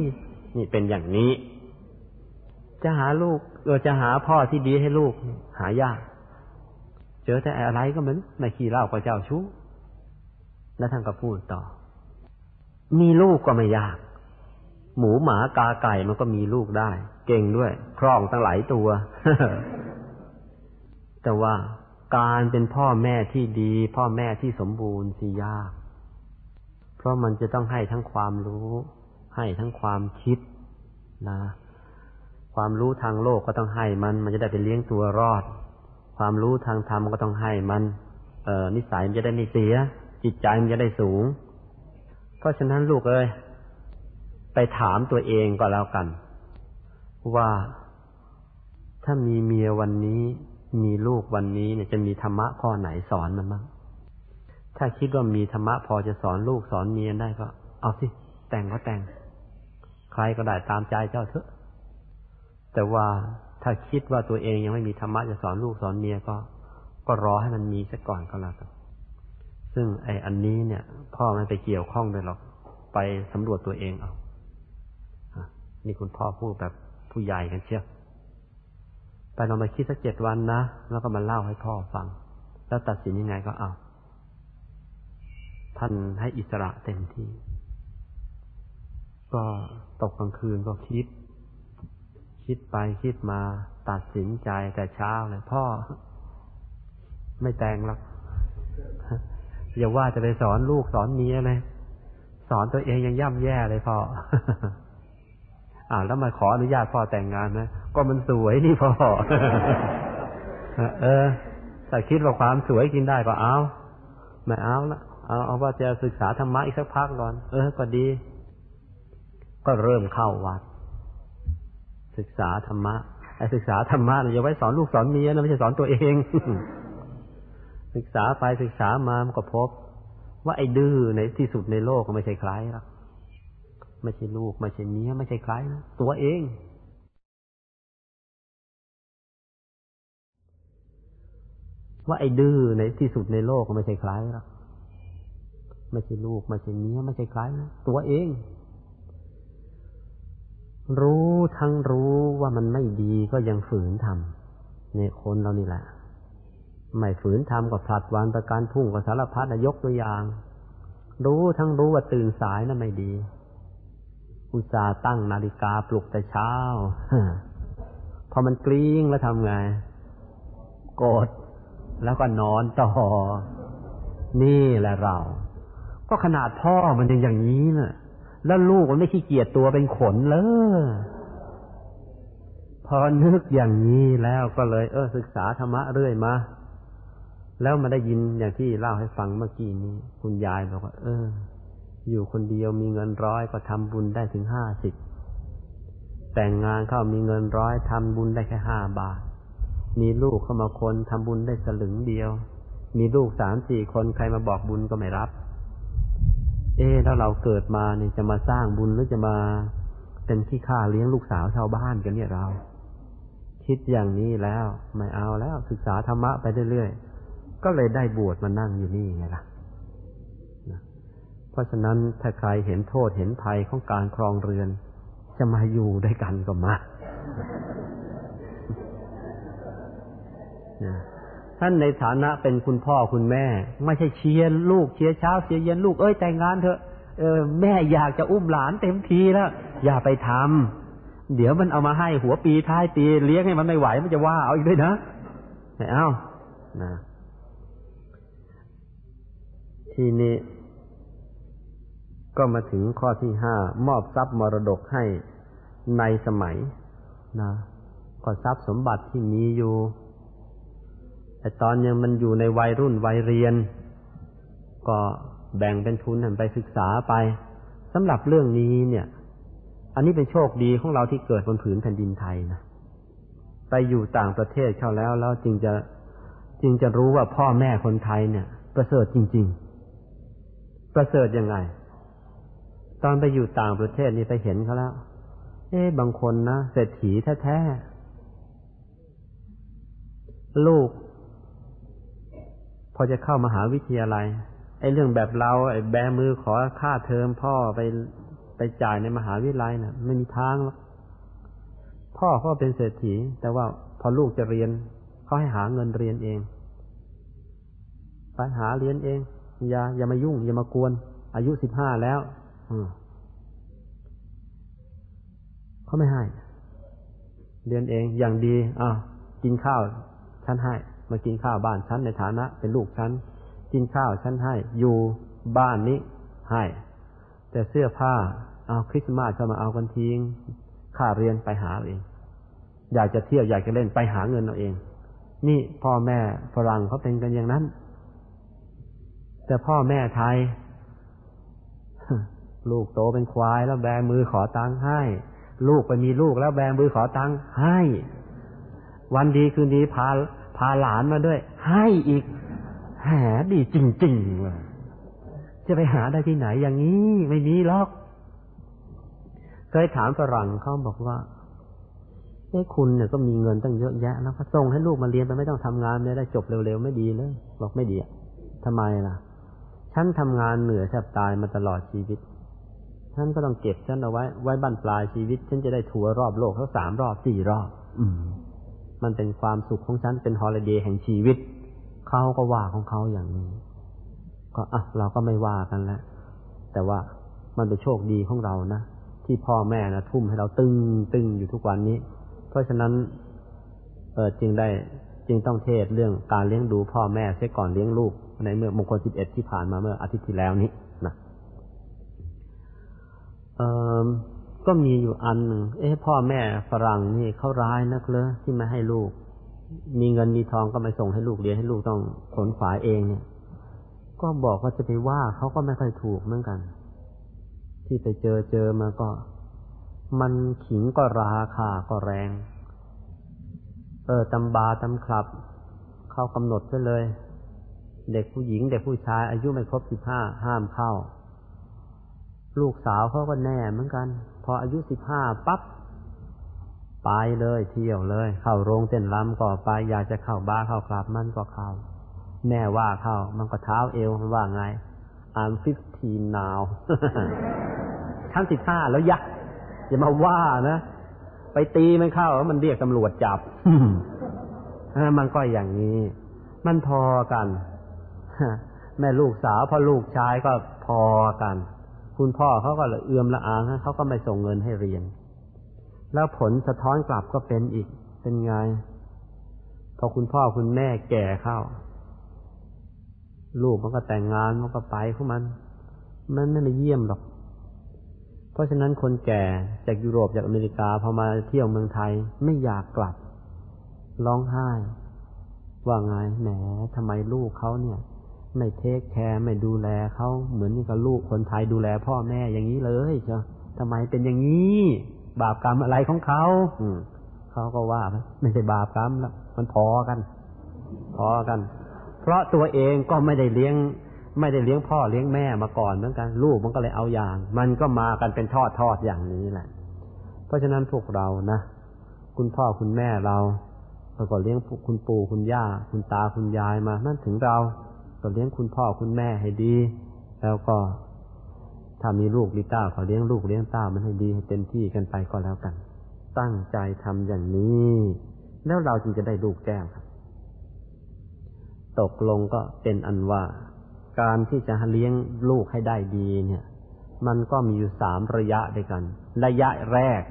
นี่เป็นอย่างนี้ จะหาลูกเออจะหาพ่อที่ดีให้ลูก หายาก จอแต่อะไรก็เหมือนไม่ขี้เล่าก็เจ้าชู้ แล้วท่านก็พูดต่อ มีลูกก็ไม่ยาก หมูหมากาไก่มันก็มีลูกได้ เก่งด้วย คล่องตั้งหลายตัว แต่ว่าการเป็นพ่อแม่ที่ดี พ่อแม่ที่สมบูรณ์สิยาก เพราะมันจะต้องให้ทั้งความรู้ ให้ทั้งความคิดนะ ความรู้ทางโลกก็ต้องให้มัน มันจะได้ไปเลี้ยงตัวรอด ความรู้ทางธรรมก็ต้องให้มันเออนิสัยมันจะได้ไม่เสีย จิตใจมันจะได้สูง เพราะฉะนั้นลูกเอ้ยไปถามตัวเองก็แล้วกัน ว่าถ้ามีเมียวันนี้มีลูกวันนี้เนี่ยจะมีธรรมะข้อไหนสอนมันบ้างถ้าคิดว่ามีธรรมะพอจะสอนลูกสอนเมียได้ก็ เอาสิ แต่งก็แต่ง ใครก็ได้ตามใจเจ้าเถอะ แต่ว่า ถ้าคิดว่าตัวเองยังไม่มีธรรมะจะสอนลูกสอนเมียก็ ก็รอให้มันมีซะก่อนก็แล้วกันซึ่งไอ้อันนี้เนี่ย พ่อไม่ไปเกี่ยวข้องเลยหรอกไปสำรวจตัวเองเอานี่คุณพ่อพูดแบบผู้ใหญ่กันเชียวไปลองไปคิดสักเจ็ดวันนะแล้วก็มาเล่าให้พ่อฟัง แล้วตัดสินยังไงก็เอาท่านให้อิสระเต็มที่ ก็ตกกลางคืนก็คิด คิดไปคิดมาตัดสินใจแต่เช้าเลยพ่อ ไม่แต่งหรอกอย่าว่าจะไปสอนลูกสอนเมียเลยสอนตัวเองยังย่ำแย่เลยพ่ออ่าแล้วมาขออนุญาตพ่อแต่งงานนะก็มันสวยนี่พ่อเออแต่คิดว่าความสวยกินได้ก็เอาไม่เอาละเอาเอาว่าจะศึกษาธรรมะอีกสักพักก่อน เออ ก็ดี ก็เริ่มเข้าวัด ศึกษาธรรมะไอ้ศึกษาธรรมะเนี่ยอย่าไว้สอนลูกสอนเมียนะไม่ใช่สอนตัวเอง ศึกษาไปศึกษามามันก็พบ ว่าไอ้ดื้อในที่สุดในโลกก็ไม่ใช่ใครหรอกไม่ใช่ลูกไม่ใช่เมียไม่ใช่ใครนะตัวเองว่าไอ้ดื้อในที่สุดในโลกก็ไม่ใช่ใครหรอกไม่ใช่ลูกไม่ใช่เมียไม่ใช่ใครนะตัวเอง รู้ทั้งรู้ว่ามันไม่ดีก็ยังฝืนทำเนี่ยคนเรานี่แหละไม่ฝืนทำก็ผลัดวันประการพุ่งกับสารพัดยกตัวอย่าง รู้ทั้งรู้ว่าตื่นสายนั่นไม่ดี อุตส่าห์ตั้งนาฬิกาปลุกแต่เช้าพอมันกลิ้งแล้วทำไงกดแล้วก็นอนต่อ นี่แหละเรา ก็ขนาดพ่อมันยังอย่างนี้นะ่ะ แล้วลูกมันไม่ขี้เกียจตัวเป็นขนเลยพอนึกอย่างนี้แล้วก็เลย เออ ศึกษาธรรมะเรื่อยมาแล้วมาได้ยินอย่างที่เล่าให้ฟังเมื่อกี้นี้ คุณยายบอกว่า เออ อยู่คนเดียวมีเงินร้อยก็ทำบุญได้ถึงห้าสิบแต่งงานเข้ามีเงินร้อยทำบุญได้แค่ห้าบาท มีลูกเข้ามาคนทำบุญได้สลึงเดียว มีลูกสามสี่คนใครมาบอกบุญก็ไม่รับ เอ๊แล้วเราเกิดมาเนี่ยจะมาสร้างบุญหรือจะมาเป็นขี้ข้าเลี้ยงลูกสาวชาวบ้านกันเนี่ยเรา คิดอย่างนี้แล้วไม่เอาแล้วศึกษาธรรมะไปเรื่อยๆก็เลยได้บวชมานั่งอยู่นี่ไงล่ะเพราะฉะนั้นถ้าใครเห็นโทษเห็นภัยของการครองเรือน จะมาอยู่ด้วยกันก็มา ท่านในฐานะเป็นคุณพ่อคุณแม่ ไม่ใช่เชียร์ลูกเชียร์เช้าเชียร์เย็นลูกเอ้ยแต่งงานเถอะเออแม่อยากจะอุ้มหลานเต็มทีแล้วอย่าไปทำเดี๋ยวมันเอามาให้หัวปีท้ายปีเลี้ยงให้มันไม่ไหวมันจะว่าเอาอีกด้วยนะไม่เอานะทีนี้ก็มาถึงข้อที่ห้ามอบทรัพย์มรดกให้ในสมัยนะก็ทรัพย์สมบัติที่มีอยู่ แต่ตอนยังมันอยู่ในวัยรุ่นวัยเรียน ก็แบ่งเป็นทุนไปศึกษาไปสำหรับเรื่องนี้เนี่ย อันนี้เป็นโชคดีของเราที่เกิดบนผืนแผ่นดินไทยนะไปอยู่ต่างประเทศเข้าแล้วแล้วจึงจะจึงจะรู้ว่าพ่อแม่คนไทยเนี่ย ประเสริฐจริง ๆ ประเสริฐยังไง ตอนไปอยู่ต่างประเทศนี่ไปเห็นเขาแล้ว เอ๊บางคนนะเศรษฐีแท้ๆลูก อจะเข้ามาหาวิทยาลัยไอ้เรื่องแบบเราไอ้แบมือขอค่าเทอมพ่อไปไปจ่ายในมหาวิทยาลัยนะ่ะ ไม่มีทางหรอกพ่อเขาเป็นเศรษฐี แต่ว่าพอลูกจะเรียนเขาให้หาเงินเรียนเองไปหาเรียนเอง อย่าอย่ามายุ่ง อย่ามากวน อายุสิบห้าแล้วเขาไม่ให้ เรียนเองอย่างดีอ่ากินข้าวฉันให้ มากินข้าวบ้านฉันในฐานะ เป็นลูกฉันกินข้าวฉันให้ อยู่บ้านนี้ให้ แต่เสื้อผ้าเอาคริสต์มาสจะมาเอากันทิ้งค่าเรียนไปหาเอง อยากจะเที่ยวอยากจะเล่นไปหาเงินเอาเอง นี่พ่อแม่ฝรั่งเขาเป็นกันอย่างนั้น แต่พ่อแม่ไทยลูกโตเป็นควายแล้วแบมือขอตังค์ให้ ลูกไปมีลูกแล้วแบมือขอตังค์ให้ วันดีคืนดีพาาหลานมาด้วย ให้อีกแหมดีจริงๆเลยจะไปหาได้ที่ไหนอย่างนี้ไม่มีหรอก เคยถามฝรั่งเขาบอกว่าเอ้คุณเนี่ยก็มีเงินตั้งเยอะแยะแล้วก็ส่งให้ลูกมาเรียนไปไม่ต้องทำงานเลยได้จบเร็วๆไม่ดีเลยบอกไม่ดีทำไมล่ะ ฉันทำงานเหนื่อยแทบตายมาตลอดชีวิต ฉันก็ต้องเก็บฉันเอาไว้ ไว้บั้นปลายชีวิต ฉันจะได้ทัวร์รอบโลกทั้งสามรอบสี่รอบ อืม มันเป็นความสุขของฉันเป็นฮอลิเดย์แห่งชีวิตเขาก็ว่าของเขาอย่างนี้ ก็อะเราก็ไม่ว่ากันแล้วแต่ว่ามันเป็นโชคดีของเรานะที่พ่อแม่นะทุ่มให้เราตึงตึงอยู่ทุกวันนี้ เพราะฉะนั้น เออจึงได้จึงต้องเทศเรื่องการเลี้ยงดูพ่อแม่เสียก่อนเลี้ยงลูก ในเมื่อมงคลสิบเอ็ดที่ผ่านมาเมื่ออาทิตย์ที่แล้วนี้นะเออ ก็มีอยู่อันหนึ่ง เอ๊ะพ่อแม่ฝรั่งนี่เขาร้ายนักเลยที่ไม่ให้ลูก มีเงินมีทองก็ไม่ส่งให้ลูกเรียนให้ลูกต้องขนขวายเองเนี่ย ก็บอกว่าจะไปว่าเขาก็ไม่ค่อยถูกเหมือนกัน ที่ไปเจอเจอมาก็ มันขิงก็ราคาก็แรง เออตำบาตำคลับ เขากำหนดไว้เลย เด็กผู้หญิง เด็กผู้ชายอายุไม่ครบสิบห้าห้ามเข้า ลูกสาวเขาก็แน่เหมือนกัน ออายุสิบห้าปั๊บไปเลยเที่ยวเลย เข้าโรงเต้นรำก็ไปอยากจะเข้าบ้าเข้าคลับมันก็เข้า แม่ว่าเข้า มันก็เท้าเอวมันว่าไง I'm fifteen now ทั้งสิบห้าแล้วยักอย่ามาว่านะ ไปตีมันเข้าแล้วมันเรียกตำรวจจับมันก็อย่างนี้ มันพอกันแม่ลูกสาวพ่อลูกชายก็พอกัน คุณพ่อเขาก็เอื้อมละอางเขาก็ไม่ส่งเงินให้เรียน แล้วผลสะท้อนกลับก็เป็นอีก เป็นไง พอคุณพ่อคุณแม่แก่เข้า ลูกมันก็แต่งงานมันก็ไปของมัน มันไม่ได้เยี่ยมหรอก เพราะฉะนั้นคนแก่จากยุโรปจากอเมริกาพอมาเที่ยวเมืองไทยไม่อยากกลับ ร้องไห้ ว่าไงแหมทำไมลูกเขาเนี่ย ไม่เทคแคร์ไม่ดูแลเขาเหมือนกับลูกคนไทยดูแลพ่อแม่อย่างนี้เลยเจ้าทำไมเป็นอย่างนี้ บาปกรรมอะไรของเขาอืมเขาก็ว่าไม่ใช่บาปกรรมแล้วมันพอกัน พอกัน เพราะตัวเองก็ไม่ได้เลี้ยง ไม่ได้เลี้ยงพ่อเลี้ยงแม่มาก่อนเหมือนกัน ลูกมันก็เลยเอาอย่าง มันก็มากันเป็นทอดทอดอย่างนี้แหละ เพราะฉะนั้นพวกเรานะคุณพ่อคุณแม่เราเราก็เลี้ยงคุณปู่คุณย่า คุณตาคุณยายมานั่นถึงเรา ก็เลี้ยงคุณพ่อคุณแม่ให้ดี แล้วก็ถ้ามีลูกลีต้าขอเลี้ยงลูกเลี้ยงต้ามันให้ดีให้เต็มที่กันไปก็แล้วกัน ตั้งใจทำอย่างนี้ แล้วเราจึงจะได้ลูกแก้วครับ ตกลงก็เป็นอันว่า การที่จะเลี้ยงลูกให้ได้ดีเนี่ย มันก็มีอยู่สามระยะด้วยกัน ระยะแรก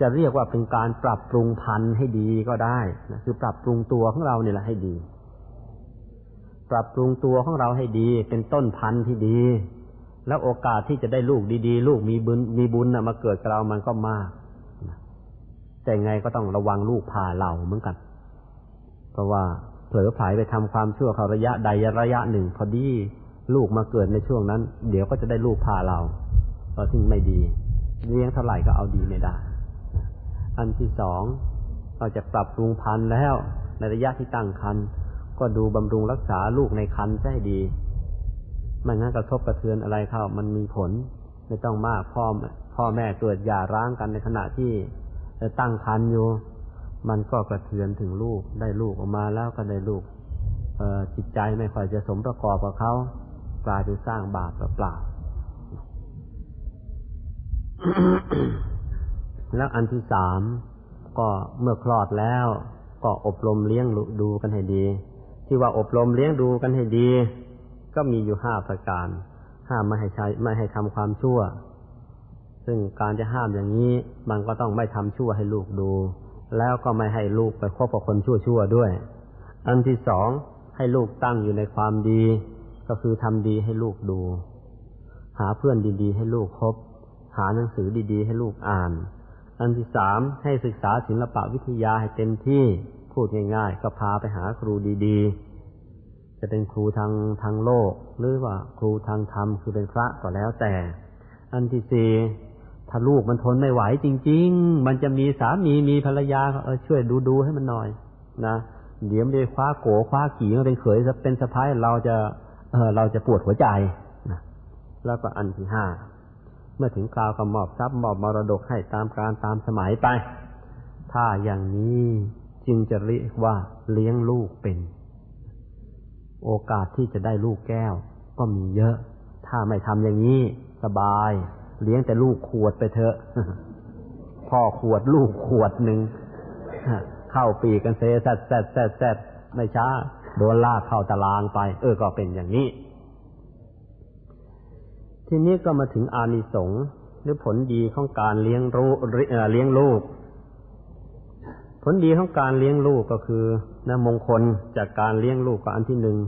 จะเรียกว่าเป็นการปรับปรุงพันธุ์ให้ดีก็ได้นะคือปรับปรุงตัวของเราเนี่ยแหละให้ดี ปรับปรุงตัวของเราให้ดี เป็นต้นพันธุ์ที่ดี แล้วโอกาสที่จะได้ลูกดีๆ ลูกมีบุญมีบุญนะมาเกิดกับเรามันก็มากแต่ไงก็ต้องระวังลูกพาเราเหมือนกัน เพราะว่าเผลอผายไปทำความชั่วเขาระยะใดระยะหนึ่งพอดีลูกมาเกิดในช่วงนั้น เดี๋ยวก็จะได้ลูกพาเราก็ถึงไม่ดี เลี้ยงเท่าไหร่ก็เอาดีไม่ได้ อันที่สองเราจะปรับปรุงพันธุ์แล้ว ในระยะที่ตั้งครรภ์ ก็ดูบำรุงรักษาลูกในครรภ์ให้ดีไม่งั้นกระทบกระเทือนอะไรเข้ามันมีผล ไม่ต้องมากพ่อพ่อแม่เกิดหย่าร้างกันในขณะที่ตั้งครรภ์อยู่ มันก็กระเทือนถึงลูกได้ลูกออกมาแล้วก็ได้ลูกจิตใจไม่ค่อยจะสมประกอบกับเขากลายเป็นสร้างบาปเปล่าแล้วอันที่สามก็เมื่อคลอดแล้ว ก็อบรมเลี้ยงดูกันให้ดี ที่ว่าอบรมเลี้ยงดูกันให้ดี ก็มีอยู่ห้าประการ ห้ามไม่ให้ใช้ไม่ให้ทำความชั่ว ซึ่งการจะห้ามอย่างนี้ มันก็ต้องไม่ทำชั่วให้ลูกดู แล้วก็ไม่ให้ลูกไปคบกับคนชั่วๆด้วย อันที่สองให้ลูกตั้งอยู่ในความดี ก็คือทำดีให้ลูกดู หาเพื่อนดีๆ ให้ลูกคบ หาหนังสือดีๆ ให้ลูกอ่าน อันที่สามให้ศึกษาศิลปะวิทยาให้เต็มที่ พูดง่ายๆ ก็พาไปหาครูดีๆ จะเป็นครูทางทางโลก หรือว่าครูทางธรรมคือเป็นพระก็แล้วแต่ อันที่สี่ถ้าลูกมันทนไม่ไหวจริง ๆ มันจะมีสามีมีภรรยาเออช่วยดูดูให้มันหน่อยนะเดี๋ยวไม่คว้าโกคว้าขี่มาเป็นเขยเป็นสะพ้ายเราจะเออเราจะปวดหัวใจนะแล้วก็อันที่ห้าเมื่อถึงคราวก็มอบทรัพย์มอบมรดกให้ตามการตามสมัยไป ถ้าอย่างนี้ จึงจะเรียกว่าเลี้ยงลูกเป็น โอกาสที่จะได้ลูกแก้ว ก็มีเยอะ ถ้าไม่ทำอย่างนี้สบาย เลี้ยงแต่ลูกขวดไปเถอะพ่อขวดลูกขวดหนึ่งเข้าปีกันเซแซดแซดแซดแซดไม่ช้าโดนลากเข้าตารางไป เออก็เป็นอย่างนี้ ทีนี้ก็มาถึงอานิสงส์หรือผลดีของการเลี้ยงรู้เลี้ยงลูก ลดีของการเลี้ยงลูกก็คือนะมงคลจากการเลี้ยงลูกก็อันที่หนึ่ง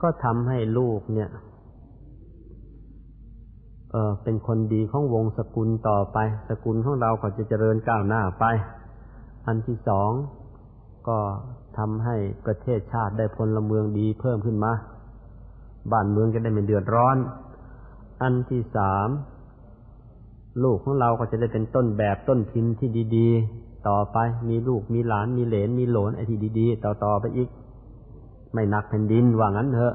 ก็ทำให้ลูกเนี่ยเออเป็นคนดีของวงสกุลต่อไป สกุลของเราก็จะเจริญก้าวหน้าไป อันที่สองก็ทำให้ประเทศชาติได้พลเมืองดีเพิ่มขึ้นมา บ้านเมืองจะได้ไม่เดือดร้อน อันที่สามลูกของเราก็จะได้เป็นต้นแบบต้นพินที่ดี ๆ ต่อไปมีลูกมีหลานมีเหลนมีหลนไอ้ที่ดีๆ ต่อๆไปอีก ไม่หนักแผ่นดินว่างั้นเถอะ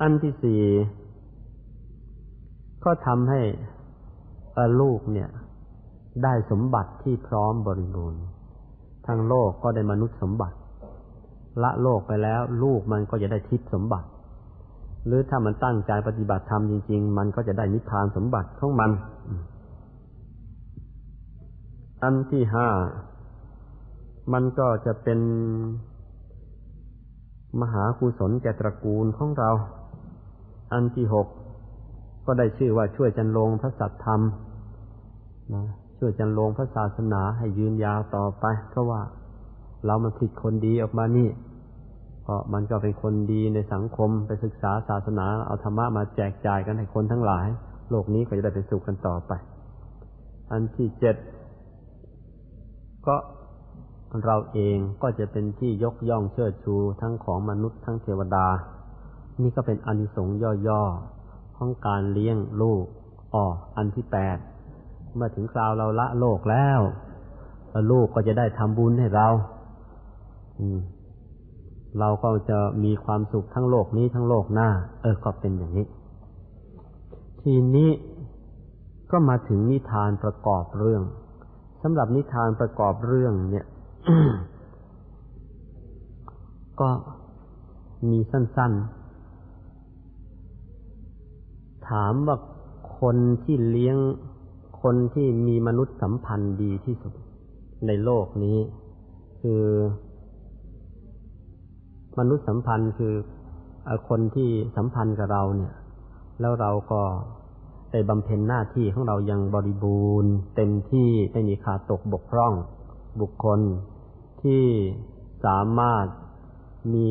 อันที่สี่ก็ทำให้ลูกเนี่ย ได้สมบัติที่พร้อมบริบูรณ์ทางโลกก็ได้มนุษย์สมบัติ ละโลกไปแล้ว ลูกมันก็จะได้ทิพย์สมบัติ หรือถ้ามันตั้งใจปฏิบัติธรรมจริง ๆ มันก็จะได้นิพพานสมบัติของมัน อันที่ห้ามันก็จะเป็นมหากุศลแก่ตระกูลของเรา อันที่หกก็ได้ชื่อว่าช่วยจันลงพระสัตธรรมนะช่วยจันลงพระศาสนาให้ยืนยาวต่อไป เพราะว่าเรามันผิดคนดีออกมานี่เพราะมันก็เป็นคนดีในสังคมไปศึกษาศาสนา เอาธรรมะมาแจกจ่ายกันให้คนทั้งหลาย โลกนี้ก็จะได้เป็นสุขกันต่อไป อันที่เจ็ด ก็เราเองก็จะเป็นที่ยกย่องเชิดชูทั้งของมนุษย์ทั้งเทวดา นี่ก็เป็นอนิสงส์ย่อๆของการเลี้ยงลูกอ๋ออันที่แปดเมื่อถึงคราวเราละโลกแล้ว ลูกก็จะได้ทำบุญให้เรา อืม เราก็จะมีความสุขทั้งโลกนี้ทั้งโลกหน้า เออก็เป็นอย่างนี้ ทีนี้ก็มาถึงนิทานประกอบเรื่อง สำหรับนิทานประกอบเรื่องเนี่ย ก็มีสั้น ๆ ถามว่าคนที่เลี้ยงคนที่มีมนุษย์สัมพันธ์ดีที่สุดในโลกนี้ คือ มนุษย์สัมพันธ์คือคนที่สัมพันธ์กับเราเนี่ย แล้วเราก็ ได้บำเพ็ญหน้าที่ของเรายังบริบูรณ์ เต็มที่ไม่มีขาดตกบกพร่อง บุคคลที่สามารถมี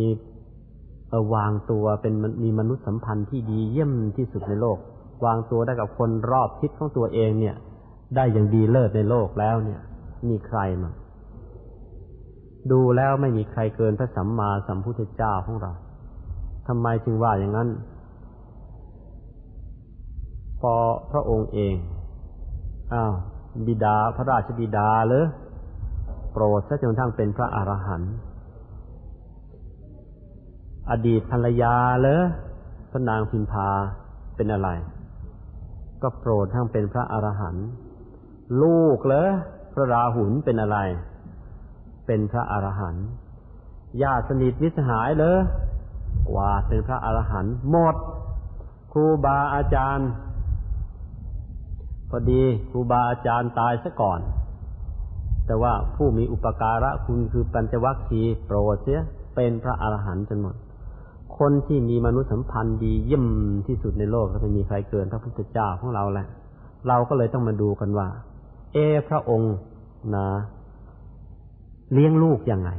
วางตัวเป็นมีมนุษยสัมพันธ์ที่ดีเยี่ยมที่สุดในโลก วางตัวได้กับคนรอบทิศของตัวเองเนี่ย ได้อย่างดีเลิศในโลกแล้วเนี่ย มีใครมั้งดูแล้วไม่มีใครเกินพระสัมมาสัมพุทธเจ้าของเราทำไมจึงว่าอย่างนั้น พอพระองค์เอง อ้าวบิดาพระราชบิดาเลยโปรดซะจนทั้งเป็นพระอรหันต์อดีตภรรยาเลยพระนางพิมพาเป็นอะไร ก็โปรดทั้งเป็นพระอรหันต์ลูกเลยพระราหุลเป็นอะไร เป็นพระอรหันต์ญาติสนิทมิสหายเลยกว่าเป็นพระอรหันต์หมด ครูบาอาจารย์ พอดีครูบาอาจารย์ตายซะก่อน แต่ว่าผู้มีอุปการะคุณคือปัญจวัคคีย์โปรดเสียเป็นพระอรหันต์จนหมด คนที่มีมนุษยสัมพันธ์ดีเยี่ยมที่สุดในโลกก็ไม่มีใครเกินพระพุทธเจ้าของเราแหละ เราก็เลยต้องมาดูกันว่า เอพระองค์นะเลี้ยงลูกยังไง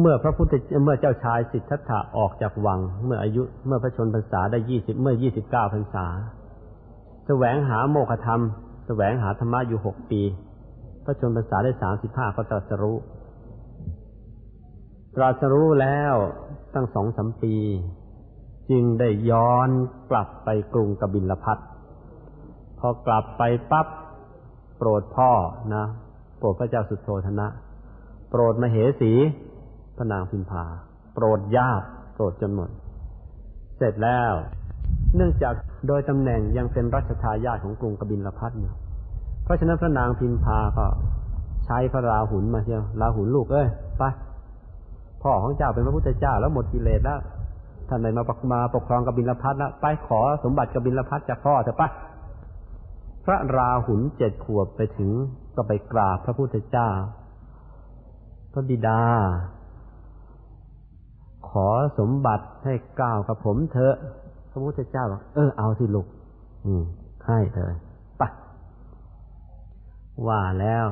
เมื่อพระพุทธเมื่อเจ้าชายสิทธัตถะออกจากวัง เมื่ออายุเมื่อพระชนพรรษาได้ยี่สิบเมื่อยี่สิบเก้าพรรษาแสวงหาโมฆะธรรม แสวงหาธรรมะอยู่หกปี พระชนพรรษาได้สามสิบห้าก็ตรัสรู้ตรัสรู้แล้วตั้งสองสามปี จึงได้ย้อนกลับไปกรุงกบิลพัทพอกลับไปปั๊บโปรดพ่อนะ โปรดพระเจ้าสุโธธนะ โปรดมเหสี พระนางพิมพา โปรดญาติโปรดจนหมด เสร็จแล้ว เนื่องจากโดยตำแหน่งยังเป็นรัชทายาทของกรุงกบิลพัทอยู่เพราะฉะนั้นพระนางพิมพาก็ใช้พระราหุลมาเชียวราหุลลูกเอ้ยไปพ่อของเจ้าเป็นพระพุทธเจ้าแล้วหมดกิเลสแล้วท่านไหนมาปกมาปกครองกบิลพัทแล้วไปขอสมบัติกบิลพัทจากพ่อเถอะปะพระราหุลเจ็ดขวบไปถึงก็ไปกราบพระพุทธเจ้า พระบิดา อสมบัติให้กล่าวกับผมเถอะพระพุทธเจ้าบอกเออเอาสิลูกอืมให้เถอะปะว่าแล้ว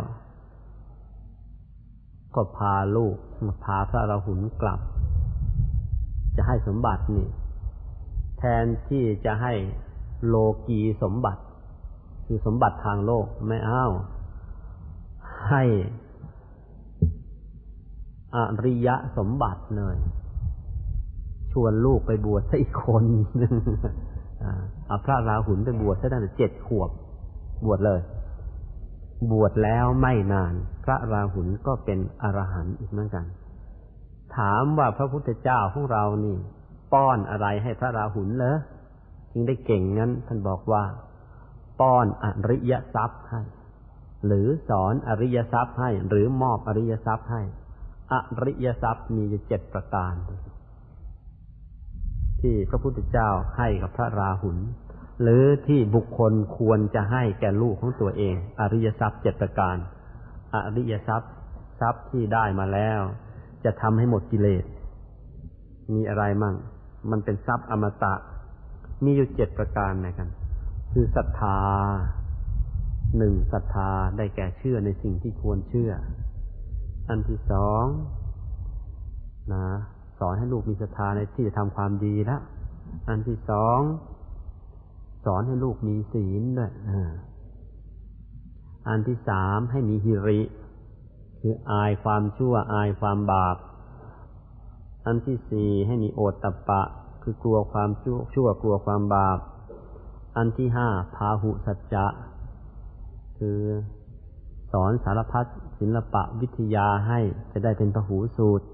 ก็พาลูกมาพาพระราหุลกลับ จะให้สมบัตินี่ แทนที่จะให้โลกีสมบัติ คือสมบัติทางโลกไม่เอาให้อริยะสมบัติเลย ชวนลูกไปบวชซะอีกคนเอาพระราหุลไปบวชซะตั้งแต่เจ็ดขวบ บวชเลย บวชแล้วไม่นาน พระราหุลก็เป็นอรหันต์อีกเหมือนกัน ถามว่าพระพุทธเจ้าของเรานี่ ป้อนอะไรให้พระราหุลเหรอจึงได้เก่งงั้น ท่านบอกว่า ป้อนอริยทรัพย์ให้ หรือสอนอริยทรัพย์ให้ หรือมอบอริยทรัพย์ให้ อริยทรัพย์มีอยู่เจ็ดประการ ที่พระพุทธเจ้าให้กับพระราหุลหรือที่บุคคลควรจะให้แก่ลูกของตัวเอง อริยทรัพย์เจ็ดประการ อริยทรัพย์ทรัพย์ที่ได้มาแล้ว จะทำให้หมดกิเลส มีอะไรมั่ง มันเป็นทรัพย์อมตะ มีอยู่เจ็ดประการนะกันคือศรัทธาหนึ่งศรัทธาได้แก่เชื่อในสิ่งที่ควรเชื่อ อันที่สองนะ สอนให้ลูกมีศรัทธาในที่จะทำความดีแล้วอันที่สองสอนให้ลูกมีศีลด้วยอันที่สามให้มีฮิริ คืออายความชั่วอายความบาป อันที่สี่ให้มีโอตตะปะ คือกลัวความชั่วชั่วกลัวความบาป อันที่ห้าพาหุสัจจะ คือสอนสารพัดศิลปะวิทยาให้จะได้เป็นพหูสูตร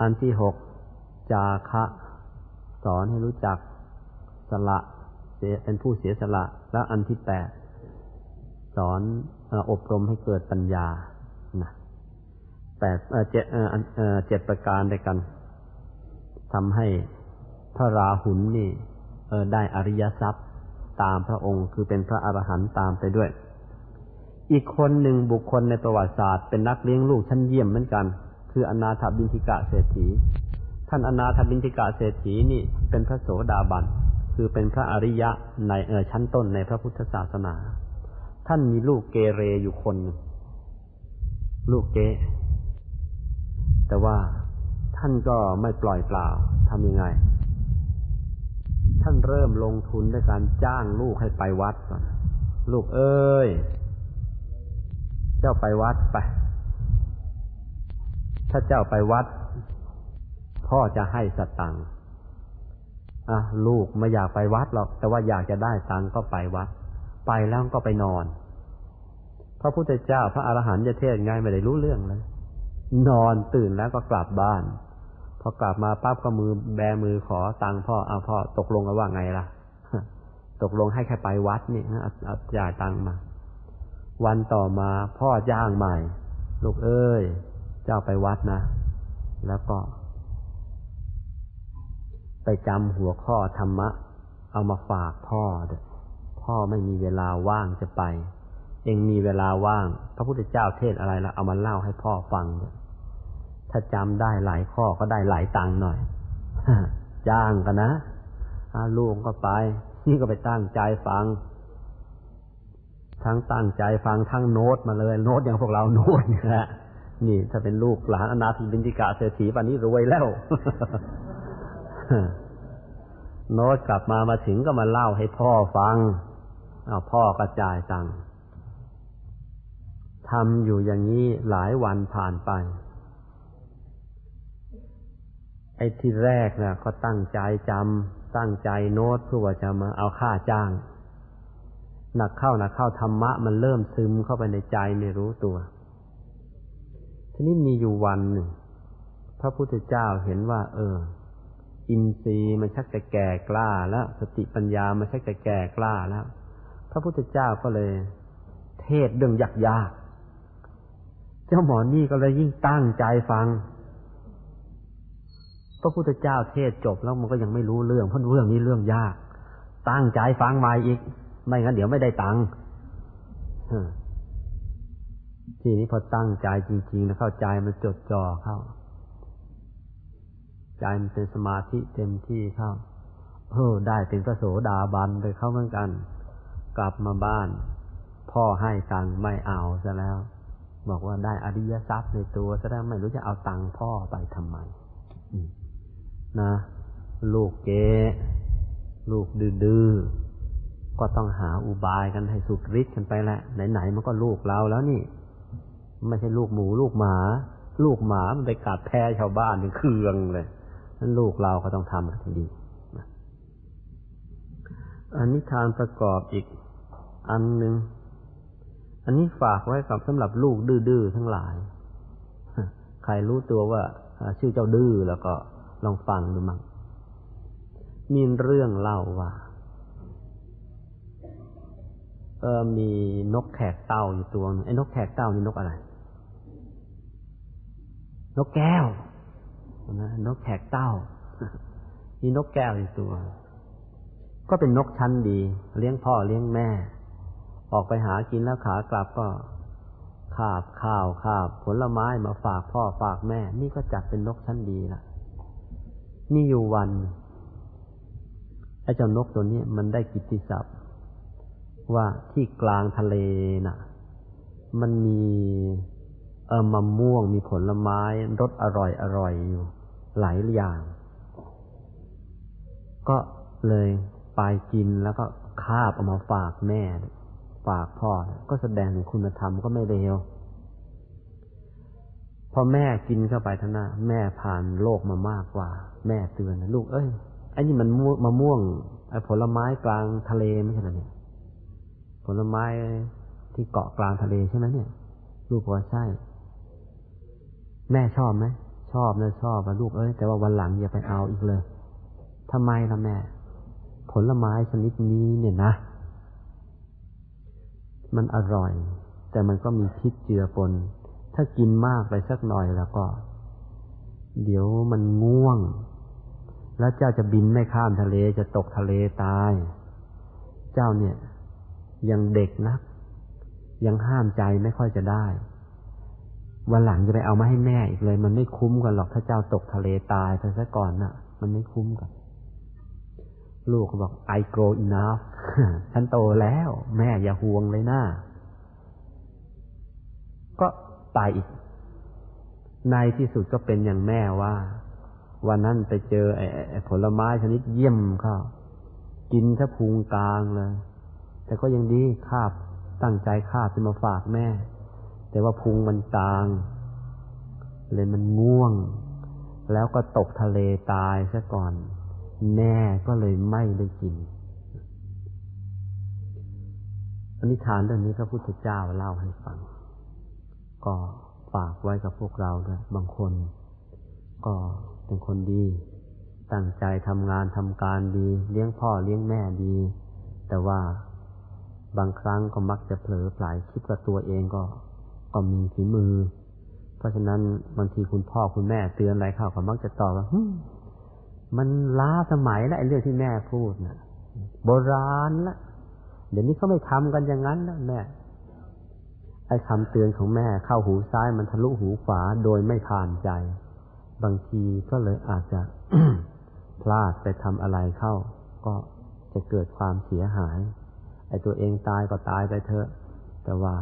อันที่หกจาคะ สอนให้รู้จักสละเป็นผู้เสียสละ แล้วอันที่แปดสอนอบรมให้เกิดปัญญานะแปดเจ็ดเจ็ดประการด้วยกันทำให้พระราหุลนี่ได้อริยทรัพย์ตามพระองค์ คือเป็นพระอรหันต์ตามไปด้วย อีกคนหนึ่งบุคคลในประวัติศาสตร์เป็นนักเลี้ยงลูกชั้นเยี่ยมเหมือนกัน คืออนาถบินทิกะเศรษฐี ท่านอนาถบินทิกะเศรษฐีนี่เป็นพระโสดาบัน คือเป็นพระอริยะในเออชั้นต้นในพระพุทธศาสนา ท่านมีลูกเกเรอยู่คนลูกเกแต่ว่าท่านก็ไม่ปล่อยเปล่าทำยังไง ท่านเริ่มลงทุนด้วยการจ้างลูกให้ไปวัดก่อน ลูกเอ้ย เจ้าไปวัดไป ถ้าเจ้าไปวัด พ่อจะให้สตังค์อะลูกไม่อยากไปวัดหรอก แต่ว่าอยากจะได้ตังก็ไปวัด ไปแล้วก็ไปนอน พระพุทธเจ้าพระอรหันต์จะเทศไงไม่ได้รู้เรื่องเลย นอนตื่นแล้วก็กลับบ้าน พอกลับมาปั๊บก็มือแบมือขอตังพ่อเอาพ่อตกลงกันว่าไงล่ะ ตกลงให้แค่ไปวัดนี่เอาจ่ายตังมา วันต่อมาพ่อจ้างใหม่ ลูกเอ้ย เจ้าไปวัดนะ แล้วก็ ไปจำหัวข้อธรรมะ เอามาฝากพ่อ พ่อไม่มีเวลาว่างจะไป เองมีเวลาว่าง พระพุทธเจ้าเทศอะไรละเอามาเล่าให้พ่อฟัง ถ้าจำได้หลายข้อก็ได้หลายตังค์หน่อยจ้างกันนะลูกก็ไป นี่ก็ไปตั้งใจฟังทั้งตั้งใจฟังทั้งโน้ตมาเลย โน้ตอย่างพวกเราโน้ตนี่แหละ นี่ถ้าเป็นลูกหลานอนาถบินติกาเศรษฐีปันนี้รวยแล้วโน้ตกลับมามาถึงก็มาเล่าให้พ่อฟังเอาพ่อกระจายตังทำอยู่อย่างนี้หลายวันผ่านไป ไอ้ที่แรกนะก็ตั้งใจจำตั้งใจโน้ตเพื่อว่าจะมาเอาค่าจ้าง หนักเข้าหนักเข้าธรรมะมันเริ่มซึมเข้าไปในใจไม่รู้ตัว ทีนี้มีอยู่วันหนึ่งพระพุทธเจ้าเห็นว่า เออ อินทรีย์มันชักจะแก่กล้าแล้ว สติปัญญามันชักจะแก่กล้าแล้ว พระพุทธเจ้าก็เลย เทศเรื่องยากยากเจ้าหมอนี่ก็เลยยิ่งตั้งใจฟัง พระพุทธเจ้าเทศจบแล้วมันก็ยังไม่รู้เรื่องเพราะเรื่องนี้เรื่องยาก ตั้งใจฟังมาอีก ไม่งั้นเดี๋ยวไม่ได้ตังค์ ทีนี้พอตั้งใจจริงๆแล้วเข้าใจมันจดจ่อเข้า ใจมันเป็นสมาธิเต็มที่เข้าเออได้เป็นพระโสดาบันไปเข้าเหมือนกัน กลับมาบ้าน พ่อให้ตังไม่เอาซะแล้ว บอกว่าได้อริยทรัพย์ในตัวซะแล้วไม่รู้จะเอาตังพ่อไปทำไมนะ ลูกเกลูกดื้อก็ต้องหาอุบายกันให้สุดฤทธิ์กันไปแหละไหนๆมันก็ลูกเราแล้วนี่ ไม่ใช่ลูกหมูลูกหมา ลูกหมามันไปกัดแพ้ชาวบ้านถึงเคืองเลยนั้นลูกเราก็ต้องทำให้ดีอันนี้ทานประกอบอีกอันหนึ่งอันนี้ฝากไว้กับสำหรับลูกดื้อๆทั้งหลาย ใครรู้ตัวว่าชื่อเจ้าดื้อแล้วก็ลองฟังดูมั่งมีเรื่องเล่าว่าเออมีนกแขกเต่าอยู่ตัวนึงไอ้นกแขกเต่านี่นกอะไร นกแก้วนะนกแขกเต้ามีนกแก้วอีกตัว ก็เป็นนกชั้นดี เลี้ยงพ่อเลี้ยงแม่ ออกไปหากินแล้วขากลับก็ขาบข้าวขาบผลไม้มาฝากพ่อฝากแม่ นี่ก็จัดเป็นนกชั้นดีละมีอยู่วันไอ้เจ้านกตัวนี้มันได้กิตติศัพท์ ว่าที่กลางทะเลน่ะ มันมี เออมะม่วงมีผลไม้รสอร่อยอร่อยอยู่ หลายอย่าง ก็เลยไปกินแล้วก็คาบเอามาฝากแม่ ฝากพ่อ ก็แสดงถึงคุณธรรมก็ไม่เลวพอแม่กินเข้าไปท่าน้าแม่ผ่านโลกมามากกว่า แม่เตือนนะลูกเอ้ยไอ้นี่มันมะม่วงไอ้ผลไม้กลางทะเลไม่ใช่หรอเนี่ย ผลไม้ที่เกาะกลางทะเลใช่ไหมเนี่ย ลูกบอกว่าใช่ แม่ชอบไหมชอบนะชอบลูกเอ้ยแต่ว่าวันหลังอย่าไปเอาอีกเลยทำไมล่ะแม่ ผลไม้ชนิดนี้เนี่ยนะ มันอร่อย แต่มันก็มีพิษเจือปน ถ้ากินมากไปสักหน่อยแล้วก็ เดี๋ยวมันง่วง แล้วเจ้าจะบินไม่ข้ามทะเลจะตกทะเลตาย เจ้าเนี่ย ยังเด็กนะยังห้ามใจไม่ค่อยจะได้ วันหลังจะไปเอามาให้แม่อีกเลย มันไม่คุ้มกันหรอกถ้าเจ้าตกทะเลตายไปซะก่อนนะ่ะ มันไม่คุ้มกัน ลูกก็บอก I grow enough ฉันโตแล้ว แม่อย่าห่วงเลยนะก็ตายอีก ในที่สุดก็เป็นอย่างแม่ว่า วันนั้นไปเจอไอ้ผลไม้ชนิดเยี่ยมเขากินถ้าพุงกลางเลย แต่ก็ยังดีคาบตั้งใจคาบจะมาฝากแม่ แต่ว่าพุงมันกลาง เลยมันง่วง แล้วก็ตกทะเลตายซะก่อน แม่ก็เลยไม่ได้กินอนิทานเรื่องนี้พระพุทธเจ้าเล่าให้ฟัง ก็ฝากไว้กับพวกเราด้วยบางคน ก็เป็นคนดี ตั้งใจทำงานทำการดี เลี้ยงพ่อเลี้ยงแม่ดี แต่ว่าบางครั้งก็มักจะเผลอปลายคิดว่าตัวเองก็ ก็มีฝีมือ เพราะฉะนั้นบางทีคุณพ่อคุณแม่เตือนอะไรเข้าก็มักจะตอบว่ามันล้าสมัยแล้วไอ้เรื่องที่แม่พูดนะ่ะโบราณละเดี๋ยวนี้เขาไม่ทำกันอย่างนั้นแล้วแม่ไอ้คำเตือนของแม่เข้าหูซ้ายมันทะลุหูขวาโดยไม่ผ่านใจ บางทีก็เลยอาจจะพลาดไปทำอะไรเข้า ก็จะเกิดความเสียหาย ไอ้ตัวเองตายก็ตายไปเถอะ แต่ว่า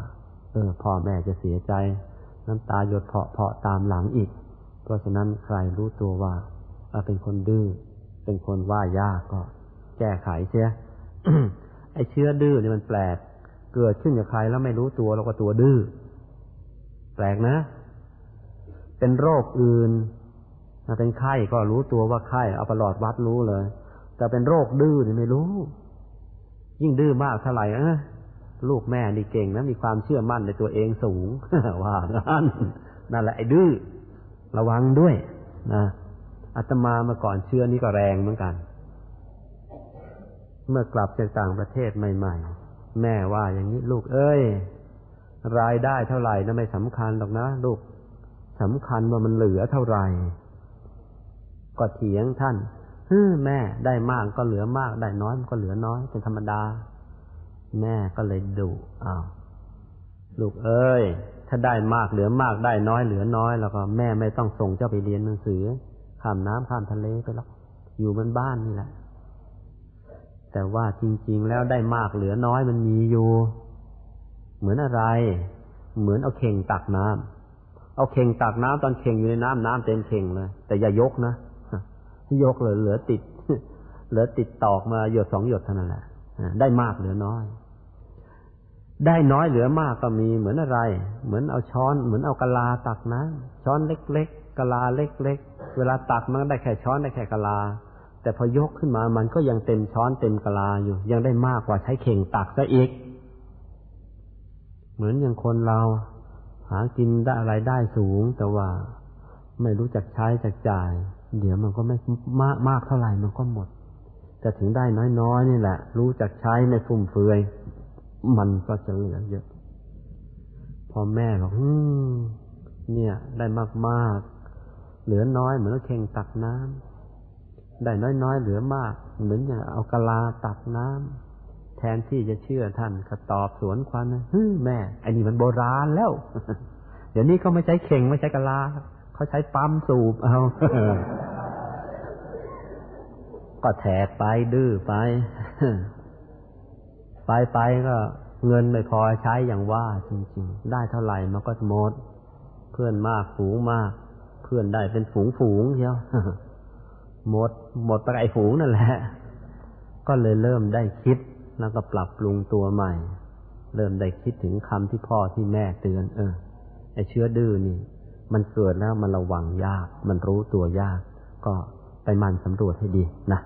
เออพ่อแม่จะเสียใจ น้ำตาหยดเพาะเพาะตามหลังอีก เพราะฉะนั้นใครรู้ตัวว่าเป็นคนดื้อเป็นคนว่ายากก็ แก้ไขเสียไอ้เชื้อดื้อนี่มันแปลก เกิดขึ้นกับใครแล้วไม่รู้ตัวแล้วก็ตัวดื้อแปลกนะ เป็นโรคอื่นเป็นไข้ก็รู้ตัวว่าไข้เอาประหลอดวัดรู้เลย แต่เป็นโรคดื้อนี่ไม่รู้ ยิ่งดื้อมากเท่าไหร่เออ ลูกแม่นี่เก่งนะมีความเชื่อมั่นในตัวเองสูงว่านั่นนั่นแหละไอ้ดื้อระวังด้วยนะอาตมาเมื่อก่อนเชื้อนี้ก็แรงเหมือนกัน เมื่อกลับจากต่างประเทศใหม่ ๆ แม่ว่าอย่างนี้ลูกเอ้ย รายได้เท่าไหร่นะไม่สำคัญหรอกนะลูกสำคัญว่ามันเหลือเท่าไหร่ ก็เถียงท่านฮึแม่ได้มากก็เหลือมากได้น้อยมันก็เหลือน้อยเป็นธรรมดา แม่ก็เลยดุอ้าวลูกเอ้ย ถ้าได้มากเหลือมากได้น้อยเหลือน้อย แล้วก็แม่ไม่ต้องส่งเจ้าไปเรียนหนังสือ ข้ามน้ำข้ามทะเลไปแล้วอยู่บนบ้านนี่แหละ แต่ว่าจริง ๆ แล้วได้มากเหลือน้อยมันมีอยู่ เหมือนอะไร เหมือนเอาเข่งตักน้ำเอาเข่งตักน้ำตอนเข่งอยู่ในน้ำน้ำเต็มเข่งเลย แต่อย่ายกนะยกเลยเหลือติด เหลือติดตอกมาหยดสองหยดเท่านั้นแหละได้มากเหลือน้อย ได้น้อยเหลือมากก็มีเหมือนอะไร เหมือนเอาช้อน เหมือนเอากะลาตักน้ำช้อนเล็กๆกะลาเล็ก ๆ เวลาตักมันได้แค่ช้อนได้แค่กะลา แต่พอยกขึ้นมามันก็ยังเต็มช้อนเต็มกะลาอยู่ ยังได้มากกว่าใช้เข่งตักซะอีก เหมือนอย่างคนเรา หากินได้อะไรได้สูง แต่ว่าไม่รู้จักใช้จักจ่าย เดี๋ยวมันก็ไม่มากมากเท่าไหร่มันก็หมด แต่ถึงได้น้อยๆนี่แหละ รู้จักใช้ไม่ฟุ่มเฟือย มันก็จะเหลือเยอะ พอแม่บอกเนี่ย ได้มากๆ เหลือน้อยเหมือนเข่งตักน้ำได้น้อยๆเหลือมาก เหมือนอย่างเอากะลาตักน้ำแทนที่จะเชื่อท่านก็ตอบสวนควันนะแม่ไอ้นี่มันโบราณแล้ว เดี๋ยวนี้เขาไม่ใช้เข่งไม่ใช้กะลาเขาใช้ปั๊มสูบเอาก็แถกไปดื้อไป ไปไปก็เงินไม่พอใช้อย่างว่าจริง ๆ ได้เท่าไหร่มันก็หมด เพื่อนมากฝูงมาก เพื่อนได้เป็นฝูงฝูงเชียวหมด หมดไปไอฝูงนั่นแหละ ก็เลยเริ่มได้คิดแล้วก็ปรับปรุงตัวใหม่ เริ่มได้คิดถึงคำที่พ่อที่แม่เตือน เออไอเชื้อดื้อนี่ มันเกิดแล้วมันระวังยาก มันรู้ตัวยาก ก็ไปมันสำรวจให้ดีนะ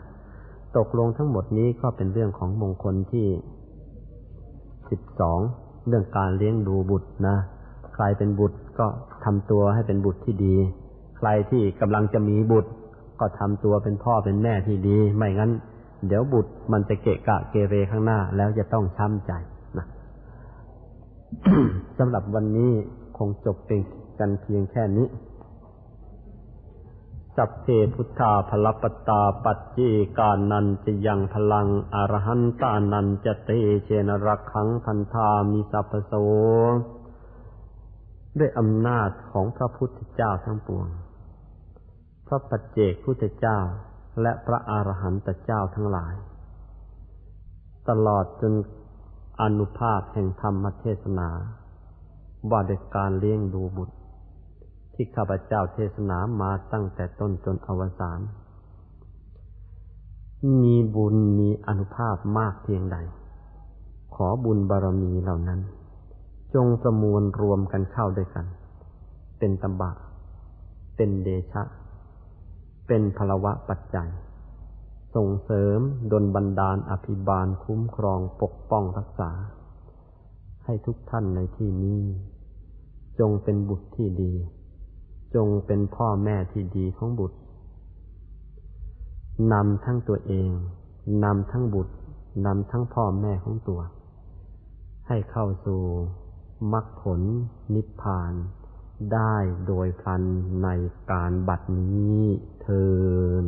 ตกลงทั้งหมดนี้ก็เป็นเรื่องของมงคลที่ สิบสองเรื่องการเลี้ยงดูบุตรนะ ใครเป็นบุตรก็ทำตัวให้เป็นบุตรที่ดี ใครที่กำลังจะมีบุตร ก็ทำตัวเป็นพ่อเป็นแม่ที่ดี ไม่งั้น เดี๋ยวบุตรมันจะเกะกะเกเรข้างหน้าแล้วจะต้องช้ำใจนะสำหรับวันนี้คงจบเป็นกันเพียงแค่นี้ สัพเพพุทธาพลปตาปัจเจกานันจะยังพลังอรหันตานันจะเตเชนรักขังพันธามีสัพโสด้วยอำนาจของพระพุทธเจ้าทั้งปวง พระปัจเจกพุทธเจ้าและพระอรหันตเจ้าทั้งหลาย ตลอดจนอนุภาพแห่งธรรมเทศนา ว่าด้วยการเลี้ยงดูบุตร ที่ข้าพเจ้าเทศนามาตั้งแต่ต้นจนอวสานมีบุญมีอนุภาพมากเพียงใด ขอบุญบารมีเหล่านั้น จงประมวลรวมกันเข้าด้วยกัน เป็นตบะ เป็นเดชะ เป็นพลวะปัจจัย ส่งเสริมดลบันดาลอภิบาลคุ้มครองปกป้องรักษา ให้ทุกท่านในที่นี้ จงเป็นบุตรที่ดี จงเป็นพ่อแม่ที่ดีของบุตรนำทั้งตัวเองนำทั้งบุตรนำทั้งพ่อแม่ของตัว ให้เข้าสู่มรรคผลนิพพาน ได้โดยพลันในการบัดนี้เทิน